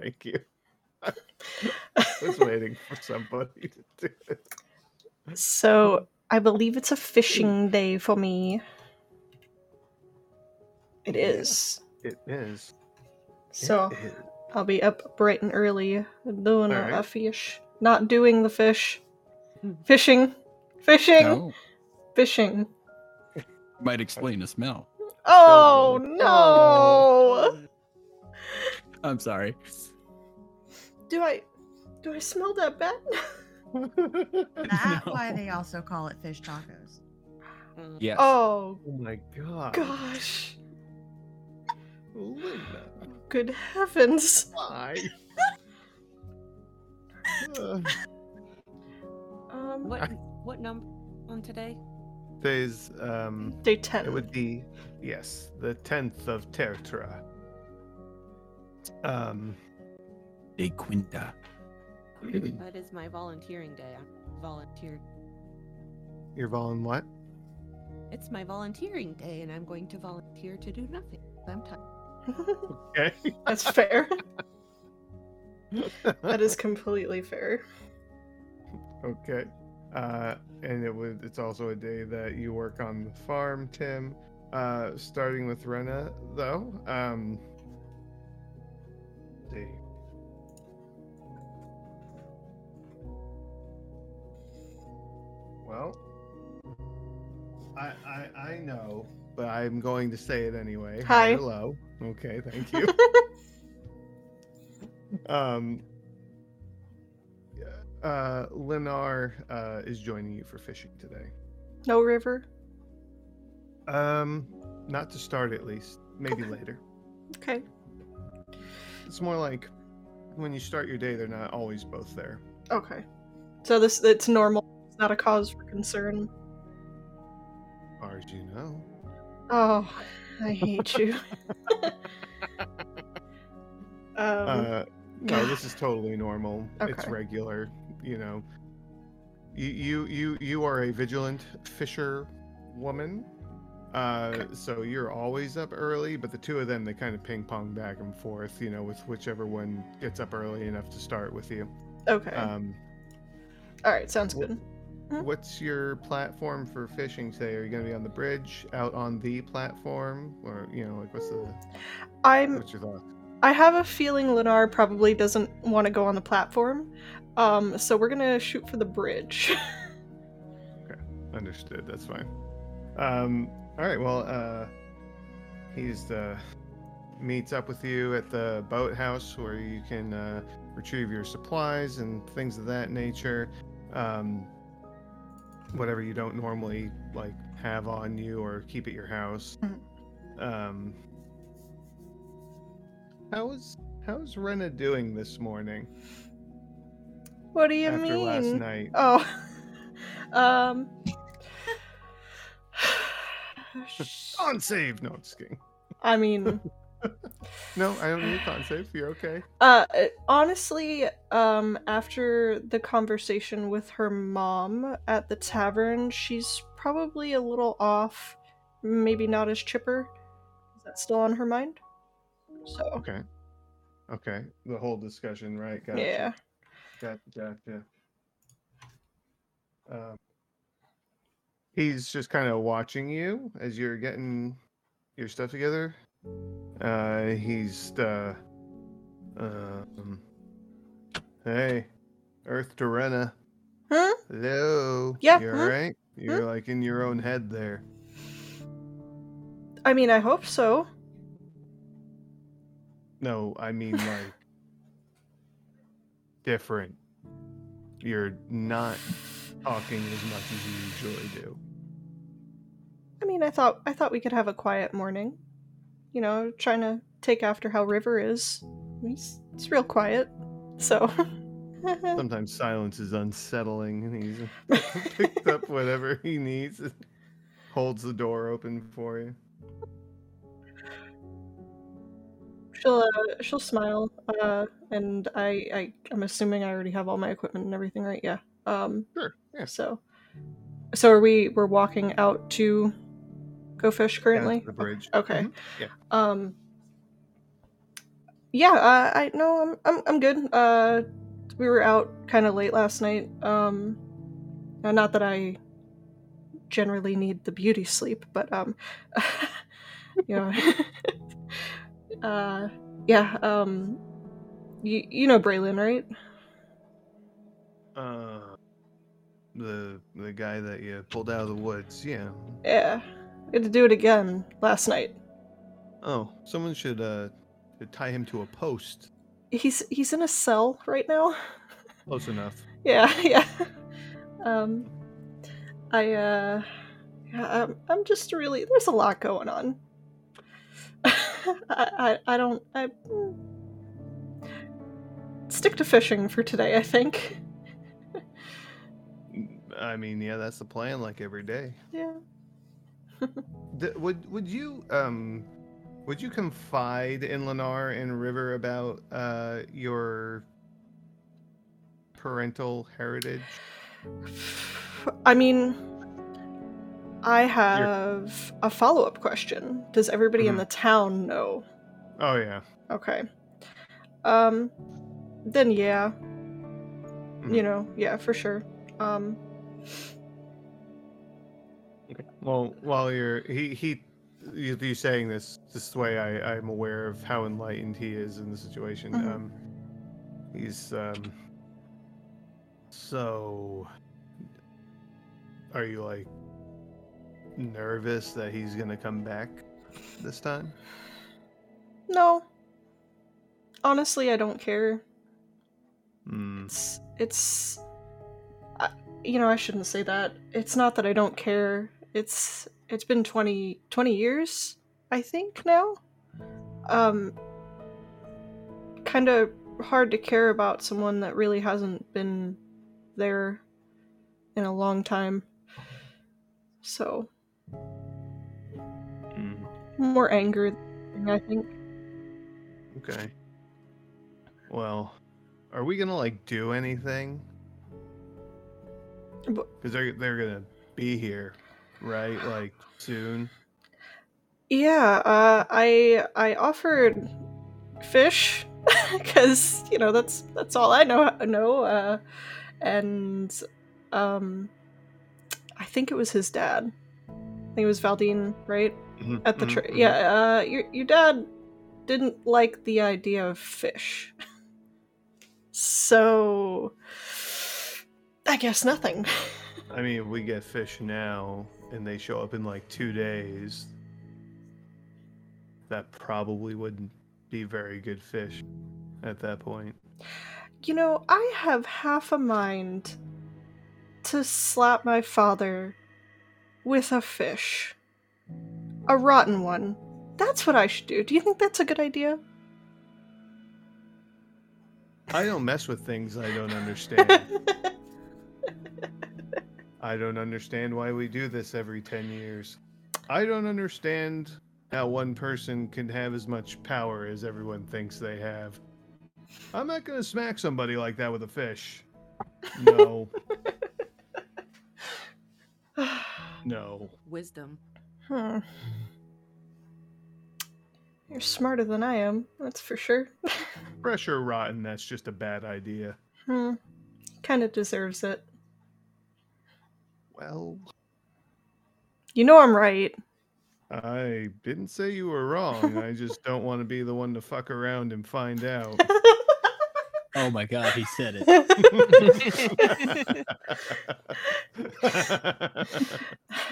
Thank you. I was waiting for somebody to do it. so I believe it's a fishing day for me. It is. It is. So It is. I'll be up bright and early doing a, a fish. Not doing the fish. Fishing. Fishing. No, Fishing. might explain the smell. Oh Oh. no! I'm sorry. Do I do I smell that bad? That's No. why they also call it fish tacos. Yes. oh oh my god. gosh. Linda, Good heavens. why? Um, what what number on today? Today's um, Day 10. it would be yes, the tenth of Tertra. Um, De Quinta. That is my volunteering day. I volunteered. you're volun what? It's my volunteering day, and I'm going to volunteer to do nothing. I'm tired. Okay. That's fair. that is completely fair. Okay. Uh, and it would it's also a day that you work on the farm, Tim. Uh, starting with Rena though. Um see. Well, I, I I know, but I'm going to say it anyway. Hi. Hello. Okay, thank you. um uh Linar uh is joining you for fishing today. No river? Um not to start at least, maybe Okay. later. Okay. It's more like when you start your day they're not always both there. Okay. So this it's normal. It's not a cause for concern. As far as you know. Oh, I hate you. um, Uh no, this is totally normal. It's regular, you know. You you you you are a vigilant fisher woman. Uh, Okay. so you're always up early, but the two of them they kind of ping pong back and forth, you know, with whichever one gets up early enough to start with you. okay. Um, All right. Sounds good. Mhm. What's your platform for fishing today? Are you going to be on the bridge, out on the platform, or you know, like what's the I'm. what's your thought? I have a feeling Lenar probably doesn't want to go on the platform. Um. So we're gonna shoot for the bridge. Okay, understood. That's fine. Um, all right. Well, uh, he's uh, meets up with you at the boathouse where you can uh, retrieve your supplies and things of that nature. Um, whatever you don't normally like have on you or keep at your house. Um, how's how's Rena doing this morning what do you after mean? last night? Oh. um. On save. No, I'm just kidding. I mean, No, I don't need a con save. You're okay. uh, honestly, um, after the conversation with her mom at the tavern, she's probably a little off. Maybe not as chipper. Is that still on her mind? So, Okay. Okay. The whole discussion, right? Gotcha. yeah. Gotcha. Gotcha. Um, he's just kind of watching you as you're getting your stuff together. Uh, he's uh, um, hey, Earth to Rena. Huh? Hello. Yeah, You huh? alright? You're like in your own head there. I mean, I hope so. No, I mean like different. You're not talking as much as you usually do. I mean, I thought I thought we could have a quiet morning. You know, trying to take after how River is. He's, he's real quiet. So. Sometimes silence is unsettling, and he's picked up whatever he needs, and holds the door open for you. She'll uh, she'll smile. Uh, and I, I I'm assuming I already have all my equipment and everything, right? Yeah. Um. Sure. Yeah. So. So are we? We're walking out to go fish currently. To the bridge. Okay. Mhm, yeah. Um. Yeah, uh, I no, I'm I'm I'm good. Uh, we were out kind of late last night. Um, not that I generally need the beauty sleep, but um, you know, uh, yeah. Um, you you know Braylin, right? Uh, the the guy that you pulled out of the woods. Yeah. Yeah, we had to do it again last night. Oh, someone should uh should tie him to a post. He's he's in a cell right now. Close enough. yeah yeah um i uh yeah, I'm, I'm just really there's a lot going on I, I i don't i stick to fishing for today, I think. I mean, yeah, that's the plan. Like every day. Yeah. Th- would would you um would you confide in Lennar and River about uh your parental heritage? I mean, I have a follow up question. Does everybody in Mhm. the town know? Oh yeah. Okay. Um, then yeah, you Mhm. know, yeah, for sure. Um, Well, while you're he he you, you saying this this way, I I'm aware of how enlightened he is in the situation. Mhm. Um, he's um. So, are you like nervous that he's gonna come back this time? no. Honestly, I don't care. Hmm. It's it's I, you know, I shouldn't say that. It's not that I don't care. It's it's been 20 20 years, I think now. Um kind of hard to care about someone that really hasn't been there in a long time. So, Mm, more anger, I think. okay. Well, are we gonna like do anything? Because they're they're gonna be here, right? Like soon. Yeah, uh, I I offered fish because you know that's that's all I know know, uh, and um, I think it was his dad. I think it was Valdine, right? Mhm, At the mhm, tra- mhm. yeah, uh, your your dad didn't like the idea of fish, so I guess nothing. I mean, if we get fish now and they show up in like two days, that probably wouldn't be very good fish at that point. You know, I have half a mind to slap my father with a fish. A rotten one. That's what I should do. Do you think that's a good idea? I don't mess with things I don't understand. I don't understand why we do this every 10 years. I don't understand how one person can have as much power as everyone thinks they have. I'm not going to smack somebody like that with a fish. No, no. Wisdom. hmm. You're smarter than I am, that's for sure. Fresh or rotten, that's just a bad idea. hmm. Kind of deserves it. Well, You know I'm right. I didn't say you were wrong. I just don't want to be the one to fuck around and find out. Oh my god, he said it.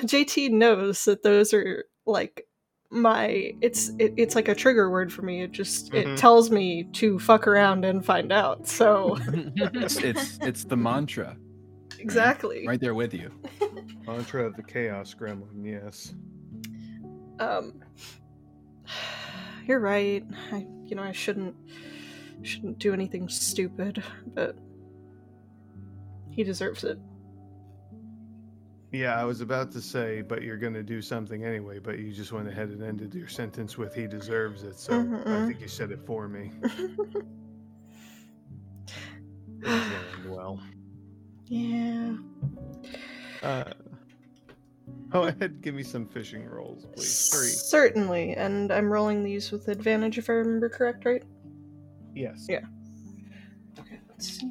JT knows that those are like my it's it, it's like a trigger word for me. It just Mhm. it tells me to fuck around and find out. So It's it's, it's the mantra exactly. right there with you. Mantra of the Chaos Gremlin, yes. Um You're right. I you know I shouldn't shouldn't do anything stupid, but he deserves it. Yeah, I was about to say, but you're going to do something anyway, but you just went ahead and ended your sentence with he deserves it. So I Mhm. think you said it for me. Well. yeah. Uh, go ahead, give me some fishing rolls, please. Three. Certainly, and I'm rolling these with advantage if I remember correct, right? Yes. Yeah. Okay, let's see.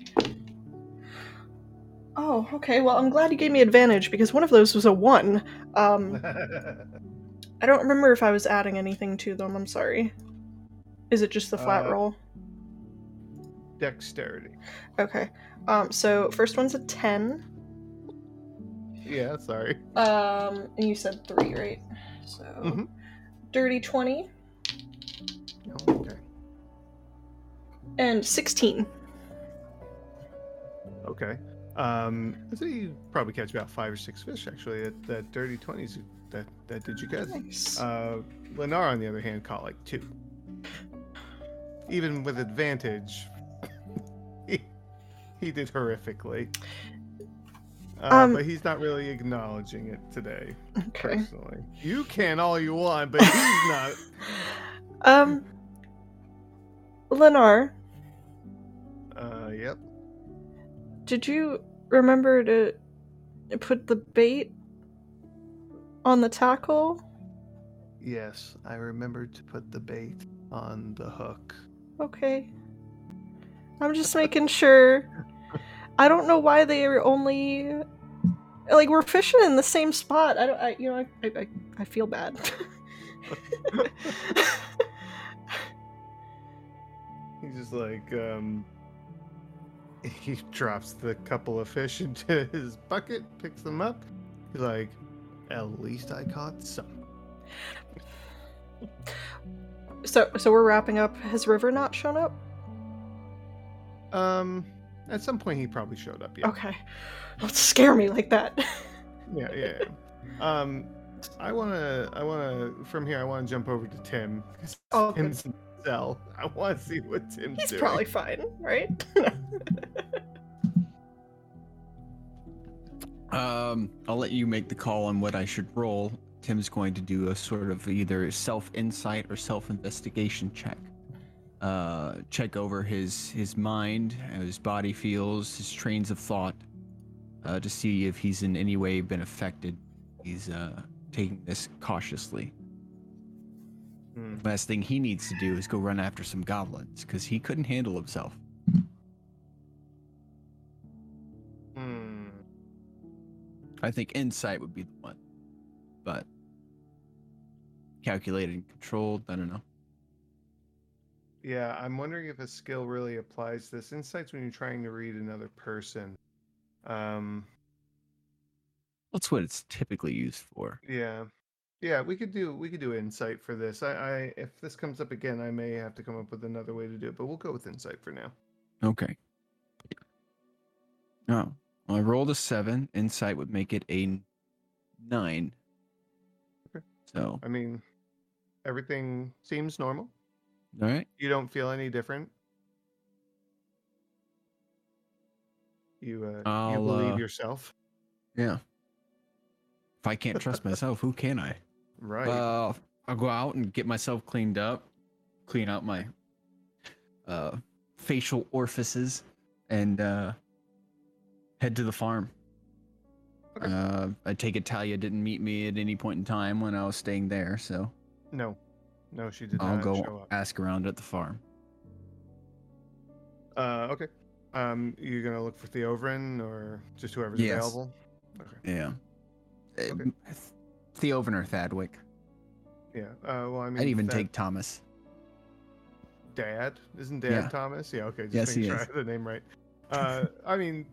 Oh, okay. Well, I'm glad you gave me advantage because one of those was a one. Um, I don't remember if I was adding anything to them. I'm sorry. Is it just the flat Uh, roll? Dexterity. Okay. Um, so first one's a ten. Yeah, sorry. Um, and you said three, right? So Mhm. dirty twenty and sixteen. Okay. Um, I think you probably catch about five or six fish actually. At that dirty twenties, that that did you good. Nice. Uh, Lennar, on the other hand, caught like two. Even with advantage, he did horrifically. Uh, Um, but he's not really acknowledging it today, Okay. personally. You can all you want, but he's not. Um, Lennar, Uh, yep. did you remember to put the bait on the tackle? Yes, I remembered to put the bait on the hook. Okay. I'm just making sure. I don't know why they are only like we're fishing in the same spot. I don't. I you know I I, I, I feel bad. He's just like, um, he drops the couple of fish into his bucket, picks them up. He's like, at least I caught some. so so we're wrapping up. Has River not shown up? Um, at some point he probably showed up. Yeah, Okay. Don't scare me like that. yeah, yeah. yeah. Um, I wanna, I wanna, from here, I wanna jump over to Tim. Oh. Tim's in the cell. I want to see what Tim's He's doing. probably fine, right? Um, I'll let you make the call on what I should roll. Tim's going to do a sort of either self insight or self investigation check. Uh, check over his his mind, how his body feels, his trains of thought, uh, to see if he's in any way been affected. He's uh, taking this cautiously. Hmm. Last thing he needs to do is go run after some goblins because he couldn't handle himself. Hmm. I think insight would be the one, but calculated and controlled. I don't know. Yeah, I'm wondering if a skill really applies this. Insights when you're trying to read another person. Um, That's what it's typically used for. yeah, yeah, we could do we could do insight for this. I, I if this comes up again, I may have to come up with another way to do it, but we'll go with insight for now. Okay. Oh, well, I rolled a seven. Insight would make it a nine. Okay. So, I mean, everything seems normal. all right. You don't feel any different. You uh, you I'll, believe uh, yourself, Yeah. If I can't trust myself, who can I? Right? Uh, I'll go out and get myself cleaned up, clean out my uh, facial orifices, and uh, head to the farm. Okay. Uh, I take it Talia didn't meet me at any point in time when I was staying there, so no, no, she did I'll not show go ask around at the farm. Uh, okay. Um, you gonna look for Theovrin or just whoever's Yes. available? Okay. Yeah. Okay. Theovrin or Thadwick. Yeah. Uh, well, I mean, I'd even that take Thomas. Dad. Isn't Dad Yeah. Thomas? Yeah. Okay. Just Yes, making he sure I is. have the name right. Uh, I mean,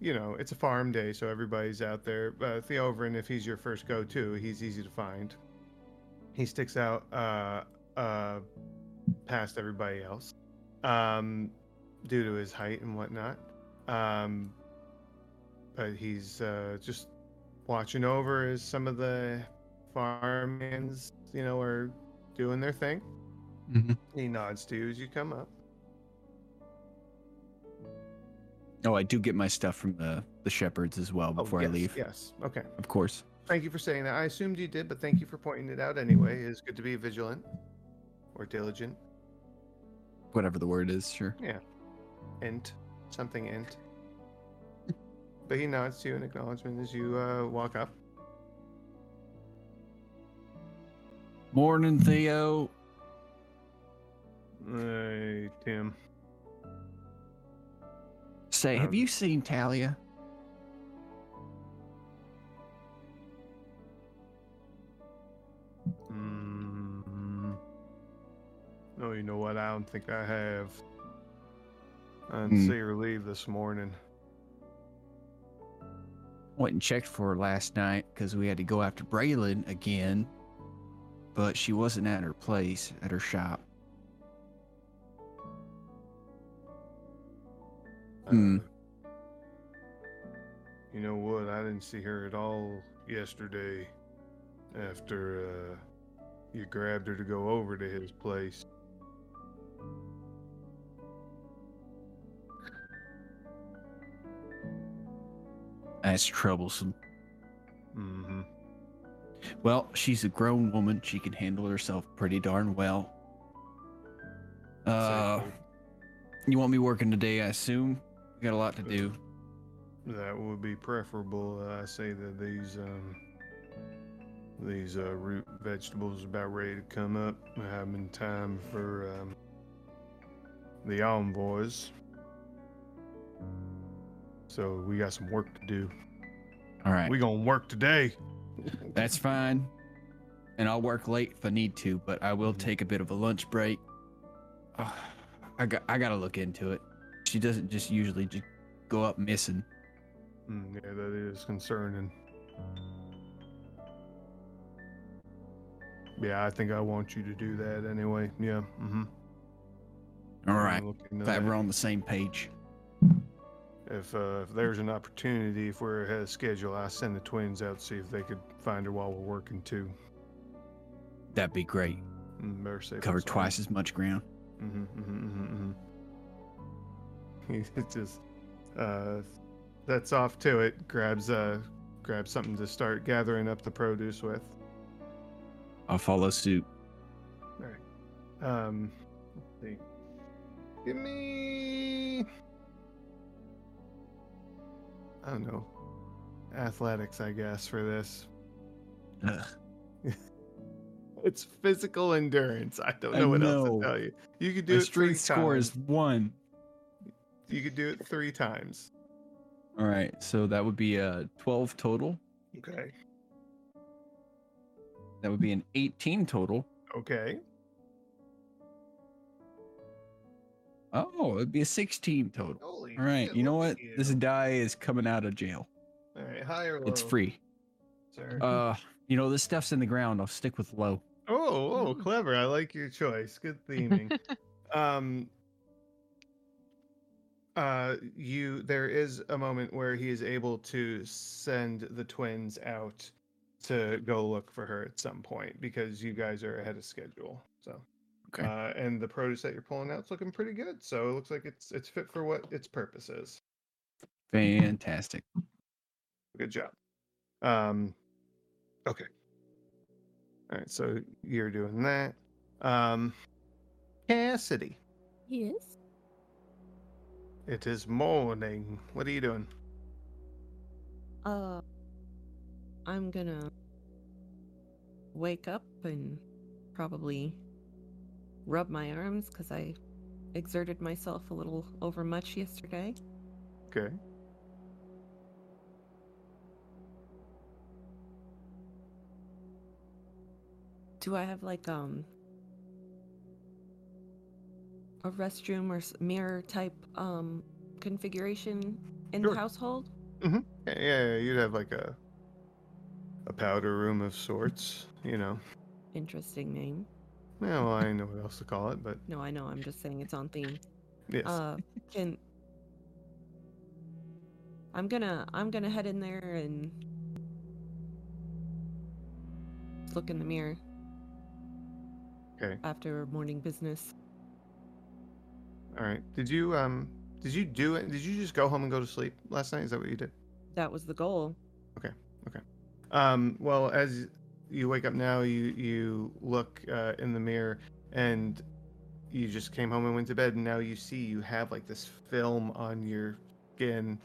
you know, it's a farm day, so everybody's out there. Uh, Theovrin, if he's your first go-to, he's easy to find. He sticks out uh, uh, past everybody else um, due to his height and whatnot. Um, but he's uh, just watching over as some of the farm hands, you know, are doing their thing. Mm-hmm. He nods to you as you come up. Oh, I do get my stuff from the the shepherds as well Oh, before yes, I leave. Yes. Okay. Of course. Thank you for saying that. I assumed you did, but thank you for pointing it out anyway. It's good to be vigilant or diligent. Whatever the word is, sure. Yeah. Int. Something int. But he nods to you in acknowledgement as you uh, walk up. Morning, Theo. Hey, Tim. Say, have Um, you seen Talia? Mm, no, you know what? I don't think I have. I didn't Hmm. see her leave this morning. Went and checked for her last night because we had to go after Braylin again, but she wasn't at her place, at her shop. Hmm. Uh, you know what? I didn't see her at all yesterday after uh, you grabbed her to go over to his place. That's troublesome. Mm-hmm. Well, she's a grown woman. She can handle herself pretty darn well. Uh, you want me working today? I assume. You got a lot to do. That would be preferable. Uh, I say that these um, these uh, root vegetables are about ready to come up. I have in time for um, the envoys. So we got some work to do. All right. We gonna work today. That's fine. And I'll work late if I need to, but I will Mhm. take a bit of a lunch break. Ah, I got I gotta look into it. She doesn't just usually just go up missing. Mm, yeah, that is concerning. Yeah, I think I want you to do that anyway. Yeah. Mm-hmm. All right. Glad uh, we're on the same page. If, uh, if there's an opportunity, if we're ahead of schedule, I send the twins out to see if they could find her while we're working too. That'd be great. Mm, safe than Cover twice as much ground. Mm-hmm, mm-hmm, mm-hmm, mm-hmm. Just uh, that's off to it. Grabs uh, grabs something to start gathering up the produce with. I'll follow suit. All right. Um, let's see. Give me. I don't know. Athletics, I guess, for this. It's physical endurance. I don't I know what else to tell you. You could do My it three strength score times. is one. You could do it three times. All right, so that would be a 12 total. Okay. That would be an 18 total. Okay. Oh, it'd be a 16 total. Holy All right, shit, you know look what? at This you. die is coming out of jail. All right, high or low? It's free. Sir. Uh, you know, this stuff's in the ground. I'll stick with low. oh, oh, Mm. clever. I like your choice. Good theming. um uh you there is a moment where he is able to send the twins out to go look for her at some point because you guys are ahead of schedule. So Okay. uh and the produce that you're pulling out's looking pretty good. So it looks like it's it's fit for what its purpose is. Fantastic. Good job. Um, okay. All right, so you're doing that. Um, Cassidy, Yes. it is morning. What are you doing? Uh, I'm gonna wake up and probably rub my arms because I exerted myself a little overmuch yesterday. Okay. Do I have like um a restroom or mirror type um configuration in Sure. the household? Yeah, yeah, yeah, you'd have like a a powder room of sorts, you know. Interesting name. Yeah, well, I don't know what else to call it, but No, I know. I'm just saying it's on theme. yes. Uh, can I'm gonna I'm gonna head in there and look in the mirror okay. after morning business. All right. Did you um did you do it? Did you just go home and go to sleep last night? Is that what you did? That was the goal. Okay. Okay. Um, well, as you wake up now, you you look uh, in the mirror, and you just came home and went to bed, and now you see you have like this film on your skin.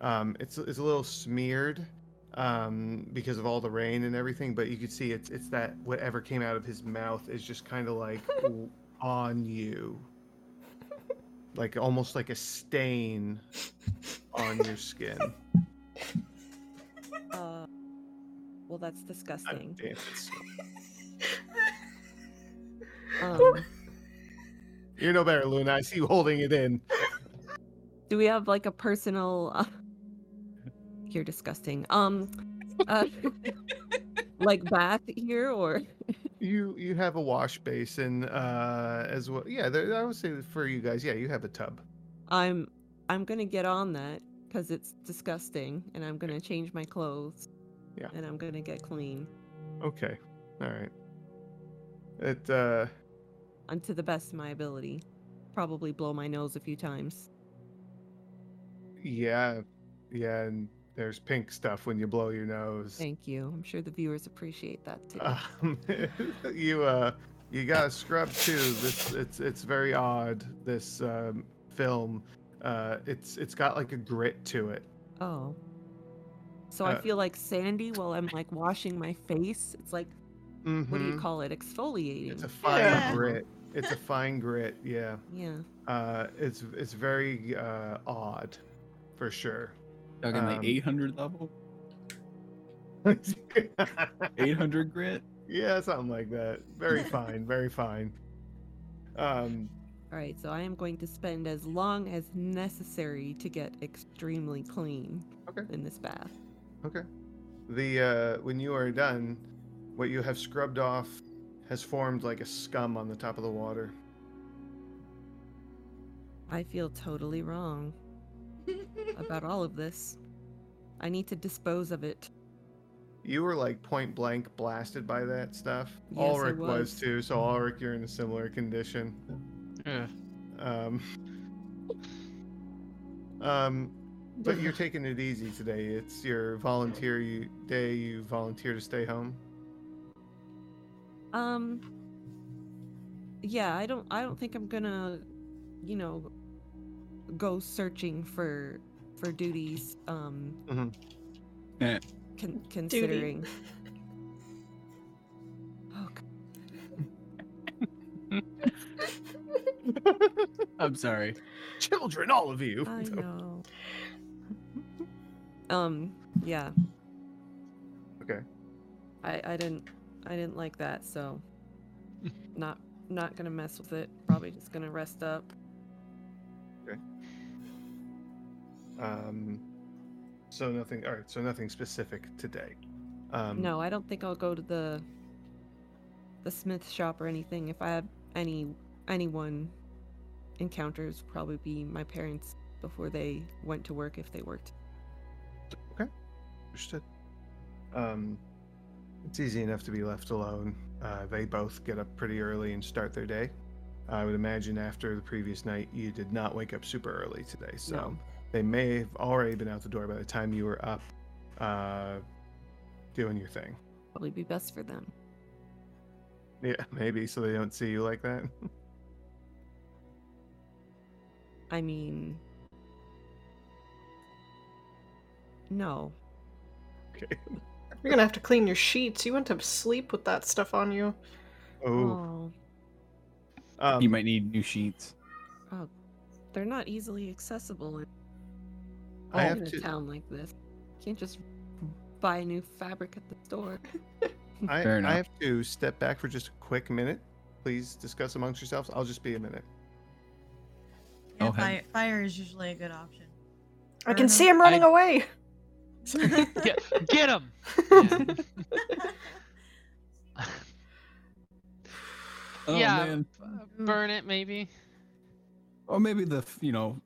Um, it's it's a little smeared um, because of all the rain and everything, but you could see it's it's that whatever came out of his mouth is just kind of like on you, like almost like a stain on your skin. Uh, well, that's disgusting. Um, You're no better, Luna. I see you holding it in. do we have like a personal? Uh... You're disgusting. Um, uh, like bath here or? You you have a wash basin uh, as well. Yeah, there, I would say for you guys, yeah, you have a tub. I'm I'm gonna get on that because it's disgusting, and I'm gonna change my clothes. Yeah. And I'm gonna get clean, Okay, all right. It uh, and to the best of my ability. Probably blow my nose a few times. yeah, yeah, and there's pink stuff when you blow your nose. Thank you. I'm sure the viewers appreciate that too. Um, you uh, you got to scrub too. This it's it's very odd. This um, film, uh, it's it's got like a grit to it. oh. So I uh, feel like sandy while I'm like washing my face. It's like what do you Mhm. call it? Exfoliating. It's a fine Yeah. grit. It's a fine grit. Yeah. yeah. Uh, it's it's very uh, odd, for sure. Talking like Um, 800 level, 800 grit. yeah, something like that. Very fine. Very fine. Um, All right, so I am going to spend as long as necessary to get extremely clean Okay. in this bath. Okay. The uh, when you are done, what you have scrubbed off has formed like a scum on the top of the water. I feel totally wrong about all of this. I need to dispose of it. You were like point blank blasted by that stuff. Yes, I Ulrich was. was. too. So Ulrich, you're in a similar condition. Yeah. Um, um, but you're taking it easy today. It's your volunteer you, day. You volunteer to stay home. Um Yeah, I don't I don't think I'm going to you know go searching for for duties um Mhm. Eh. con- considering Oh, g- I'm sorry. Children, all of you. I know. Um, yeah. Okay. I I didn't I didn't like that, so not not gonna mess with it. Probably just gonna rest up. Okay. Um, so nothing. All right. So nothing specific today. Um, no, I don't think I'll go to the the smith shop or anything. If I have any anyone encounters, probably be my parents before they went to work if they worked. Understood. Um, it's easy enough to be left alone. Uh, they both get up pretty early and start their day. I would imagine after the previous night, you did not wake up super early today, so No. they may have already been out the door by the time you were up, uh, doing your thing. Probably be best for them. Yeah, maybe so they don't see you like that. I mean, no. Okay. You're gonna have to clean your sheets. You went to sleep with that stuff on you. Oh, um, you might need new sheets. Oh, they're not easily accessible in, I have in a to. town like this. You can't just buy new fabric at the store. I, Fair I have to step back for just a quick minute. Please discuss amongst yourselves. I'll just be a minute. Yeah, fire, fire is usually a good option. I can Burn see 'em. him running I- away. Get, get him! Oh yeah, man. uh, burn it maybe. Or maybe the you know,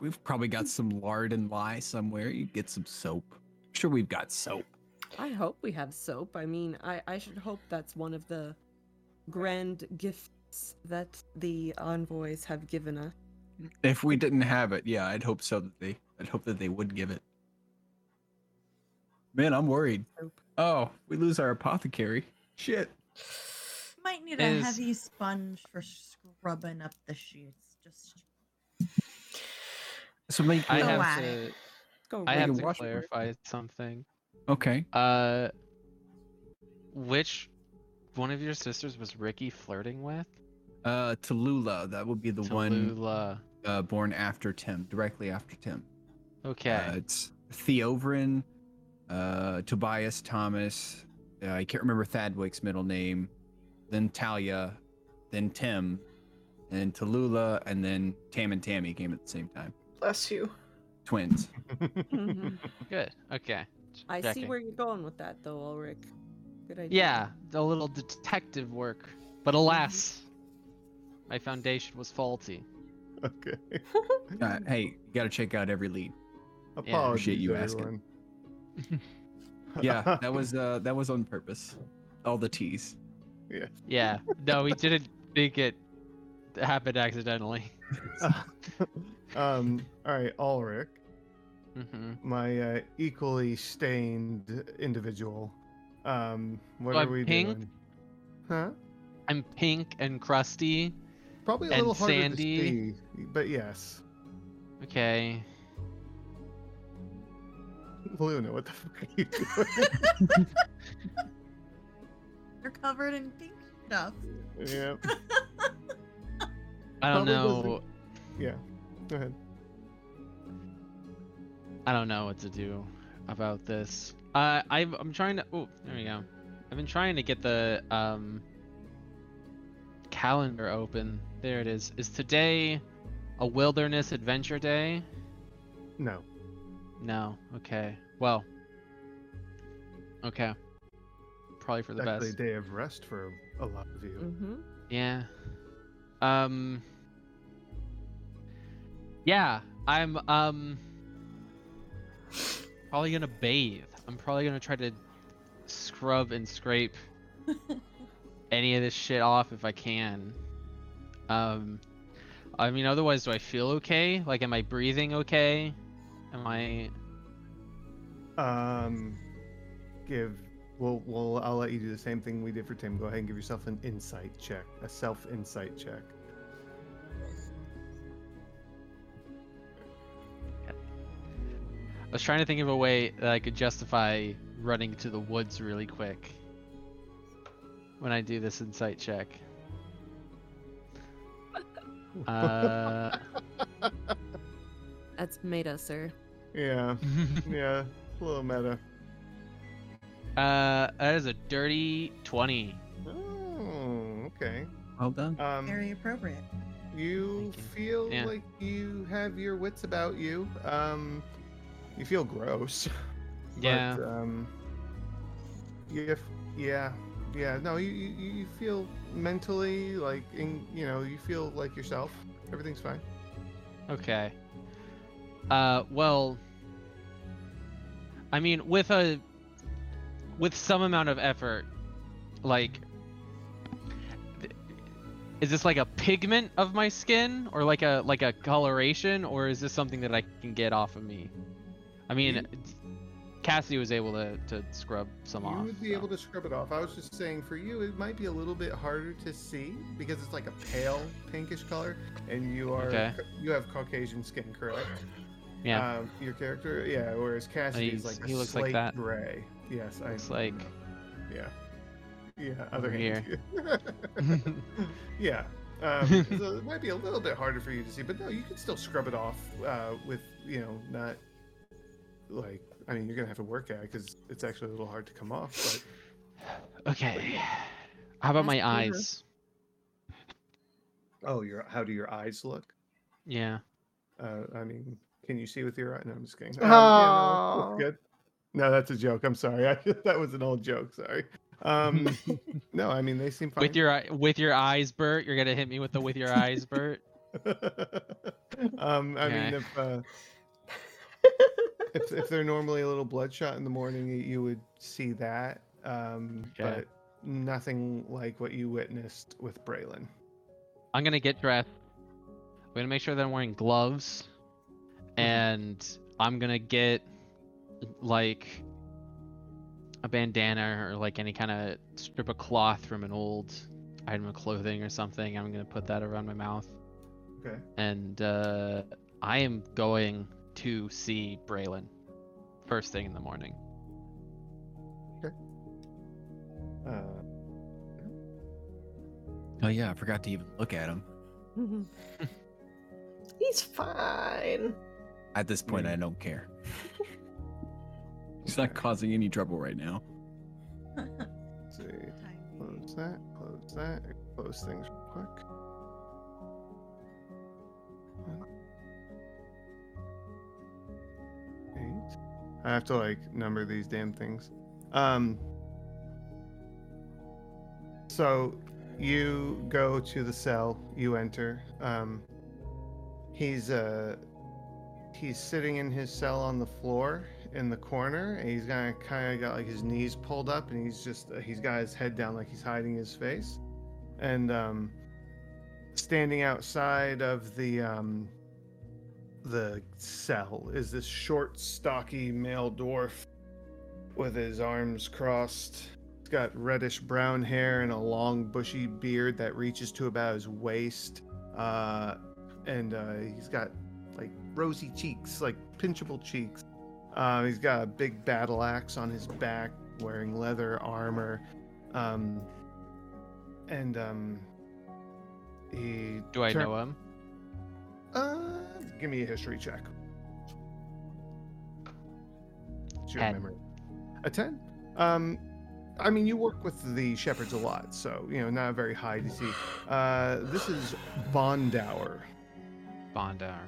we've probably got some lard and lye somewhere. You get some soap. sure, we've got soap. I hope we have soap. I mean, I, I should hope that's one of the grand gifts that the envoys have given us. If we didn't have it, yeah, I'd hope so that they. I'd hope that they would give it. Man, I'm worried. Oh, we lose our apothecary. Shit. Might need a Is- heavy sponge for scrubbing up the sheets. Just So make I Go have at to. it. Go I Make have a to wash break. clarify something. okay. Uh, which one of your sisters was Ricky flirting with? Uh, Tallulah, that would be the one Tallulah. uh, born after Tim, directly after Tim. Okay. Uh, it's Theovrin, uh, Tobias Thomas. Uh, I can't remember Thadwick's middle name. Then Talia, then Tim, and Tallulah, and then Tam and Tammy came at the same time. Bless you. Twins. Mhm. Good. Okay. I see where you're going with that, though, Ulrich. Good idea. Yeah, a little detective work. But alas, my foundation was faulty. okay. Uh, hey, you gotta check out every lead. Apologies, appreciate you asking. Everyone. Yeah, that was uh, that was on purpose. All the T's. Yeah. Yeah. No, we didn't think it happened accidentally. um. All right, Ulrich. hmm my uh, equally stained individual. Um, what I'm are we pink? doing? Huh? I'm pink and crusty. Probably a And little harder sandy. to see, but yes. Okay. Luna, what the fuck are you doing? You're covered in pink stuff. yeah, I don't Probably know. doesn't- yeah. Go ahead. I don't know what to do about this. Uh, I've, I'm trying to. Oh, there we go. I've been trying to get the um calendar open. There it is. Is today a wilderness adventure day? No. No. Okay. Well. Okay. Probably for the It's actually best. a day of rest for a lot of you. Mm-hmm. Yeah. Um. Yeah, I'm um. Probably gonna bathe. I'm probably gonna try to scrub and scrape any of this shit off if I can. Um. I mean, otherwise, do I feel okay? Like, am I breathing okay? Am I? Um, give. We'll, we'll. I'll let you do the same thing we did for Tim. Go ahead and give yourself an insight check, a self insight check. I was trying to think of a way that I could justify running to the woods really quick when I do this insight check. Uh, That's meta, sir. Yeah, yeah, a little meta. uh, that is a dirty 20. Oh, okay. Well done. Um, Very appropriate. you you. feel Yeah. like you have your wits about you. Um, you feel gross. Yeah. But, um, you, f- yeah, yeah. No, you, you you feel mentally like in you know you feel like yourself. Everything's fine. Okay. Uh, well, I mean, with a with some amount of effort, like, is this like a pigment of my skin, or like a like a coloration, or is this something that I can get off of me? I mean, Cassidy was able to to scrub some you off. You would be so- able to scrub it off. I was just saying for you, it might be a little bit harder to see because it's like a pale pinkish color, and you are Okay. you have Caucasian skin, correct? Yeah. Um, your character, yeah. Whereas Cassidy is he's- like a he looks like slate that. gray. Yes, I. Looks like- Yeah. Yeah. Other Over hand. yeah. Um, so it might be a little bit harder for you to see, but no, you can still scrub it off uh, with you know not like I mean you're gonna have to work at it because it's actually a little hard to come off. okay. How about my That's clever. eyes? But oh, your how do your eyes look? Yeah. Uh, I mean, can you see with your eye? No, I'm just kidding. Um, yeah, no, Aw. that's good. No, that's a joke. I'm sorry. I, that was an old joke. Sorry. Um, no, I mean they seem fine. With your eye- with your eyes, Bert. You're gonna hit me with the with your eyes, Bert. um, I mean, if, uh, if if they're normally a little bloodshot in the morning, you, you would see that. Um, Okay. but nothing like what you witnessed with Braylin. I'm gonna get dressed. I'm gonna make sure that I'm wearing gloves, and I'm gonna get like a bandana or like any kind of strip of cloth from an old item of clothing or something. I'm gonna put that around my mouth, Okay. and uh, I am going to see Braylin first thing in the morning. Uh, Oh yeah, I forgot to even look at him. He's fine. At this point, Mm. I don't care. He's not causing any trouble right now. let's see. Close that. Close that. Close things real quick. Eight. I have to like number these damn things. Um. So you go to the cell. You enter. Um. He's uh. He's sitting in his cell on the floor in the corner, and he's got kind of got like his knees pulled up, and he's just uh, he's got his head down like he's hiding his face, and um, standing outside of the um, the cell is this short, stocky male dwarf with his arms crossed. He's got reddish brown hair and a long, bushy beard that reaches to about his waist. Uh, and uh, he's got rosy cheeks, like pinchable cheeks. Uh, he's got a big battle axe on his back, wearing leather armor. Um, and um, he. Do I turn- know him? Uh, give me a history check. It's your Ten. memory. A ten. Um, I mean, you work with the shepherds a lot, so you know not very high DC. Uh, this is Bondour. Bondar.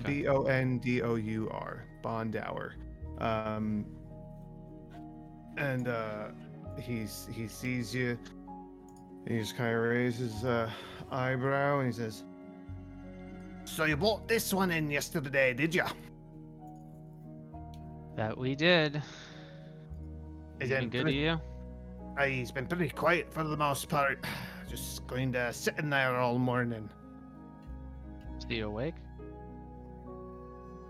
Okay. B O N D O U R. Bondour. Um, and uh, he's he sees you. He just kind of raises his uh, eyebrow and he says, "So you bought this one in yesterday, did you?" That we did. Is Been good to you? Aye, he's been pretty quiet for the most part. Just going to sitting there all morning. Is he awake?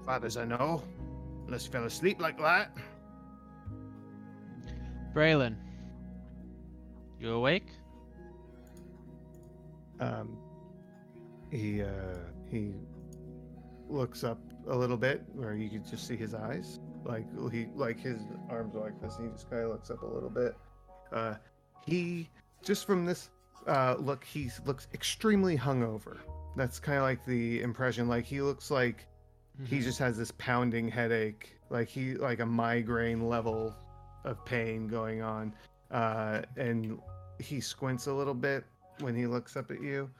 Far as I know, unless you fell asleep like that. Braylin. You awake? Um, he uh, he looks up a little bit, where you could just see his eyes, like he like his arms are like this. And he just kind of looks up a little bit. Uh, he just from this uh, look, he looks extremely hungover. That's kind of like the impression. Like he looks like he Mhm. just has this pounding headache, like he like a migraine level of pain going on, uh, and he squints a little bit when he looks up at you,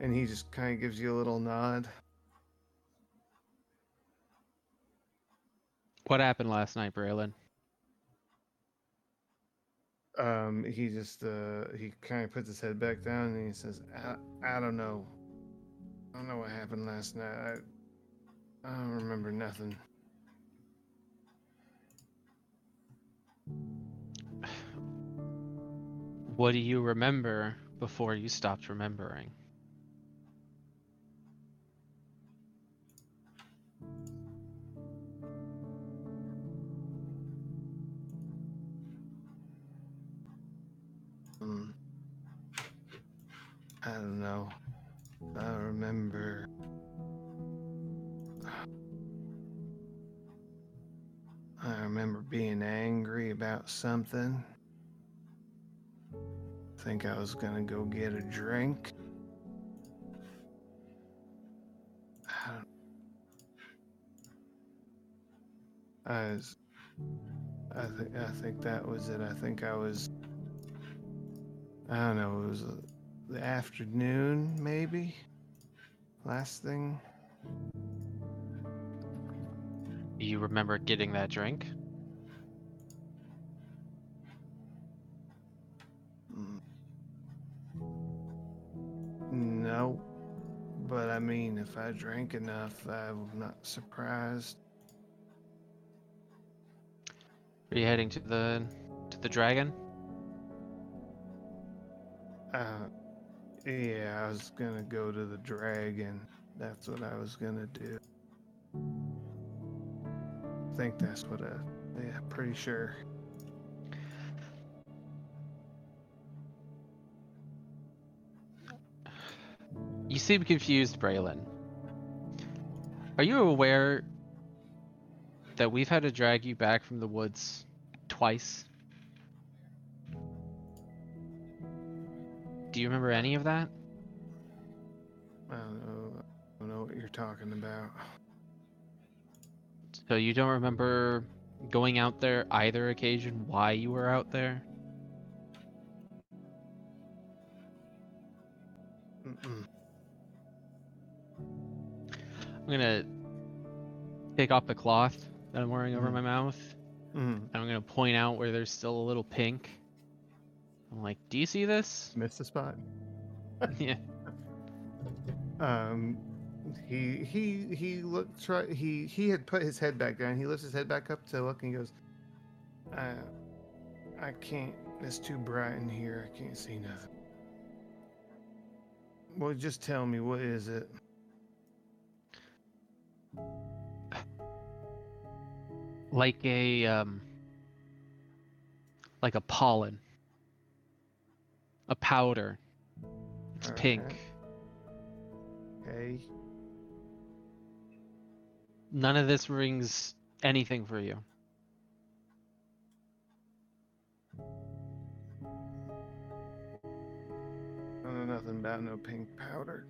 and he just kind of gives you a little nod. What happened last night, Braylin? Um, he just uh, he kind of puts his head back down and he says, "I, I don't know, I don't know what happened last night. I, don't remember nothing." What do you remember before you stopped remembering? Hmm. I don't know. I remember. I remember being angry about something. Think I was gonna go get a drink. I I was. I think I think that was it. I think I was. I don't know. It was uh, the afternoon, maybe. Last thing. Do you remember getting that drink? Mm. No, but I mean, if I drank enough, I'm not surprised. Are you heading to the to the dragon? Uh, yeah, I was gonna go to the dragon. That's what I was gonna do. I think that's what I. Yeah, pretty sure. You seem confused, Braylin. Are you aware that we've had to drag you back from the woods twice? Do you remember any of that? I don't know. I don't know what you're talking about. So you don't remember going out there either occasion why you were out there? Mm-mm. I'm gonna take off the cloth that I'm wearing over Mhm. my mouth, Mm. and I'm gonna point out where there's still a little pink. I'm like, do you see this? Missed a spot. yeah. Um, he he he looked. Try, he he had put his head back down. He lifts his head back up to look, and he goes, "I I can't. It's too bright in here. I can't see nothing." Well, just tell me what is it? like a um like a pollen a powder it's Alright. pink Okay. None of this rings anything for you I know nothing about no pink powder.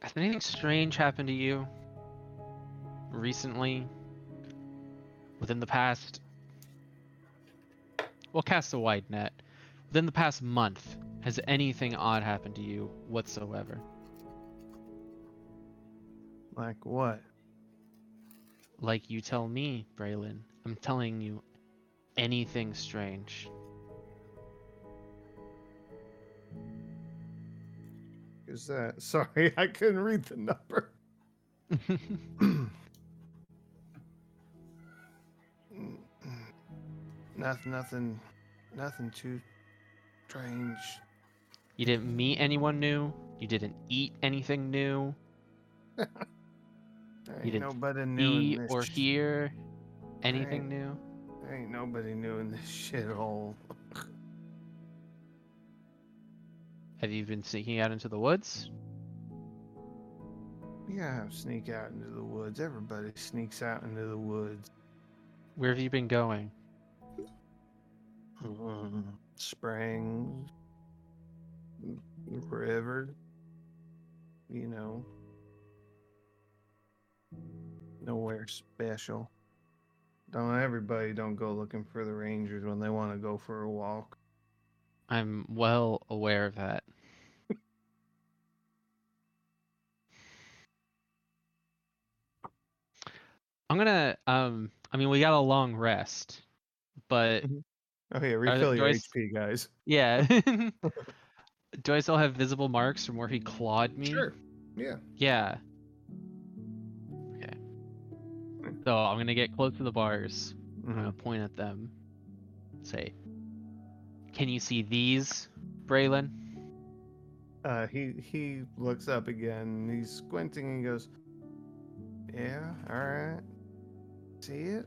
has anything strange happened to you recently within the past we'll cast a wide net within the past month has anything odd happened to you whatsoever Like what? like you tell me Braylin i'm telling you anything strange Is that? Sorry, I couldn't read the number. nothing, nothing, nothing too strange. you didn't meet anyone new you didn't eat anything new There ain't didn't nobody new see in this. or sh- hear anything Right. new There ain't nobody new in this shithole. have you been sneaking out into the woods Yeah, sneak out into the woods. Everybody sneaks out into the woods. where have you been going Mm, Springs, river, you know, nowhere special. Don't everybody don't go looking for the rangers when they want to go for a walk. I'm well aware of that. I'm gonna um I mean we got a long rest, but Oh yeah, refill do your I s- HP, guys. yeah. Do I still have visible marks from where he clawed me? Sure. Yeah. Yeah. Okay. So I'm gonna get close to the bars. I'm gonna Mhm. point at them. Say, can you see these, Braylin? Uh, he he looks up again. He's squinting and goes, "Yeah, all right. See it?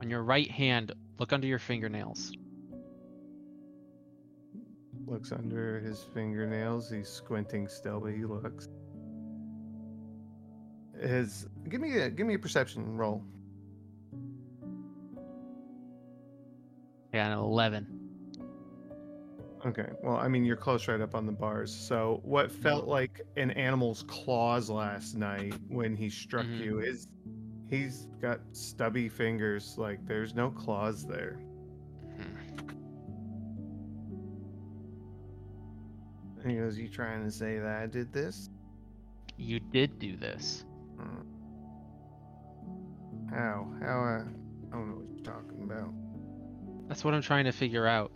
On your right hand, look under your fingernails. Looks under his fingernails. He's squinting still, but he looks. His give me a give me a perception roll. I got an 11. Okay. Well, I mean, you're close right up on the bars. So, what felt like an animal's claws last night when he struck Mhm. you is he's got stubby fingers. Like there's no claws there. Hmm. And he goes, "You trying to say that I did this? You did do this. Hmm. How? How? I, I don't know what you're talking about. That's what I'm trying to figure out,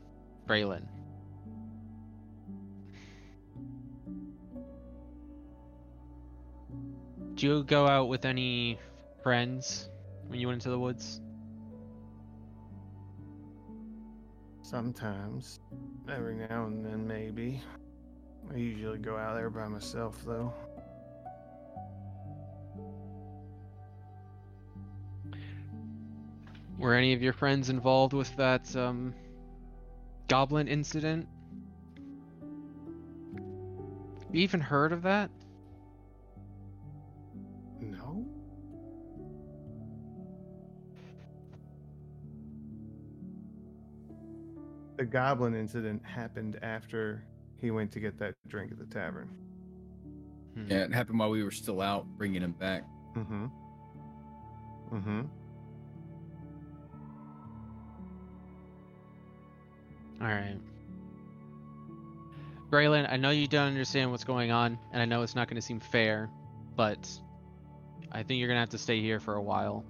Braylin. Do you go out with any friends when you went into the woods? Sometimes, every now and then, maybe. I usually go out there by myself, though. Were any of your friends involved with that um, goblin incident? You even heard of that? The goblin incident happened after he went to get that drink at the tavern. Hmm. Yeah, it happened while we were still out bringing him back. Mm-hmm. Mm-hmm. All right. Braylin, I know you don't understand what's going on, and I know it's not going to seem fair, but I think you're going to have to stay here for a while.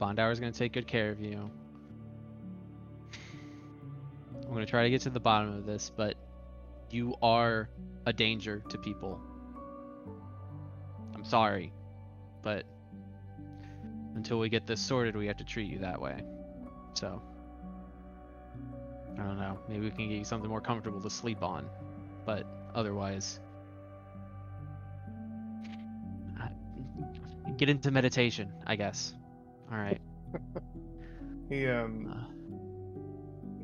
Bondour's going to take good care of you. I'm going to try to get to the bottom of this, but you are a danger to people. I'm sorry, but until we get this sorted, we have to treat you that way. So I don't know. Maybe we can get you something more comfortable to sleep on, but otherwise, get into meditation, I guess. All right. He um Uh,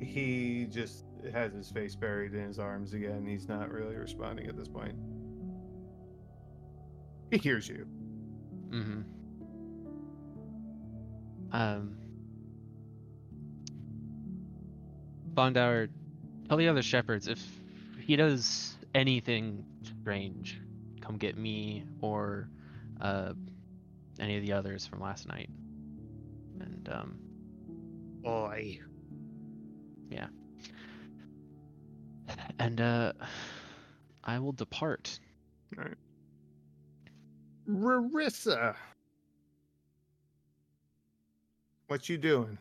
he just has his face buried in his arms again. He's not really responding at this point. He hears you. Mm-hmm. Um. Bondour, tell the other shepherds if he does anything strange, come get me or uh, any of the others from last night. And um, Boy. And uh, I will depart. All right. Rarissa. What you doing?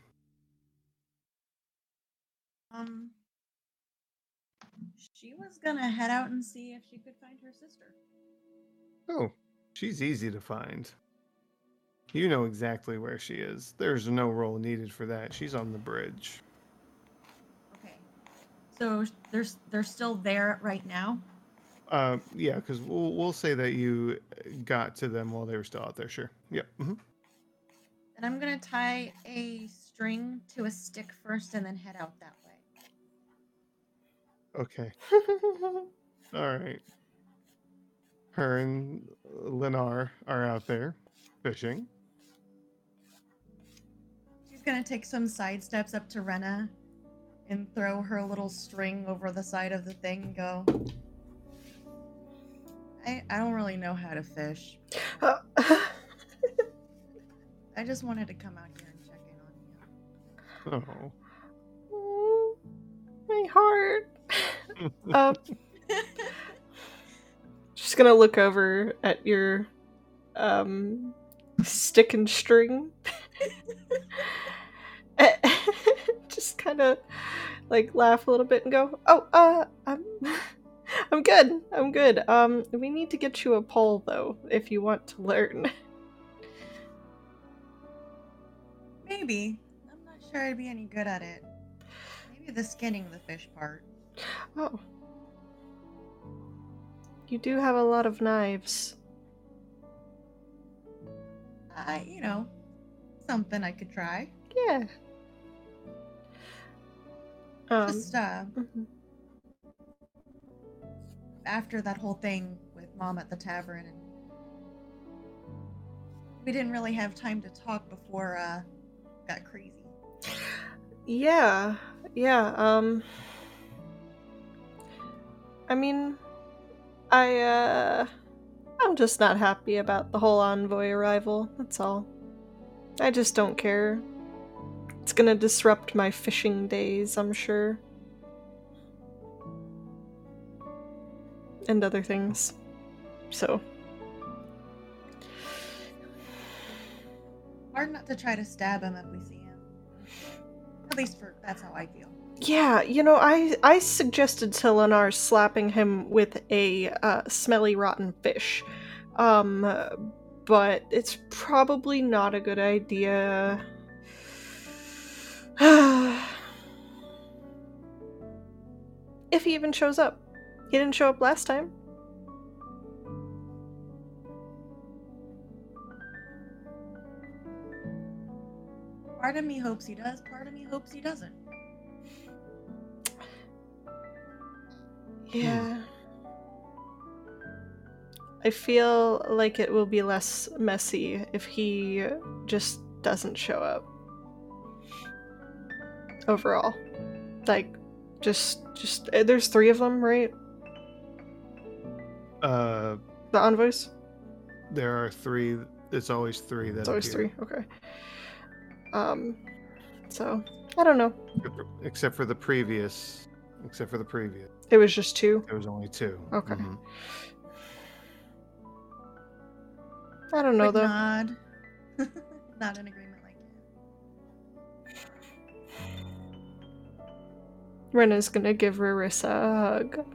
Um, she was gonna head out and see if she could find her sister. Oh, she's easy to find. You know exactly where she is. There's no roll needed for that. She's on the bridge. So they're they're still there right now. Uh, yeah, because we'll we'll say that you got to them while they were still out there. Sure. Yep. hmm And I'm gonna tie a string to a stick first, and then head out that way. Okay. All right. Her and Lennar are out there fishing. She's gonna take some side steps up to Rena and throw her little string over the side of the thing and go. I, I don't really know how to fish. Uh, I just wanted to come out here and check in on you. Oh. my heart. um, just gonna look over at your um stick and string. just kind of like laugh a little bit and go, "Oh, uh, I'm I'm good. I'm good. Um, we need to get you a pole though if you want to learn." Maybe. I'm not sure I'd be any good at it. Maybe the skinning the fish part. Oh. You do have a lot of knives. I, you know, something I could try. Yeah. Um, Just uh, mhm. after that whole thing with mom at the tavern, and we didn't really have time to talk before uh, got crazy. Yeah, yeah, um I mean I uh I'm just not happy about the whole envoy arrival, that's all. I just don't care. It's gonna disrupt my fishing days, I'm sure. And other things. So Hard not to try to stab him if we see him. At least for that's how I feel. Yeah, you know, I I suggested to Lenar slapping him with a uh, smelly rotten fish, um, but it's probably not a good idea. if he even shows up, he didn't show up last time. Part of me hopes he does. Part of me hopes he doesn't. Yeah. Hmm. I feel like it will be less messy if he just doesn't show up. Overall. Like just just uh, there's 3 of them, right? Uh, The envoys? there are three. It's always three. That It's always appear. 3. Okay. Um so, I don't know. Except for- Except for the previous. Except for the previous. It was just 2. There was only two. Okay. Mhm. I don't know Quick though. nod. Not in agreement Rena's going to give Rarissa a hug.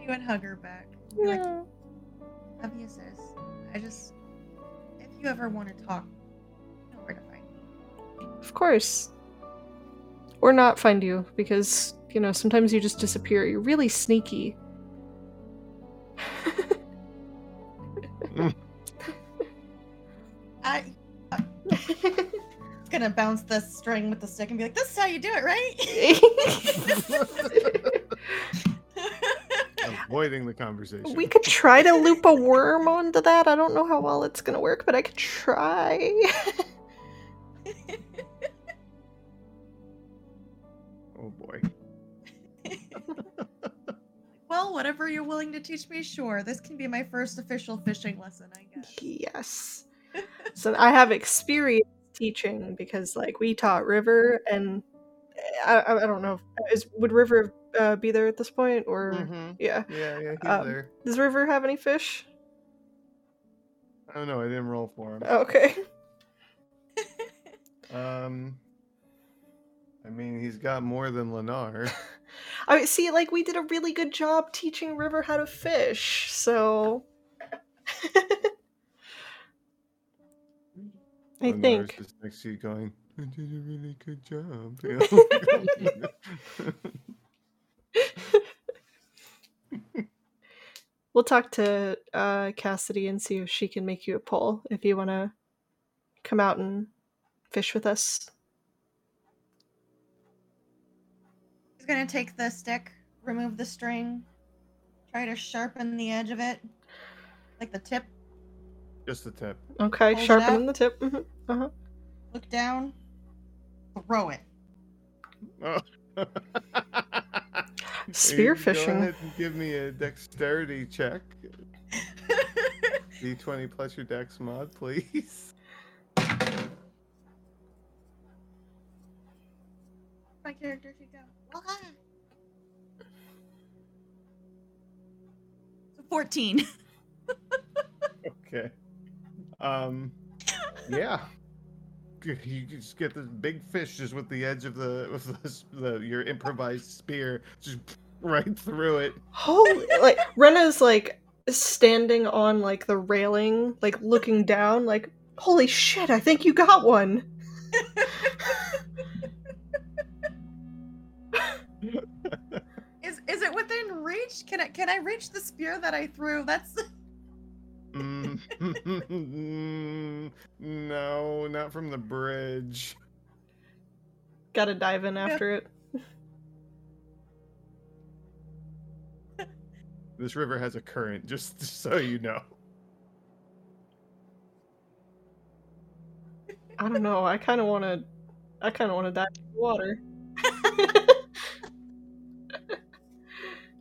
You would hug her back. Be like, Yeah. love you, sis. I just, if you ever want to talk, you know where to find me. of course. Or not find you, because, you know, sometimes you just disappear. You're really sneaky. Mm. I. gonna bounce the string with the stick and be like, "This is how you do it, right?" Avoiding the conversation. we could try to loop a worm onto that. I don't know how well it's gonna work, but I could try. Oh boy. well, whatever you're willing to teach me, sure. This can be my first official fishing lesson, I guess. yes. So I have experience teaching because, like, we taught River, and I, I, don't know. Is would River uh, be there at this point, or Mhm. yeah? Yeah, yeah, he's Um, there. Does River have any fish? I don't know. I didn't roll for him. Okay. Um, I mean, he's got more than Lennar. I mean, see, like we did a really good job teaching River how to fish, so I Lennar's think. just next to you going, "I did a really good job." you? We'll talk to uh, Cassidy and see if she can make you a pole if you want to come out and fish with us. He's gonna take the stick, remove the string, try to sharpen the edge of it, like the tip. Just the tip. Okay, Hold it sharpening out. the tip. hmm Uh-huh. Look down, throw it. Oh. Spear Go fishing. ahead and give me a dexterity check. D20 plus your dex mod, please. My character should go. "Ah." Fourteen. Okay. Um. Yeah. You you just get this big fish just with the edge of the with the, the your improvised spear just right through it. Holy, like Rena's like standing on like the railing, like looking down, like holy shit! I think you got one. Is is it within reach? Can I can I reach the spear that I threw? That's Mm, no, not from the bridge. Got to dive in after it. This river has a current, just so you know. I don't know. I kind of want to. I kind of want to dive in the water.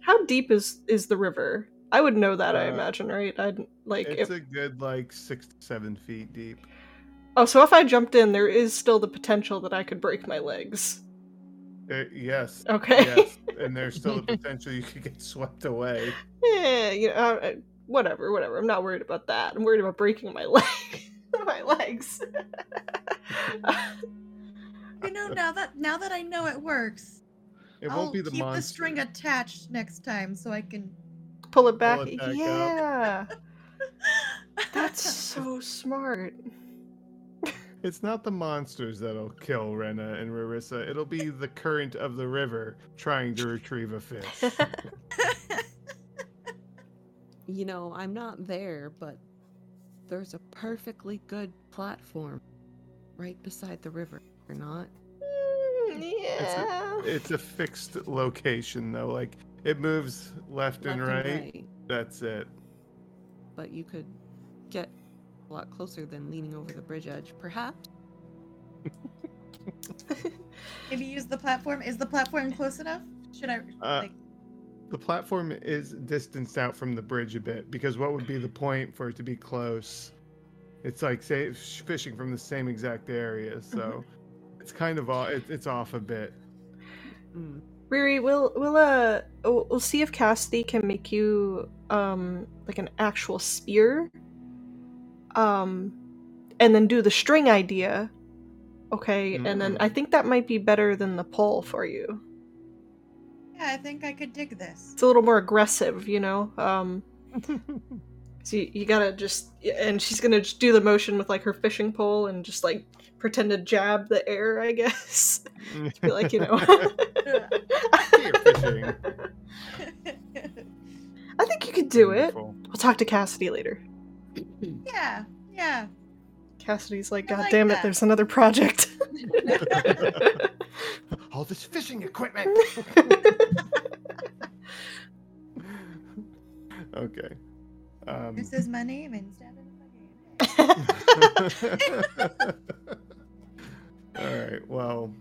How deep is is the river? I would know that. I Uh, imagine, right? I'd like. It's If, a good like six to seven feet deep. oh, so if I jumped in, there is still the potential that I could break my legs. Uh, yes, Okay. yes, and there's still the potential you could get swept away. yeah, you know, uh, uh, whatever, whatever. I'm not worried about that. I'm worried about breaking my leg, my legs. you know now that now that I know it works. It I'll won't be the keep monster. the string attached next time so I can. Pull it back. it back yeah, that's so smart. It's not the monsters that'll kill Rena and Rarissa. It'll be the current of the river trying to retrieve a fish. You know, I'm not there, but there's a perfectly good platform right beside the river, or not? Mm, yeah. It's a fixed location though. Like it moves left, and, Left right. That's it. But you could get a lot closer than leaning over the bridge edge, perhaps. Maybe use the platform. Is the platform close enough? Should I Uh, like? The platform is distanced out from the bridge a bit because what would be the point for it to be close? It's like say fishing from the same exact area, so it's kind of off. It, it's off a bit. Mm. Riri, we'll we'll uh we'll we'll see if Cassidy can make you um like an actual spear. Um and then do the string idea. Okay, and then Mm. I think that might be better than the pole for you. Yeah, I think I could dig this. It's a little more aggressive, you know. Um So you, you gotta just, and she's gonna just do the motion with like her fishing pole and just like pretend to jab the air, I guess. Be like, you know. I think you could do it. Wonderful. We'll talk to Cassidy later. yeah, yeah. Cassidy's like, God like damn it, that." there's another project. All this fishing equipment. okay. Um, This is my name instead of my game. All right. Well,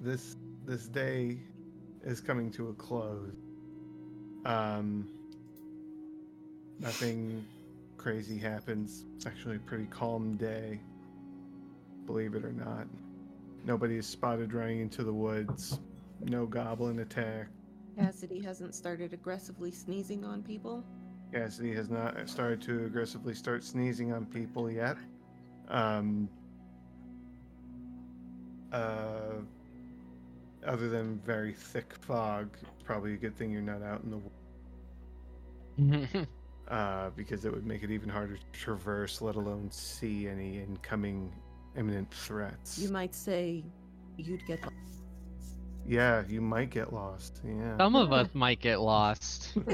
this this day is coming to a close. Um, nothing crazy happens. It's actually a pretty calm day. Believe it or not. Nobody is spotted running into the woods. No goblin attack. Cassidy hasn't started aggressively sneezing on people. Cassidy has not started to aggressively start sneezing on people yet. Um, uh, other than very thick fog, probably a good thing you're not out in the w- uh, because it would make it even harder to traverse, let alone see any incoming imminent threats. You might say you'd get lost. Yeah, you might get lost. Yeah. Some of us might get lost.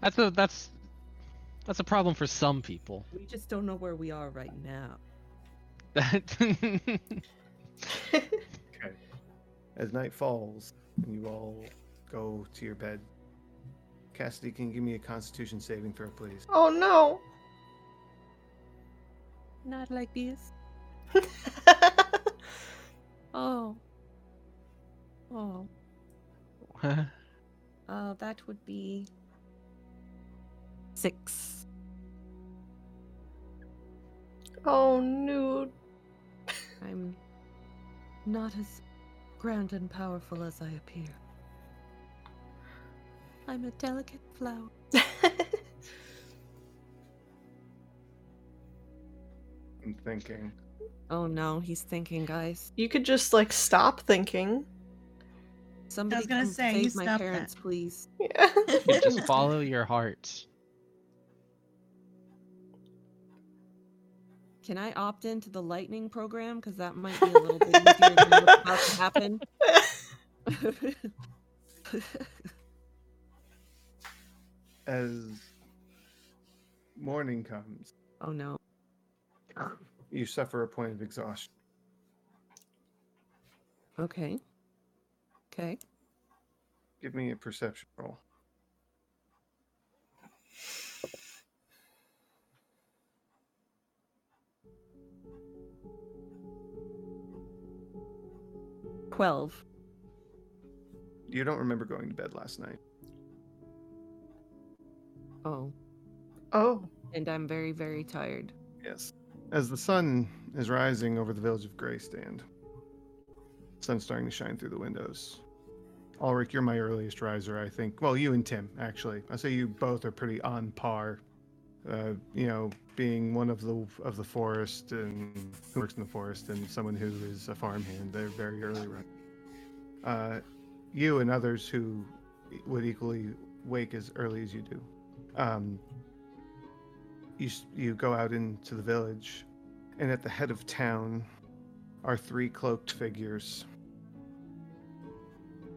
That's a that's that's a problem for some people. We just don't know where we are right now. That Okay. As night falls and you all go to your bed, Cassidy, can you give me a Constitution saving throw, please? oh no. Not like this. Oh. Oh. Uh, that would be six. oh nude. I'm not as grand and powerful as I appear. I'm a delicate flower. I'm thinking. Oh no, he's thinking, guys. you could just like stop thinking. Somebody gonna come say, you save my stop that. parents, please. Yeah. You just follow your heart. Can I opt into the lightning program? Because that might be a little bit easier than what's about to happen. As morning comes, oh no. you suffer a point of exhaustion. Okay. Okay. Give me a perception roll. Twelve. You don't remember going to bed last night. Oh. oh. And I'm very, very tired. Yes. As the sun is rising over the village of Grey Stand, sun's starting to shine through the windows. Ulrich, you're my earliest riser, I think. Well, you and Tim, actually. I say you both are pretty on par. Uh, you know, being one of the of the forest and who works in the forest, and someone who is a farmhand, they're very early risers. Uh, you and others who would equally wake as early as you do. Um, you you go out into the village, and at the head of town are three cloaked figures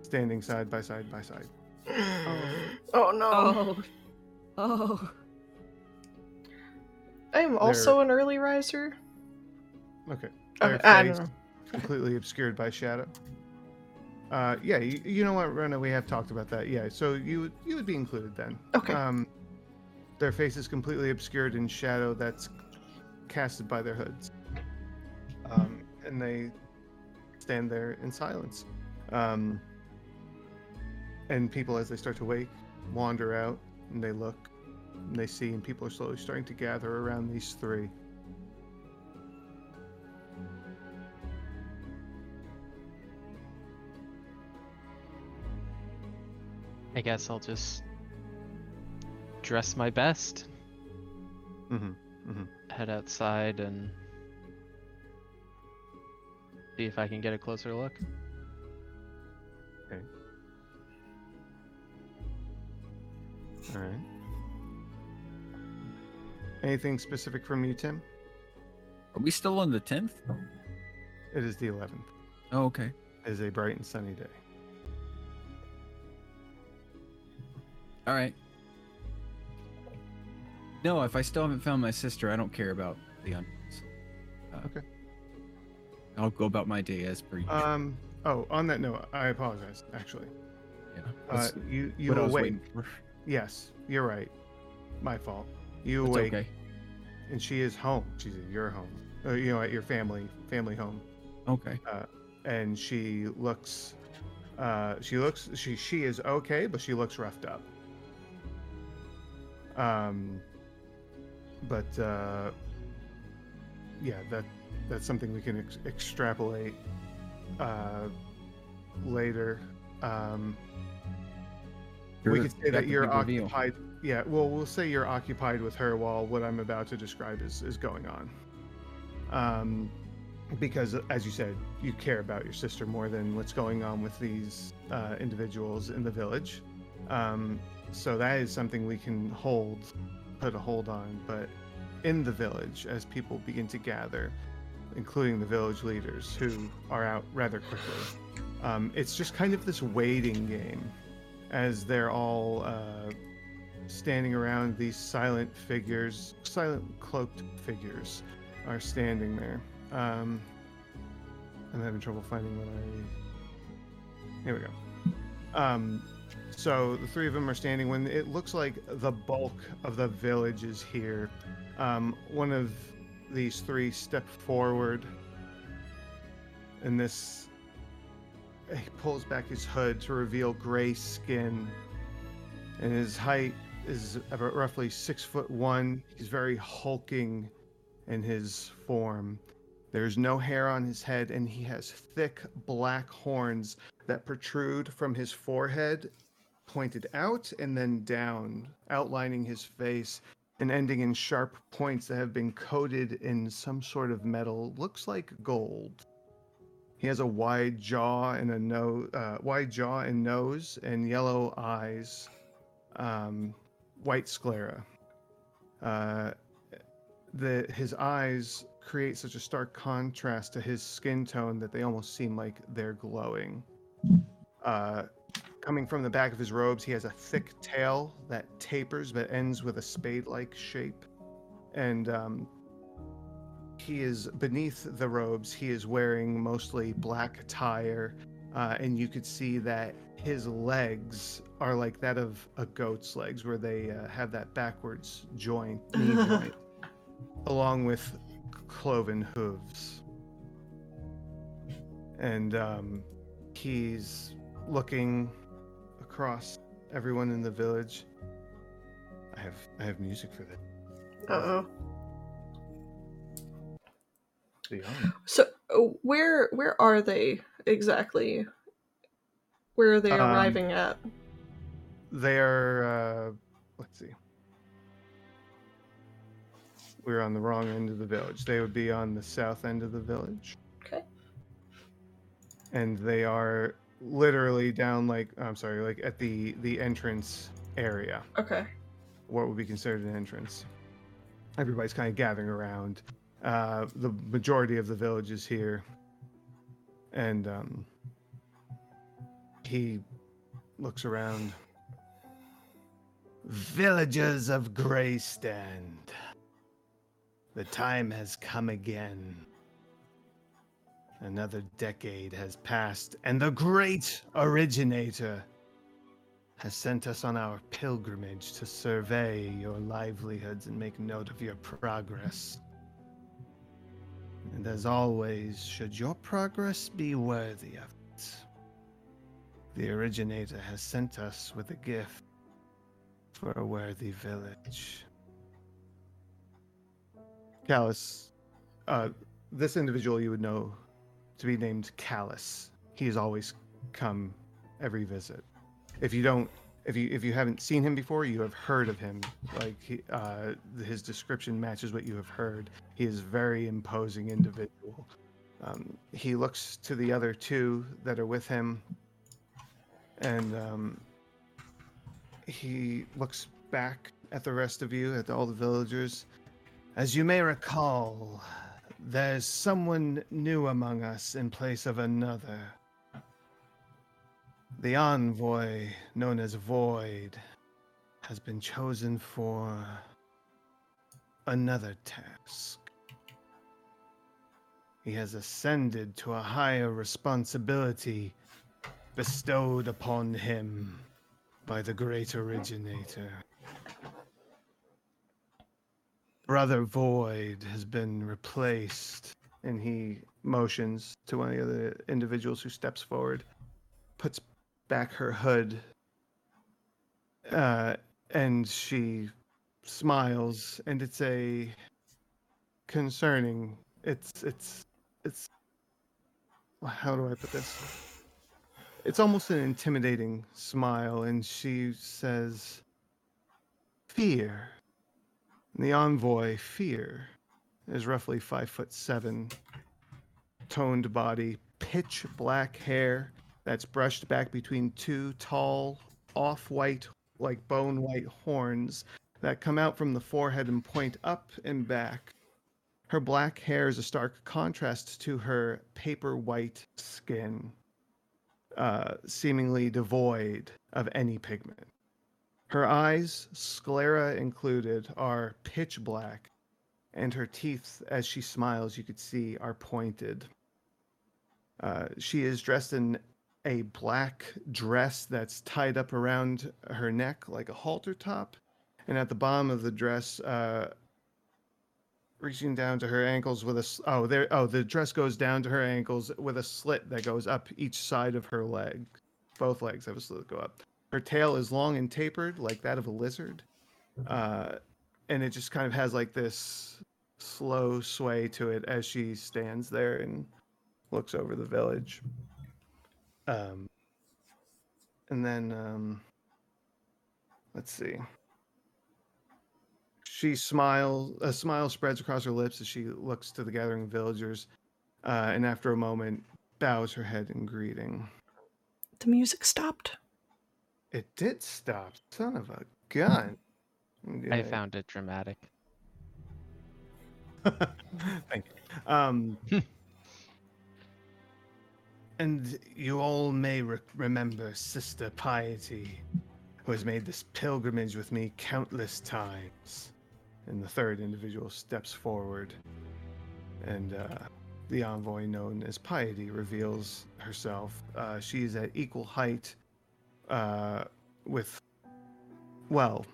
standing side by side by side. Oh no. Oh. Oh. I'm also an early riser. Okay. Okay, Their don't face completely obscured by shadow. Uh, yeah, you, you know what, Rena, we have talked about that. Yeah, so you would- you would be included then. Okay. Um, their face is completely obscured in shadow that's casted by their hoods. Um, and they stand there in silence. Um, and people, as they start to wake, wander out and they look and they see, and people are slowly starting to gather around these three. I guess I'll just dress my best, Mm-hmm. head outside, and see if I can get a closer look. Okay. All right. Anything specific from you, Tim? Are we still on the 10th? It is the 11th. Oh, okay. It is a bright and sunny day. All right. No, if I still haven't found my sister, I don't care about the onions. Uh, Okay. I'll go about my day as per usual. Um. Oh, on that note, I apologize. Actually, yeah. uh, you you what I was waiting for. Yes, you're right. My fault. You It's awake, okay. and she is home. She's at your home. Uh, you know, at your family family home, Okay. and she looks. Uh, she looks. She she is okay, but she looks roughed up. Um. But uh, yeah, that that's something we can ex- extrapolate uh, later. Um, we could say got that you're occupied. reveal. Yeah, well, we'll say you're occupied with her while what I'm about to describe is is going on. Um, because as you said, you care about your sister more than what's going on with these uh, individuals in the village. Um, so that is something we can hold, put a hold on. But in the village, as people begin to gather, including the village leaders who are out rather quickly, um, it's just kind of this waiting game as they're all uh, standing around these silent figures, silent cloaked figures, are standing there. Um, I'm having trouble finding what I. Here we go. Um, so the three of them are standing when it looks like the bulk of the village is here. Um, one of these three step forward, and this he pulls back his hood to reveal gray skin, and his height is about roughly six foot one. He's very hulking in his form. There's no hair on his head, and he has thick black horns that protrude from his forehead, pointed out and then down, outlining his face and ending in sharp points that have been coated in some sort of metal. Looks like gold. He has a wide jaw and a nose, uh, wide jaw and nose, and yellow eyes, um, white sclera. Uh, the his eyes create such a stark contrast to his skin tone that they almost seem like they're glowing. Uh, coming from the back of his robes, he has a thick tail that tapers but ends with a spade-like shape, and um, he is beneath the robes. He is wearing mostly black attire, uh, and you could see that his legs are like that of a goat's legs, where they uh, have that backwards joint, knee joint, along with cloven hooves. And um, he's looking across everyone in the village. I have I have music for that. Uh oh. So where where are they exactly? Where are they Um, arriving at? They are. Uh, let's see. We're on the wrong end of the village. They would be on the south end of the village. Okay. And they are literally down like I'm sorry, like at the the entrance area. Okay. what would be considered an entrance. Everybody's kind of gathering around. Uh, the majority of the village is here, and um, he looks around. Villagers of Grey Stand, the time has come again. Another decade has passed, and the great originator has sent us on our pilgrimage to survey your livelihoods and make note of your progress. And as always, should your progress be worthy of it, the originator has sent us with a gift for a worthy village. Callous, uh, this individual you would know to be named Callous. He has always come every visit. If you don't if you if you haven't seen him before you have heard of him. Like he, uh, his description matches what you have heard. He is very imposing individual. Um, he looks to the other two that are with him and um, he looks back at the rest of you at all the villagers As you may recall, there's someone new among us in place of another. The envoy, known as Void, has been chosen for another task. He has ascended to a higher responsibility bestowed upon him by the great originator. Brother Void has been replaced, and he motions to one of the other individuals who steps forward, puts back her hood, uh, and she smiles, and it's a concerning. It's it's it's. How do I put this? It's almost an intimidating smile, and she says, "Fear." And the envoy, Fear, is roughly five foot seven, toned body, pitch black hair that's brushed back between two tall, off-white, like bone white horns that come out from the forehead and point up and back. Her black hair is a stark contrast to her paper white skin, uh, seemingly devoid of any pigment. Her eyes, sclera included, are pitch black, and her teeth, as she smiles, you could see, are pointed. Uh, she is dressed in a black dress that's tied up around her neck like a halter top, and at the bottom of the dress, uh, reaching down to her ankles with a oh there oh the dress goes down to her ankles with a slit that goes up each side of her leg. Both legs have a slit that go up. Her tail is long and tapered like that of a lizard, uh, and it just kind of has like this slow sway to it as she stands there and looks over the village. Um, and then um, let's see. She smiles. A smile spreads across her lips as she looks to the gathering villagers, uh, and after a moment, bows her head in greeting. The music stopped. It did stop. Son of a gun. I found it dramatic. Thank you. Um, and you all may re- remember Sister Piety, who has made this pilgrimage with me countless times. And the third individual steps forward, and uh, the envoy known as Piety reveals herself. Uh, she is at equal height uh, with, well,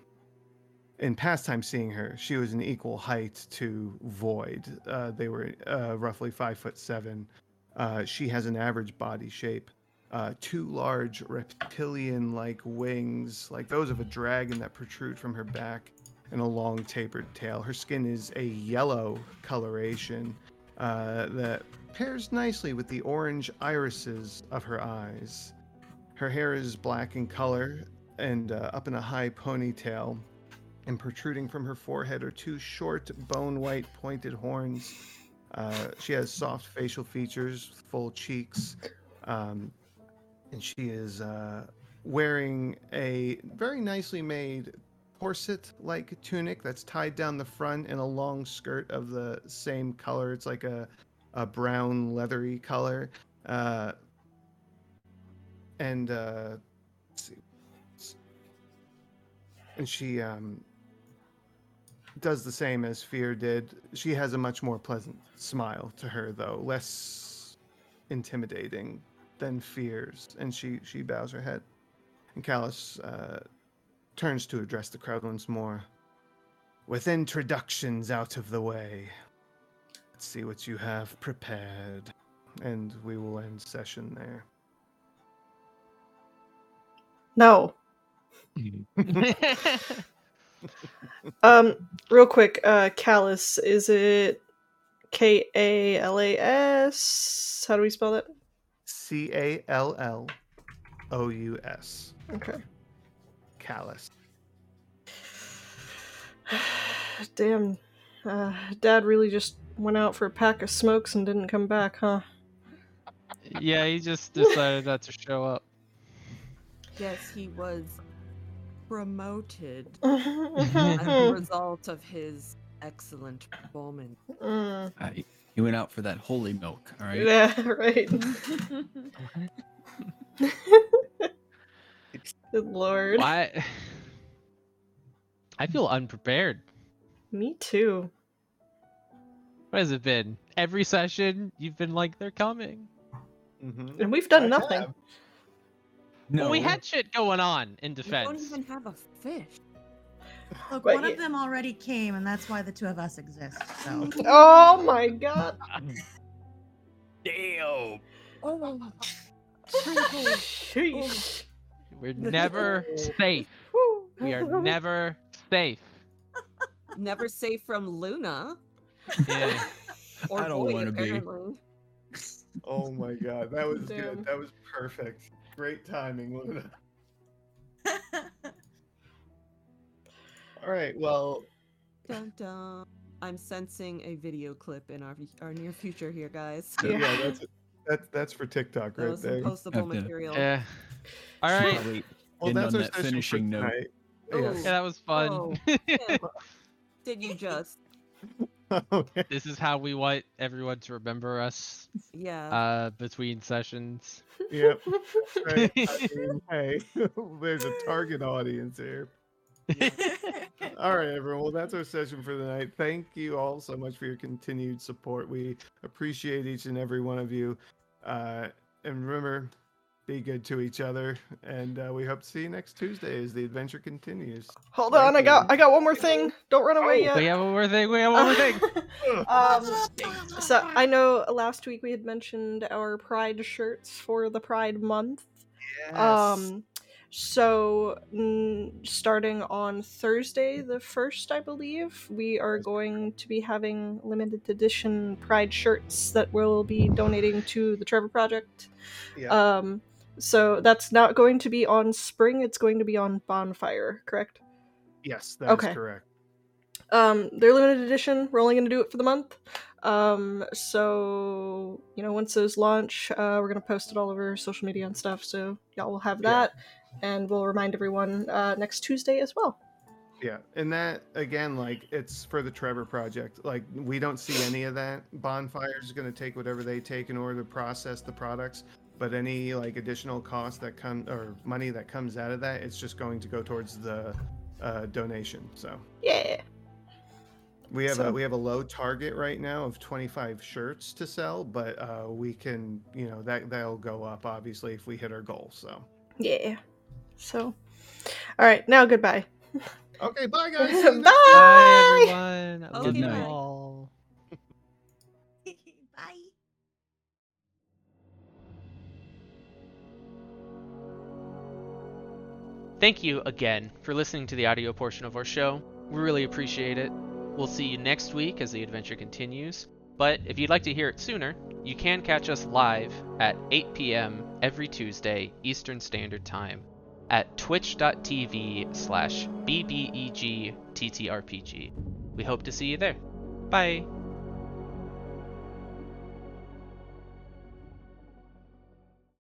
in past time seeing her, she was an equal height to Void. Uh, they were uh, roughly five foot seven. Uh, she has an average body shape, uh, two large reptilian-like wings, like those of a dragon, that protrude from her back, and a long tapered tail. Her skin is a yellow coloration uh, that pairs nicely with the orange irises of her eyes. Her hair is black in color and uh, up in a high ponytail and protruding from her forehead are two short, bone white pointed horns. Uh, she has soft facial features, full cheeks, um, and she is uh, wearing a very nicely made corset like tunic that's tied down the front and a long skirt of the same color. It's like a, a brown, leathery color. Uh, and uh, see. And she um, does the same as Fear did. She has a much more pleasant smile to her, though, less intimidating than Fear's, and she she bows her head. And Callous uh, turns to address the crowd once more. With introductions out of the way, let's see what you have prepared, and we will end session there. No. Um, real quick, uh, Callous, is it K A L A S? How do we spell that? C A L L O U S. Okay. Callous. Damn. Uh, Dad really just went out for a pack of smokes and didn't come back, huh? yeah, he just decided not to show up. Yes, he was promoted as a result of his excellent performance. Mm. Uh, you went out for that holy milk, all right? Yeah, right. Good lord. Why? I feel unprepared. Me too. What has it been? Every session, you've been like, they're coming. Mhm. And we've done I nothing. have. No, Well, we had shit going on in You don't defense. even have a fish. Look, But one ye- of them already came, and that's why the two of us exist. So Oh my god. Damn. Oh, Sheesh. We're never safe. We are never safe. never safe from Luna. Yeah. Or I don't wanna be. Oh my god, that was Damn. good. That was perfect. Great timing, Luna. All right, well, Dun, dun. I'm sensing a video clip in our our near future here, guys. yeah, Yeah. that's that's that's for TikTok That right was there. postable material. Yeah. All right. Probably Well, end that's on our that finishing note. tonight. Yes. Yeah, that was fun. Oh. Yeah. Did you just? Okay. this is how we want everyone to remember us Yeah. uh, between sessions. Yep. Right. I mean, hey, there's a target audience here. All right, everyone. Well, that's our session for the night. Thank you all so much for your continued support. We appreciate each and every one of you. Uh, and remember, be good to each other. And uh, we hope to see you next Tuesday as the adventure continues. Hold Thank on, I got I got one more thing. Don't run away Oh, yet. We have one more thing. We have one more thing. um, so I know last week we had mentioned our Pride shirts for the Pride month. Um, so mm, starting on Thursday, the first, I believe, we are going to be having limited edition Pride shirts that we'll be donating to the Trevor Project. yeah. Um, so that's not going to be on Spring; it's going to be on Bonfire. Correct? yes, that's okay. correct. Um, they're limited edition. We're only going to do it for the month. Um, so you know, once those launch, uh, we're going to post it all over social media and stuff. So y'all will have Yeah. that, and we'll remind everyone uh, next Tuesday as well. Yeah, and that again, like it's for the Trevor Project. Like we don't see any of that. Bonfire is going to take whatever they take in order to process the products, but any like additional cost that come or money that comes out of that, it's just going to go towards the uh, donation. So Yeah. we have So- a we have a low target right now of 25 shirts to sell, but uh, we can you know that that'll go up obviously if we hit our goal. So Yeah. So, all right. Now goodbye. okay, bye guys. See you next Bye. Bye, everyone. I love Okay, you bye. all. Bye. Thank you again for listening to the audio portion of our show. We really appreciate it. We'll see you next week as the adventure continues. But if you'd like to hear it sooner, you can catch us live at 8 p.m. every Tuesday Eastern Standard Time at twitch.tv slash bbegttrpg. We hope to see you there. Bye.